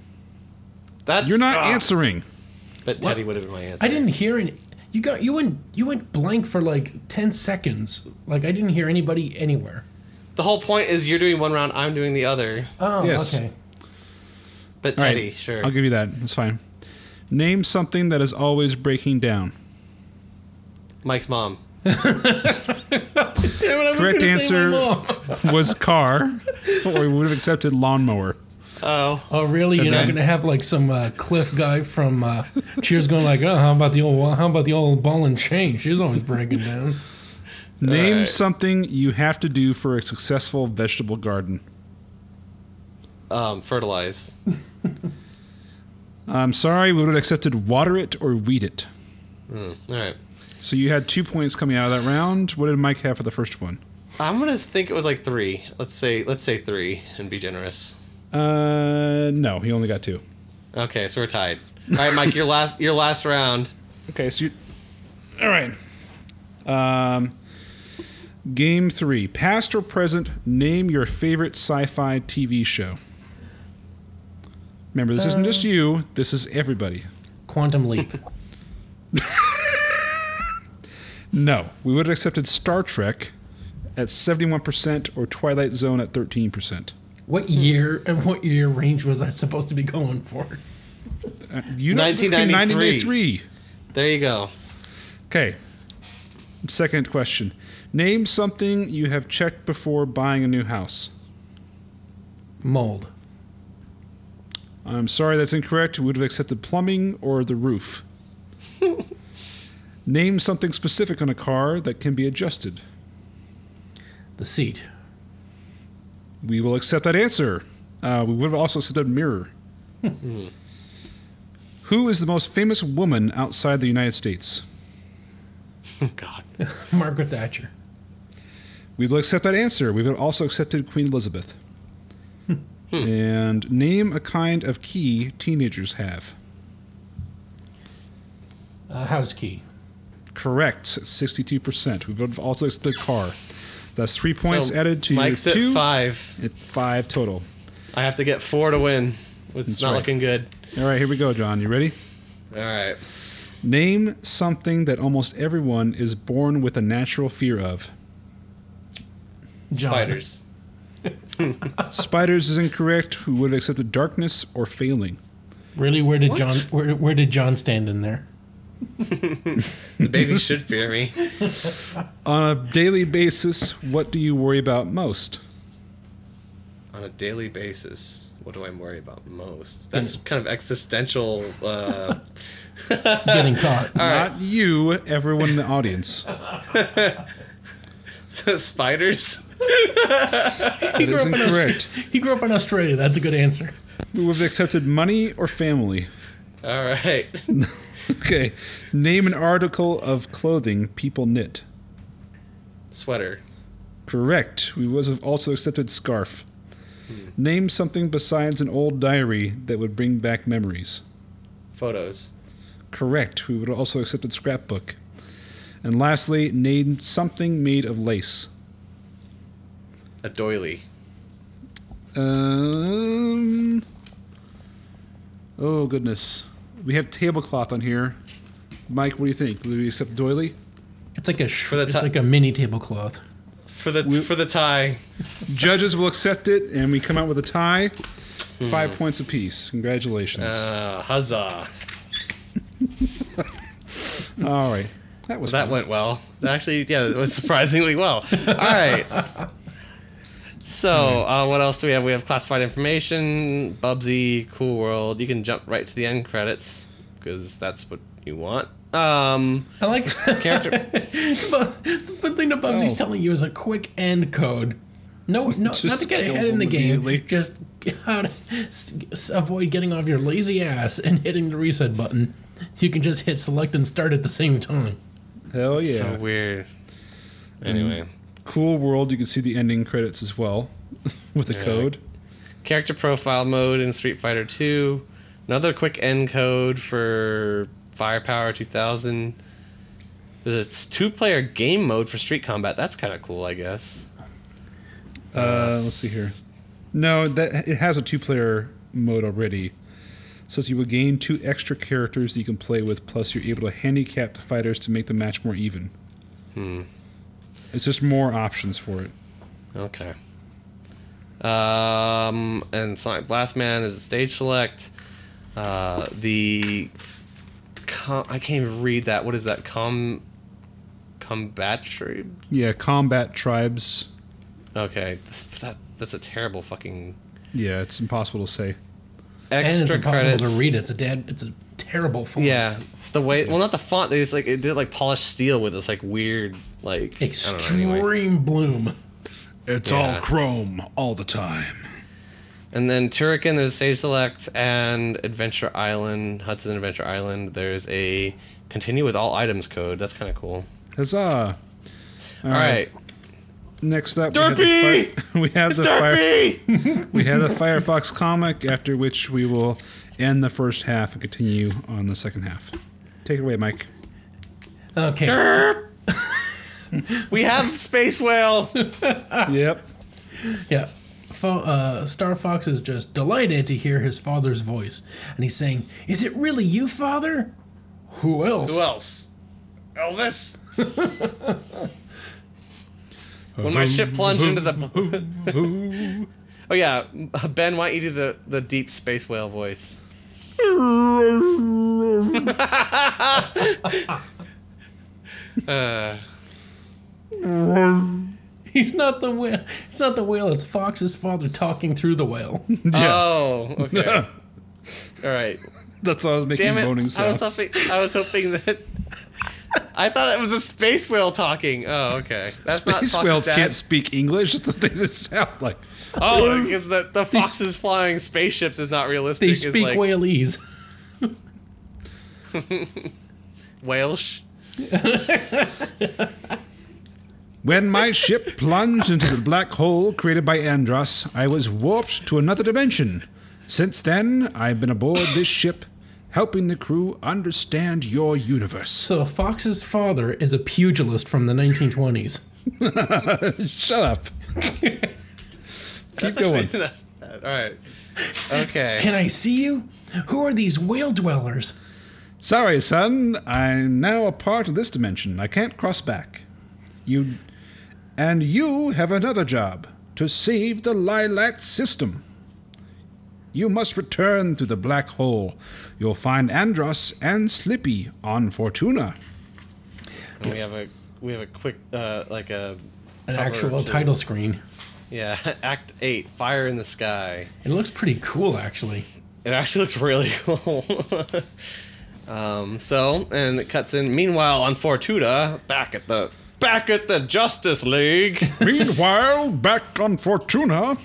[SPEAKER 3] That's
[SPEAKER 1] You're not
[SPEAKER 3] ah,
[SPEAKER 1] answering.
[SPEAKER 3] But Teddy would have been my answer.
[SPEAKER 2] I didn't hear any. You got you went you went blank for like ten seconds. Like I didn't hear anybody anywhere.
[SPEAKER 3] The whole point is you're doing one round, I'm doing the other.
[SPEAKER 2] Oh,
[SPEAKER 1] Yes.
[SPEAKER 2] okay.
[SPEAKER 3] But
[SPEAKER 1] All right,
[SPEAKER 3] Teddy, sure.
[SPEAKER 1] I'll give you that. That's fine. Name something that is always breaking down.
[SPEAKER 3] Mike's mom.
[SPEAKER 2] Damn it, I
[SPEAKER 1] Correct
[SPEAKER 2] gonna say
[SPEAKER 1] answer was car, or we would have accepted lawnmower.
[SPEAKER 3] Oh.
[SPEAKER 2] Oh, really? You're not gonna have like some uh, Cliff guy from uh, Cheers going like, oh, how about the old, how about the old ball and chain? She's always breaking down.
[SPEAKER 1] Name
[SPEAKER 3] right.
[SPEAKER 1] something you have to do for a successful vegetable garden.
[SPEAKER 3] Um, fertilize.
[SPEAKER 1] I'm sorry, we would have accepted water it or weed it.
[SPEAKER 3] Hmm, all right.
[SPEAKER 1] So you had two points coming out of that round. What did Mike have for the first one?
[SPEAKER 3] I'm gonna think it was like three. Let's say let's say three and be generous.
[SPEAKER 1] Uh, no, he only got two.
[SPEAKER 3] Okay, so we're tied. All right, Mike, your last your last round.
[SPEAKER 1] Okay, so you. All right. Um, game three. Past or present, name your favorite sci fi TV show. Remember, this isn't just you, this is everybody.
[SPEAKER 2] Quantum leap.
[SPEAKER 1] No, we would have accepted Star Trek at 71% or Twilight Zone at 13%.
[SPEAKER 2] What year and what year range was I supposed to be going for?
[SPEAKER 1] Uh, you know,
[SPEAKER 3] 1993. There you go.
[SPEAKER 1] Okay. Second question. Name something you have checked before buying a new house.
[SPEAKER 2] Mold.
[SPEAKER 1] I'm sorry, that's incorrect. We would have accepted plumbing or the roof. Name something specific on a car that can be adjusted.
[SPEAKER 2] The seat.
[SPEAKER 1] We will accept that answer. Uh, we would have also accepted a mirror. Who is the most famous woman outside the United States?
[SPEAKER 3] Oh God.
[SPEAKER 2] Margaret Thatcher.
[SPEAKER 1] We will accept that answer. We have also accepted Queen Elizabeth. and name a kind of key teenagers have.
[SPEAKER 2] Uh, house key.
[SPEAKER 1] Correct, 62%. We would have also accepted car. That's three points
[SPEAKER 3] So
[SPEAKER 1] added to
[SPEAKER 3] Mike's
[SPEAKER 1] your
[SPEAKER 3] at
[SPEAKER 1] two.
[SPEAKER 3] five.
[SPEAKER 1] At five total.
[SPEAKER 3] I have to get four to win. It's
[SPEAKER 1] That's
[SPEAKER 3] not
[SPEAKER 1] right.
[SPEAKER 3] looking good.
[SPEAKER 1] All right, here we go, John. You ready?
[SPEAKER 3] All right.
[SPEAKER 1] Name something that almost everyone is born with a natural fear of.
[SPEAKER 2] John.
[SPEAKER 3] Spiders.
[SPEAKER 1] Spiders is incorrect. We would have accepted darkness or failing.
[SPEAKER 2] Really, where did
[SPEAKER 3] What?
[SPEAKER 2] John? Where, where did John stand in there?
[SPEAKER 3] The baby should fear me.
[SPEAKER 1] On a daily basis, what do you worry about most?
[SPEAKER 3] On a daily basis, what do I worry about most? That's kind of existential. Uh,
[SPEAKER 2] Getting caught.
[SPEAKER 1] Not you, everyone in the audience.
[SPEAKER 3] spiders.
[SPEAKER 1] That is
[SPEAKER 2] in
[SPEAKER 1] incorrect.
[SPEAKER 2] Austra- he grew up in Australia. That's a good answer.
[SPEAKER 1] We would have accepted money or family.
[SPEAKER 3] All right.
[SPEAKER 1] Okay. Name an article of clothing people knit.
[SPEAKER 3] Sweater.
[SPEAKER 1] Correct. We would have also accepted scarf. Name something besides an old diary that would bring back memories.
[SPEAKER 3] Photos.
[SPEAKER 1] Correct. We would have also accepted scrapbook. And lastly, name something made of lace.
[SPEAKER 3] A doily.
[SPEAKER 1] Um. Oh goodness, we have tablecloth on here. Mike, what do you think? Will we accept doily?
[SPEAKER 2] It's like a sh-
[SPEAKER 3] For the
[SPEAKER 2] it's like a mini tablecloth.
[SPEAKER 3] For the
[SPEAKER 1] We-
[SPEAKER 3] for the tie.
[SPEAKER 1] Judges will accept it, and we come out with a tie. Five points apiece. Congratulations.
[SPEAKER 3] Uh, huzzah.
[SPEAKER 1] All right, that was
[SPEAKER 3] That
[SPEAKER 1] fun.
[SPEAKER 3] went well. Actually, yeah, it was surprisingly well. All right. So, uh, what else do we have? We have classified information, Bubsy, Cool World. You can jump right to the end credits because that's what you want. Um,
[SPEAKER 2] I like
[SPEAKER 3] character.
[SPEAKER 2] but the thing that Bubsy's
[SPEAKER 1] Oh.
[SPEAKER 2] telling you is a quick end code. No, no,
[SPEAKER 1] Just
[SPEAKER 2] not to get
[SPEAKER 1] kills
[SPEAKER 2] ahead in the game. Just how to s- s- avoid getting off your lazy ass and hitting the reset button. You can just hit select and start at the same time.
[SPEAKER 1] Hell yeah!
[SPEAKER 3] So weird. Anyway,
[SPEAKER 1] cool world. You can see the ending credits as well with the
[SPEAKER 3] Yeah.
[SPEAKER 1] code.
[SPEAKER 3] character profile mode in Street Fighter 2. Another quick end code for Firepower 2000. There's a two-player game mode for Street Combat. That's kind of cool, I guess.
[SPEAKER 1] Uh, let's see here. No, that it has a two-player mode already. So you will gain two extra characters that you can play with, plus you're able to handicap the fighters to make the match more even.
[SPEAKER 3] Hmm.
[SPEAKER 1] It's just more options for it.
[SPEAKER 3] Okay. Um, and Sonic Blast Man is a stage select. Uh, the com- I can't even read that. What is that? Com combatry?
[SPEAKER 1] Yeah, combat tribes.
[SPEAKER 3] Okay, this, that that's a terrible fucking
[SPEAKER 1] Yeah, it's impossible to say.
[SPEAKER 2] and it's impossible
[SPEAKER 3] credits.
[SPEAKER 2] to read. It's a dead. It's a terrible font.
[SPEAKER 3] Yeah, the way well, not the font. They just like it did like polished steel with this like weird like I don't know, anyway.
[SPEAKER 2] Extreme bloom.
[SPEAKER 1] It's
[SPEAKER 3] Yeah.
[SPEAKER 1] all chrome all the time.
[SPEAKER 3] And then Turrican, there's Stage Select and Adventure Island, Hudson Adventure Island. There's a continue with all items code. That's kind of cool.
[SPEAKER 1] Huzzah!
[SPEAKER 3] All right,
[SPEAKER 1] Next up,
[SPEAKER 3] Derpy!
[SPEAKER 1] we have the, fi- we have the fire,
[SPEAKER 3] Derpy.
[SPEAKER 1] we have the Firefox comic. After which we will end the first half and continue on the second half. Take it away, Mike.
[SPEAKER 2] Okay.
[SPEAKER 3] Derp. we have Space Whale.
[SPEAKER 1] yep.
[SPEAKER 2] Yeah. Fo- uh, Star Fox is just delighted to hear his father's voice, and he's saying, "Is it really you, father? Who else?
[SPEAKER 3] Who else? Elvis. when my ship plunged into the. oh yeah, Ben, why don't you do the the deep space whale voice? uh,
[SPEAKER 2] He's not the whale. It's not the whale. It's Fox's father talking through the whale.
[SPEAKER 3] Oh, okay. All right.
[SPEAKER 1] That's why I was making
[SPEAKER 3] Damn it!
[SPEAKER 1] moaning
[SPEAKER 3] I was
[SPEAKER 1] sounds.
[SPEAKER 3] hoping. I was hoping that. I thought it was a space whale talking. Oh, okay. That's not
[SPEAKER 1] Space
[SPEAKER 3] Fox's
[SPEAKER 1] whales
[SPEAKER 3] dad.
[SPEAKER 1] can't speak English. That's what they just sound like.
[SPEAKER 3] Oh, because the the foxes flying spaceships is not realistic.
[SPEAKER 2] They
[SPEAKER 3] It's
[SPEAKER 2] speak
[SPEAKER 3] like,
[SPEAKER 2] whalese.
[SPEAKER 3] Welsh.
[SPEAKER 1] When my ship plunged into the black hole created by Andross, I was warped to another dimension. Since then, I've been aboard this ship, helping the crew understand your universe.
[SPEAKER 2] So Fox's father is a pugilist from the 1920s.
[SPEAKER 1] Shut up. Keep
[SPEAKER 3] That's
[SPEAKER 1] going.
[SPEAKER 3] not. All right. Okay.
[SPEAKER 2] Can I see you? Who are these whale dwellers?
[SPEAKER 1] Sorry, son. I'm now a part of this dimension. I can't cross back. You. And you have another job to save the Lylat system. You must return to the black hole. You'll find Andross and Slippy on Fortuna.
[SPEAKER 3] And we have a we have a quick uh like a
[SPEAKER 2] An actual title screen.
[SPEAKER 3] Yeah, Act Eight, Fire in the Sky.
[SPEAKER 2] It looks pretty cool, actually.
[SPEAKER 3] It actually looks really cool. um, so, and it cuts in. Meanwhile, on Fortuna, back at the back at the Justice League.
[SPEAKER 1] Meanwhile, back on Fortuna.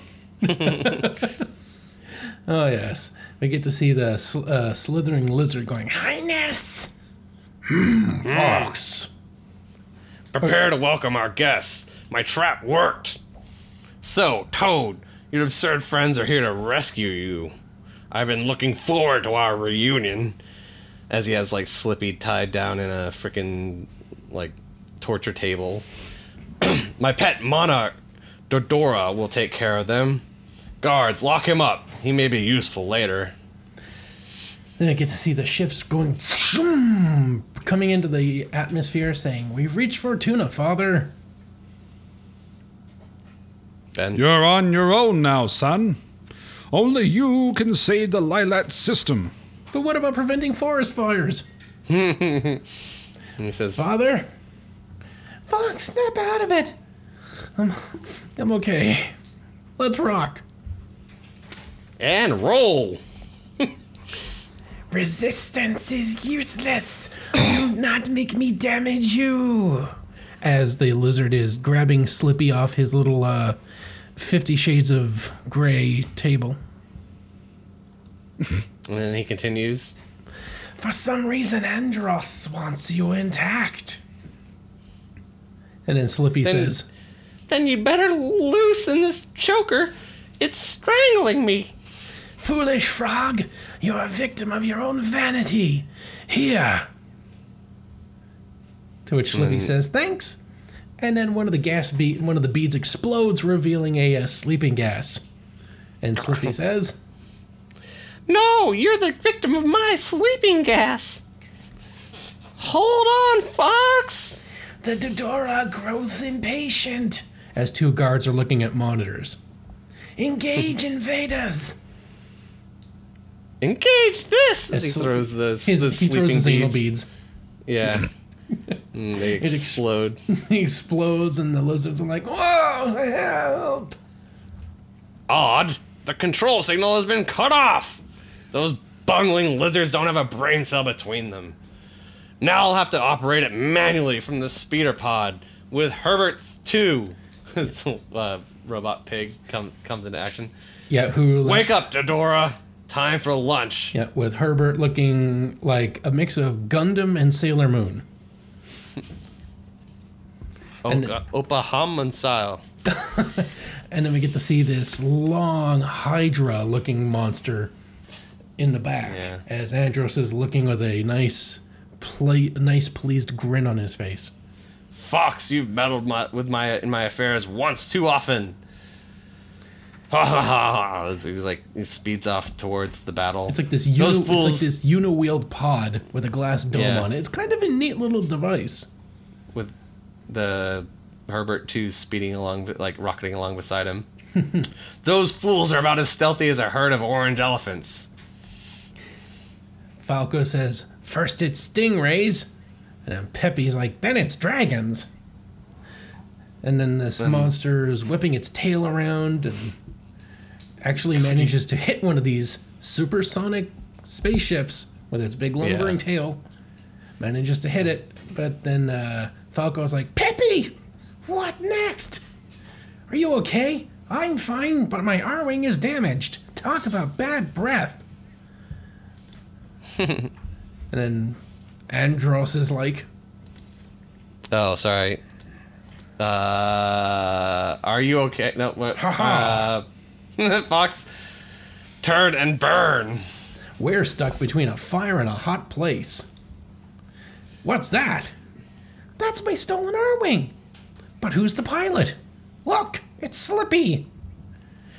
[SPEAKER 2] Oh yes, we get to see the sl- uh, slithering lizard going, Highness. Fox.
[SPEAKER 3] Prepare to welcome our guests. My trap worked. So, Toad, your absurd friends are here to rescue you. I've been looking forward to our reunion. As he has like Slippy tied down in a freaking like torture table. My pet monarch, Dodora, will take care of them. Guards, lock him up. He may be useful later.
[SPEAKER 2] Then I get to see the ships going, coming into the atmosphere, saying, "We've reached Fortuna, Father."
[SPEAKER 3] Ben,
[SPEAKER 1] You're on your own now, son. Only you can save the Lylat system.
[SPEAKER 2] But what about preventing forest fires,
[SPEAKER 3] and he says,
[SPEAKER 2] Father? Fox, snap out of it. I'm, I'm okay. Let's rock.
[SPEAKER 3] and roll.
[SPEAKER 2] Resistance is useless. Do not make me damage you. As the lizard is grabbing Slippy off his little uh, Fifty Shades of Grey table.
[SPEAKER 3] And then he continues.
[SPEAKER 2] For some reason, Andross wants you intact. And then Slippy
[SPEAKER 3] Then-
[SPEAKER 2] says,
[SPEAKER 3] Then you better loosen this choker. It's strangling me.
[SPEAKER 2] Foolish frog, you're a victim of your own vanity. Here. To which Slippy mm. says, Thanks. And then one of the gas be- one of the beads explodes, revealing a uh, sleeping gas. And Slippy says,
[SPEAKER 3] No, you're the victim of my sleeping gas. Hold on, Fox.
[SPEAKER 2] The Dodora grows impatient. As two guards are looking at monitors. Engage invaders.
[SPEAKER 3] Engage this. As he throws the,
[SPEAKER 2] His,
[SPEAKER 3] the
[SPEAKER 2] he
[SPEAKER 3] sleeping
[SPEAKER 2] throws his anal
[SPEAKER 3] beads.
[SPEAKER 2] beads.
[SPEAKER 3] Yeah. and they
[SPEAKER 2] ex-
[SPEAKER 3] explode.
[SPEAKER 2] he explodes, and the lizards are like, Whoa, help!
[SPEAKER 3] Odd. The control signal has been cut off. Those bungling lizards don't have a brain cell between them. Now I'll have to operate it manually from the speeder pod with Herbert 2. uh, robot pig come, comes into action.
[SPEAKER 2] Yeah, who like,
[SPEAKER 3] Wake up, Dodora. Time for lunch.
[SPEAKER 2] Yeah, with Herbert looking like a mix of Gundam and Sailor Moon.
[SPEAKER 3] Oh,
[SPEAKER 2] And-
[SPEAKER 3] God. Style.
[SPEAKER 2] And then we get to see this long Hydra looking monster in the back
[SPEAKER 3] Yeah.
[SPEAKER 2] as Andross is looking with a nice ple- nice pleased grin on his face.
[SPEAKER 3] Fox, you've meddled my, with my in my affairs once too often. Ha ha ha! He's like he speeds off towards the battle.
[SPEAKER 2] It's like this uni-
[SPEAKER 3] Those
[SPEAKER 2] it's like this uni-wheeled pod with a glass dome
[SPEAKER 3] Yeah.
[SPEAKER 2] on it. It's kind of a neat little device.
[SPEAKER 3] The Herbert two speeding along, like rocketing along beside him. Those fools are about as stealthy as a herd of orange elephants.
[SPEAKER 2] Falco says, First it's stingrays. And then Peppy's like, Then it's dragons. And then this monster is whipping its tail around and actually manages to hit one of these supersonic spaceships with its big lumbering
[SPEAKER 3] Yeah.
[SPEAKER 2] tail. Manages to hit it, but then uh, Falco's like, Peppy, What next? Are you okay? I'm fine, but my Arwing is damaged. Talk about bad breath. And then Andross is like,
[SPEAKER 3] Oh, sorry. Uh, are you okay? No, what? Uh, Fox, turn and burn.
[SPEAKER 2] We're stuck between a fire and a hot place. What's that? That's my stolen Arwing. But who's the pilot? Look, it's Slippy.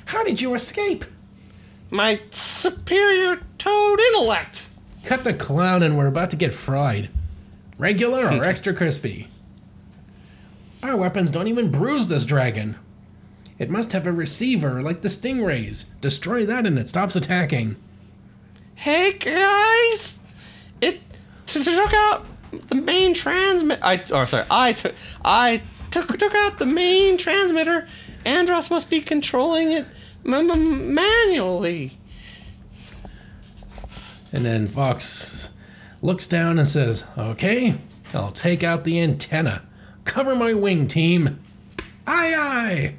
[SPEAKER 2] How did you escape?
[SPEAKER 3] My superior toad intellect.
[SPEAKER 2] Cut the clown and we're about to get fried. Regular or hmm. extra crispy? Our weapons don't even bruise this dragon. It must have a receiver like the stingrays. Destroy that and it stops attacking.
[SPEAKER 3] Hey guys, it took out the main transmit. I oh, or sorry, I took I took took out the main transmitter. Andross must be controlling it m- m- manually.
[SPEAKER 2] And then Fox looks down and says, Okay, I'll take out the antenna. Cover my wing, team. Aye, aye.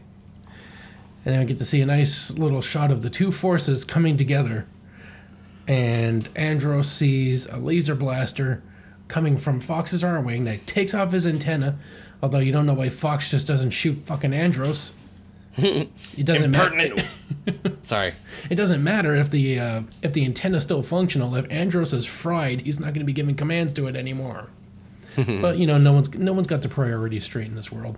[SPEAKER 2] And then we get to see a nice little shot of the two forces coming together. And Andross sees a laser blaster coming from Fox's Arwing that takes off his antenna. Although you don't know why Fox just doesn't shoot fucking Andross. It doesn't matter.
[SPEAKER 3] Sorry.
[SPEAKER 2] It doesn't matter if the uh, if the antenna's still functional. If Andross is fried, he's not going to be giving commands to it anymore. but you know, no one's no one's got the priorities straight in this world.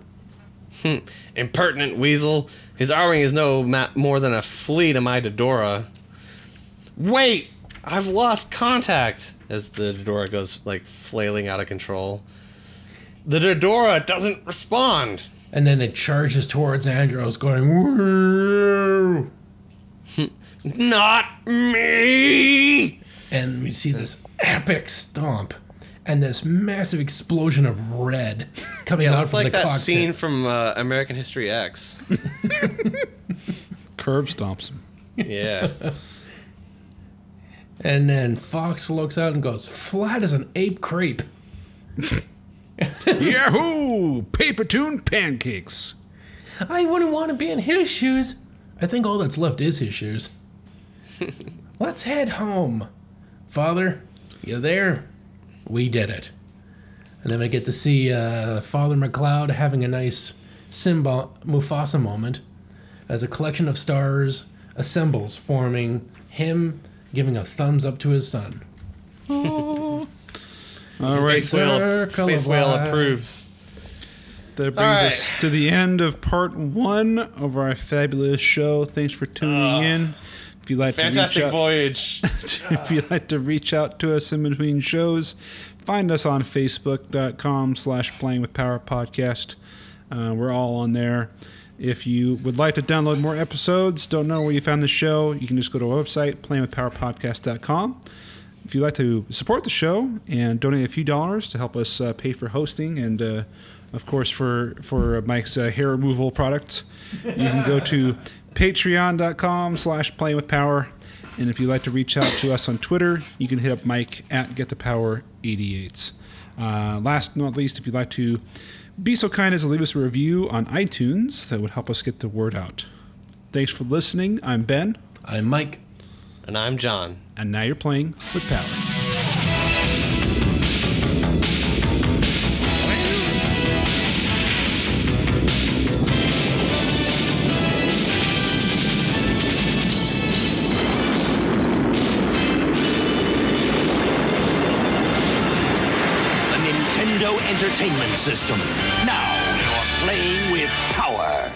[SPEAKER 3] Impertinent weasel. His Arwing is no ma- more than a flea to my Dodora. Wait, I've lost contact. As the Dodora goes like flailing out of control. The Dodora doesn't respond.
[SPEAKER 2] And then it charges towards Andross, going woo,
[SPEAKER 3] Not me.
[SPEAKER 2] and we see this epic stomp and this massive explosion of red coming out
[SPEAKER 3] It's
[SPEAKER 2] from
[SPEAKER 3] like
[SPEAKER 2] the
[SPEAKER 3] that
[SPEAKER 2] cockpit.
[SPEAKER 3] scene from uh, American History X.
[SPEAKER 1] Curb stomps him.
[SPEAKER 3] Yeah.
[SPEAKER 2] And then Fox looks out and goes flat as an ape crepe.
[SPEAKER 1] Yahoo! Paper tune pancakes.
[SPEAKER 2] I wouldn't want to be in his shoes. I think all that's left is his shoes. Let's head home. Father, you there? We did it. And then we get to see uh, Father McCloud having a nice Simba Mufasa moment as a collection of stars assembles, forming him giving a thumbs up to his son.
[SPEAKER 1] All right,
[SPEAKER 3] Space Whale, Space Whale approves.
[SPEAKER 1] that brings
[SPEAKER 3] All right.
[SPEAKER 1] us to the end of part one of our fabulous show. Thanks for tuning in. If you'd like
[SPEAKER 3] Fantastic
[SPEAKER 1] to reach out,
[SPEAKER 3] voyage.
[SPEAKER 1] if you'd like to reach out to us in between shows, find us on Facebook.com slash Playing with Power Podcast. Uh, we're all on there. If you would like to download more episodes, don't know where you found the show, you can just go to our website, playingwithpowerpodcast.com. If you'd like to support the show and donate a few dollars to help us uh, pay for hosting and, uh, of course, for for Mike's uh, hair removal products, you can go to patreon.com slash playing with power. And if you'd like to reach out to us on Twitter, you can hit up Mike at getthepower88. Uh, last but not least, if you'd like to be so kind as to leave us a review on iTunes, that would help us get the word out. Thanks for listening. I'm Ben,
[SPEAKER 2] I'm Mike.
[SPEAKER 3] and I'm John.
[SPEAKER 1] and now you're playing with Power.
[SPEAKER 5] Entertainment System. Now you're playing with power.